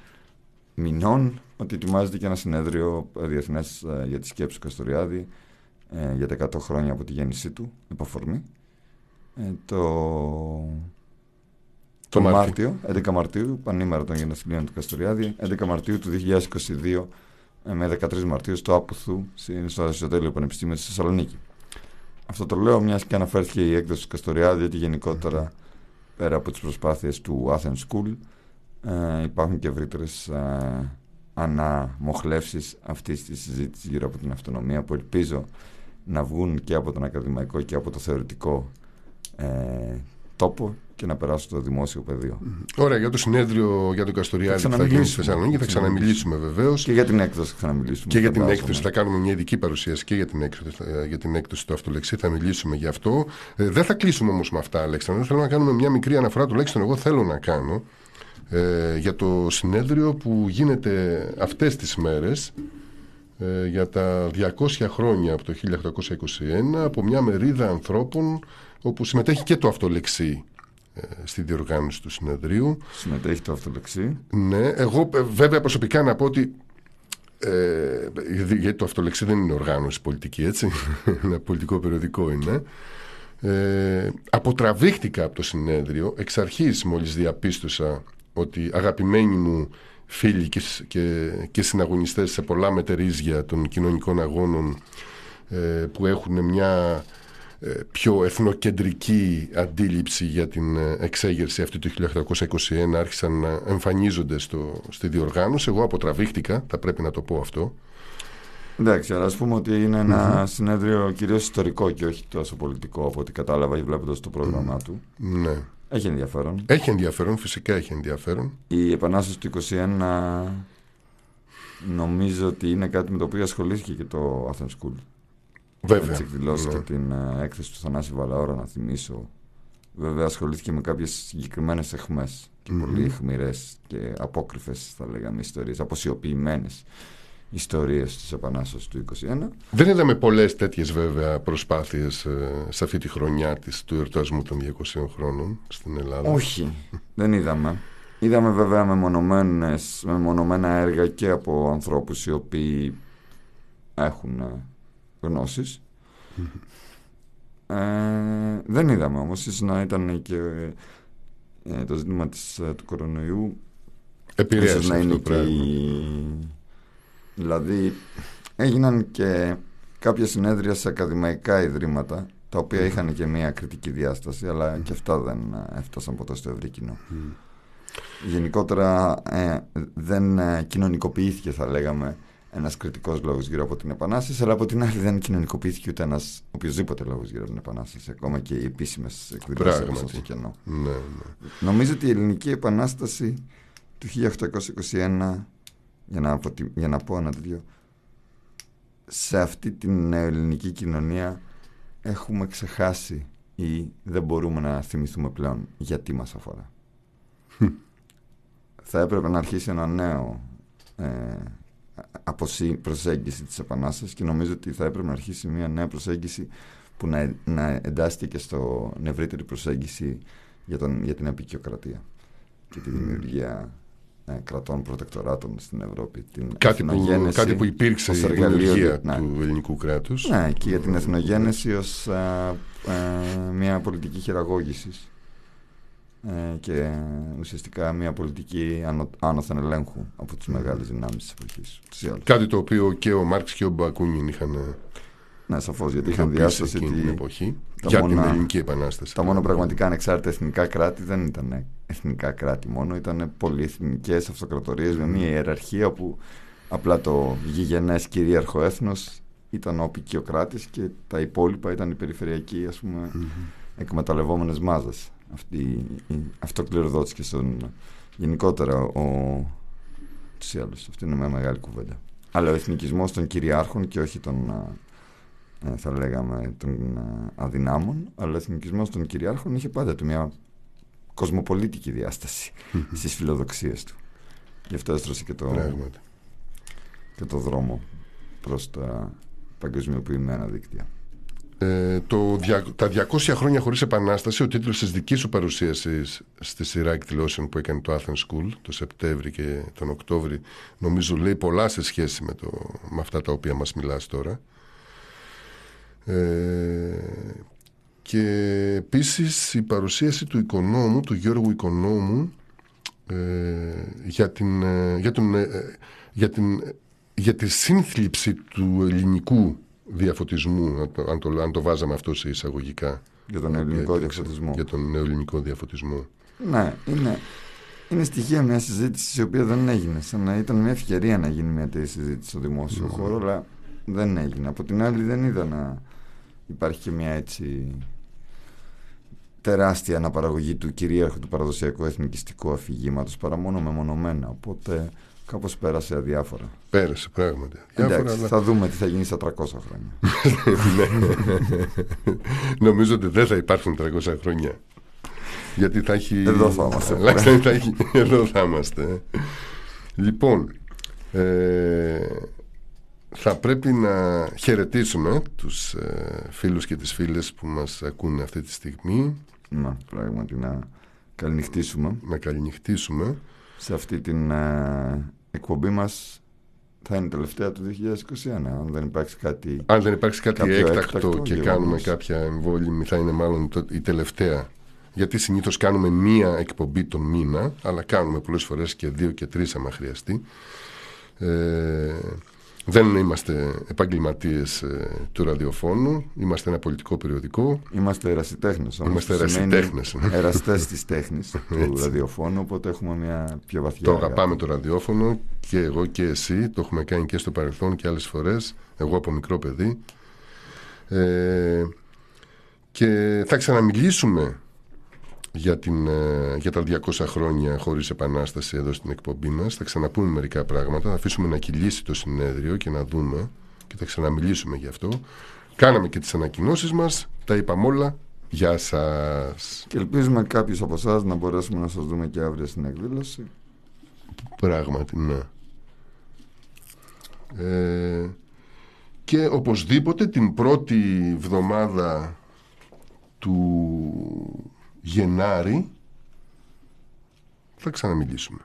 μηνών ότι ετοιμάζεται και ένα συνέδριο ε, διεθνές ε, για τη σκέψη του Καστοριάδη ε, για τα 100 χρόνια από τη γέννησή του επαφορμή ε, το, Το το Μάρτιο. Μάρτιο, 11 Μαρτίου, πανήμερα των γενεθλίων του Καστοριάδη, 11 Μαρτίου του 2022 ε, με 13 Μαρτίου στο Άπουθου, στην- στο Αριστοτέλειο Πανεπιστήμιο στη Θεσσαλονίκη. Αυτό το λέω μιας και αναφέρθηκε η έκδοση του Καστοριάδη, ότι γενικότερα πέρα από τις προσπάθειες του Athens School ε, υπάρχουν και ευρύτερες ε, αναμοχλεύσεις αυτής της συζήτησης γύρω από την αυτονομία που ελπίζω να βγουν και από τον ακαδημαϊκό και από το θεωρητικό ε, τόπο και να περάσουν στο δημόσιο πεδίο. Ωραία, για το συνέδριο για τον Καστοριάδη Θα που θα γίνει στη ξαναμιλήσουμε. Θεσσαλονίκη θα Θα ξαναμιλήσουμε βεβαίως. Και για την έκδοση θα ξαναμιλήσουμε. Και για την φαντάζομαι. έκδοση θα κάνουμε μια ειδική παρουσίαση και για την έκδοση, ε, για την έκδοση του αυτολεξί. Θα μιλήσουμε γι' αυτό. Ε, δεν θα κλείσουμε όμως με αυτά, Αλέξανδρο. Θέλω να κάνουμε μια μικρή αναφορά, τουλάχιστον εγώ θέλω να κάνω, ε, για το συνέδριο που γίνεται αυτές τις μέρες ε, για τα 200 χρόνια από το 1821 από μια μερίδα ανθρώπων όπου συμμετέχει και το αυτολεξί ε, στη διοργάνωση του συνεδρίου. Συμμετέχει το αυτολεξί; Ναι, εγώ ε, βέβαια προσωπικά να πω ότι ε, γιατί γιατί το αυτολεξί δεν είναι οργάνωση πολιτική, έτσι. Ένα πολιτικό περιοδικό είναι. Ε, αποτραβήχτηκα από το συνέδριο εξ αρχής μόλις διαπίστωσα ότι αγαπημένοι μου φίλοι και, σ- και, και συναγωνιστές σε πολλά μετερίζια των κοινωνικών αγώνων ε, που έχουν μια ε, πιο εθνοκεντρική αντίληψη για την ε, εξέγερση αυτή του 1821 άρχισαν να εμφανίζονται στο, στη διοργάνωση. Εγώ αποτραβήχτηκα, θα πρέπει να το πω αυτό. Εντάξει, αλλά ας πούμε ότι είναι ένα συνέδριο κυρίως ιστορικό και όχι τόσο πολιτικό από ό,τι κατάλαβα βλέποντας το πρόγραμμά του. Ναι. Έχει ενδιαφέρον. Έχει ενδιαφέρον, φυσικά έχει ενδιαφέρον. Η επανάσταση του 21 νομίζω ότι είναι κάτι με το οποίο ασχολήθηκε και το Athens School. Βέβαια. Έτσι εκδηλώσει Ναι. και την ε, έκθεση του Θανάση Βαλαώρα να θυμίσω. Βέβαια ασχολήθηκε με κάποιες συγκεκριμένες εχμές και Μμμ. πολύ αιχμηρές και απόκρυφες θα λέγαμε ιστορίες, αποσιωπημένες ιστορίες της Επανάστασης του 21. Δεν είδαμε πολλές τέτοιες βέβαια προσπάθειες ε, σε αυτή τη χρονιά της, του εορτασμού των 200 χρόνων στην Ελλάδα. Όχι, δεν είδαμε. Είδαμε βέβαια μεμονωμένες, μεμονωμένα έργα και από ανθρώπους οι οποίοι έχουν ε, γνώσεις. Ε, δεν είδαμε όμως, ίσως να ήταν και ε, το ζήτημα της, ε, του κορονοϊού Επηρέασε ίσως να αυτό είναι το και πράγμα. η... Δηλαδή έγιναν και κάποια συνέδρια σε ακαδημαϊκά ιδρύματα τα οποία είχαν και μια κριτική διάσταση αλλά και αυτά δεν ε, έφτασαν ποτέ στο ευρύ κοινό. Γενικότερα ε, δεν ε, κοινωνικοποιήθηκε θα λέγαμε ένας κριτικός λόγος γύρω από την Επανάσταση αλλά από την άλλη δεν κοινωνικοποιήθηκε ούτε ένας οποιοδήποτε λόγος γύρω από την Επανάσταση ακόμα και οι επίσημες εκδηλώσεις Πράγματι. όπως το κενό. Ναι, ναι. Νομίζω ότι η ελληνική επανάσταση του 1821 για να, αποτι- για να πω ένα τέτοιο σε αυτή την ελληνική κοινωνία έχουμε ξεχάσει ή δεν μπορούμε να θυμηθούμε πλέον γιατί μας αφορά. Θα έπρεπε να αρχίσει ένα νέο ε, αποσύ- προσέγγιση της Επανάστασης και νομίζω ότι θα έπρεπε να αρχίσει μια νέα προσέγγιση που να, να εντάσσεται και στο ευρύτερη προσέγγιση για, τον, για την απεικιοκρατία και τη δημιουργία ε, κρατών προτεκτοράτων στην Ευρώπη. Την Κάτι, που, εθνογένεση κάτι που υπήρξε ως η εργαλείο δημιουργία του- ναι. του ελληνικού κράτους. Ναι, και για την εθνογένεση ως ε, ε, μια πολιτική χειραγώγησης ε, και ουσιαστικά μια πολιτική άνο, άνωθεν ελέγχου από τις μεγάλες δυνάμεις της εποχής. ούτως ή άλλως. Κάτι το οποίο και ο Μάρξ και ο Μπακούνιν είχαν ε, Ναι, σαφώς, γιατί είχαν υλοποιήσει διάσταση εκείνη την ότι εποχή τα για μόνα- την ελληνική επανάσταση. τα μόνο πραγματικά ανεξάρτητα εθνικά κράτη δεν ήταν εθνικά κράτη μόνο, ήταν πολυεθνικές αυτοκρατορίες με μια ιεραρχία που απλά το γηγενές κυρίαρχο έθνος ήταν ο απεικιοκράτης και τα υπόλοιπα ήταν οι περιφερειακοί ας πούμε εκμεταλλευόμενες μάζες. Αυτή η αυτοκληροδότηση και στον γενικότερα ο τους ή άλλους. Αυτή είναι μια μεγάλη κουβέντα. Αλλά ο εθνικισμός των κυριάρχων και όχι των α, ε, θα λέγαμε των α, αδυνάμων αλλά ο εθνικισμός των κυριάρχων είχε πάντα του μια κοσμοπολίτικη διάσταση στις φιλοδοξίες του. Γι' αυτό έστρωσε και το, Πράγματι. και το δρόμο προς τα παγκοσμιοποιημένα δίκτυα. Ε, το, δια- τα 200 χρόνια χωρίς επανάσταση, ο τίτλος της δικής σου παρουσίασης στη σειρά εκδηλώσεων που έκανε το Athens School το Σεπτέμβρη και τον Οκτώβρη νομίζω λέει πολλά σε σχέση με, το, με αυτά τα οποία μας μιλάς τώρα. Ε, και επίσης η παρουσίαση του οικονόμου, του Γιώργου Οικονόμου ε, για, την, ε, για, τον, ε, για, την, για τη σύνθλιψη του ελληνικού διαφωτισμού, αν το, αν το, αν το βάζαμε αυτό σε εισαγωγικά. Για τον ελληνικό Για- διαφωτισμό. Για τον νεοελληνικό διαφωτισμό. Ναι, είναι, είναι στοιχεία μιας συζήτησης η οποία δεν έγινε. Σαν να ήταν μια ευκαιρία να γίνει μια τέτοια συζήτηση στο δημόσιο χώρο, αλλά δεν έγινε. Από την άλλη, δεν είδα να υπάρχει και μια έτσι τεράστια αναπαραγωγή του κυρίαρχου του παραδοσιακού εθνικιστικού αφηγήματος παρά μόνο μεμονωμένα. Οπότε κάπως πέρασε αδιάφορα. Πέρασε πράγματι. Διάφορα, Εντάξει, αλλά θα δούμε τι θα γίνει στα 300 χρόνια. νομίζω ότι δεν θα υπάρχουν 300 χρόνια. Γιατί θα έχει. Εδώ θα είμαστε. αλλάξει, θα έχει... Εδώ θα είμαστε. Λοιπόν, ε, θα πρέπει να χαιρετήσουμε τους ε, φίλους και τις φίλες που μας ακούνε αυτή τη στιγμή, Να, πράγματι να καληνυχτήσουμε να καληνυχτήσουμε. σε αυτή την ε, εκπομπή μας θα είναι η τελευταία του 2021, αν δεν υπάρξει κάτι. Αν δεν υπάρξει κάτι Κάποιο έκτακτο, έκτακτο και γεγονός. κάνουμε κάποια εμβόλυμη, θα είναι μάλλον το- η τελευταία. Γιατί συνήθως κάνουμε μία εκπομπή τον μήνα, αλλά κάνουμε πολλές φορές και δύο και τρεις άμα χρειαστεί. Ε, δεν είμαστε επαγγελματίες ε, του ραδιοφώνου, είμαστε ένα πολιτικό περιοδικό. Είμαστε ερασιτέχνες. Είμαστε ερασιτέχνες. Εραστές της τέχνης του ραδιοφώνου, οπότε έχουμε μια πιο βαθιά. Το αγάπη. αγαπάμε το ραδιόφωνο και εγώ και εσύ. Το έχουμε κάνει και στο παρελθόν και άλλες φορές. Εγώ από μικρό παιδί. Ε, και θα ξαναμιλήσουμε για, την, ε, για τα 200 χρόνια χωρίς επανάσταση εδώ στην εκπομπή μας. Θα ξαναπούμε μερικά πράγματα. Θα αφήσουμε να κυλήσει το συνέδριο και να δούμε και θα ξαναμιλήσουμε γι' αυτό. Κάναμε και τις ανακοινώσεις μας. Τα είπαμε όλα. Γεια σας. Και ελπίζουμε κάποιου από εσάς να μπορέσουμε να σας δούμε και αύριο στην εκδήλωση. Πράγματι, ναι. Ε, και οπωσδήποτε την πρώτη βδομάδα του Γενάρη θα ξαναμιλήσουμε.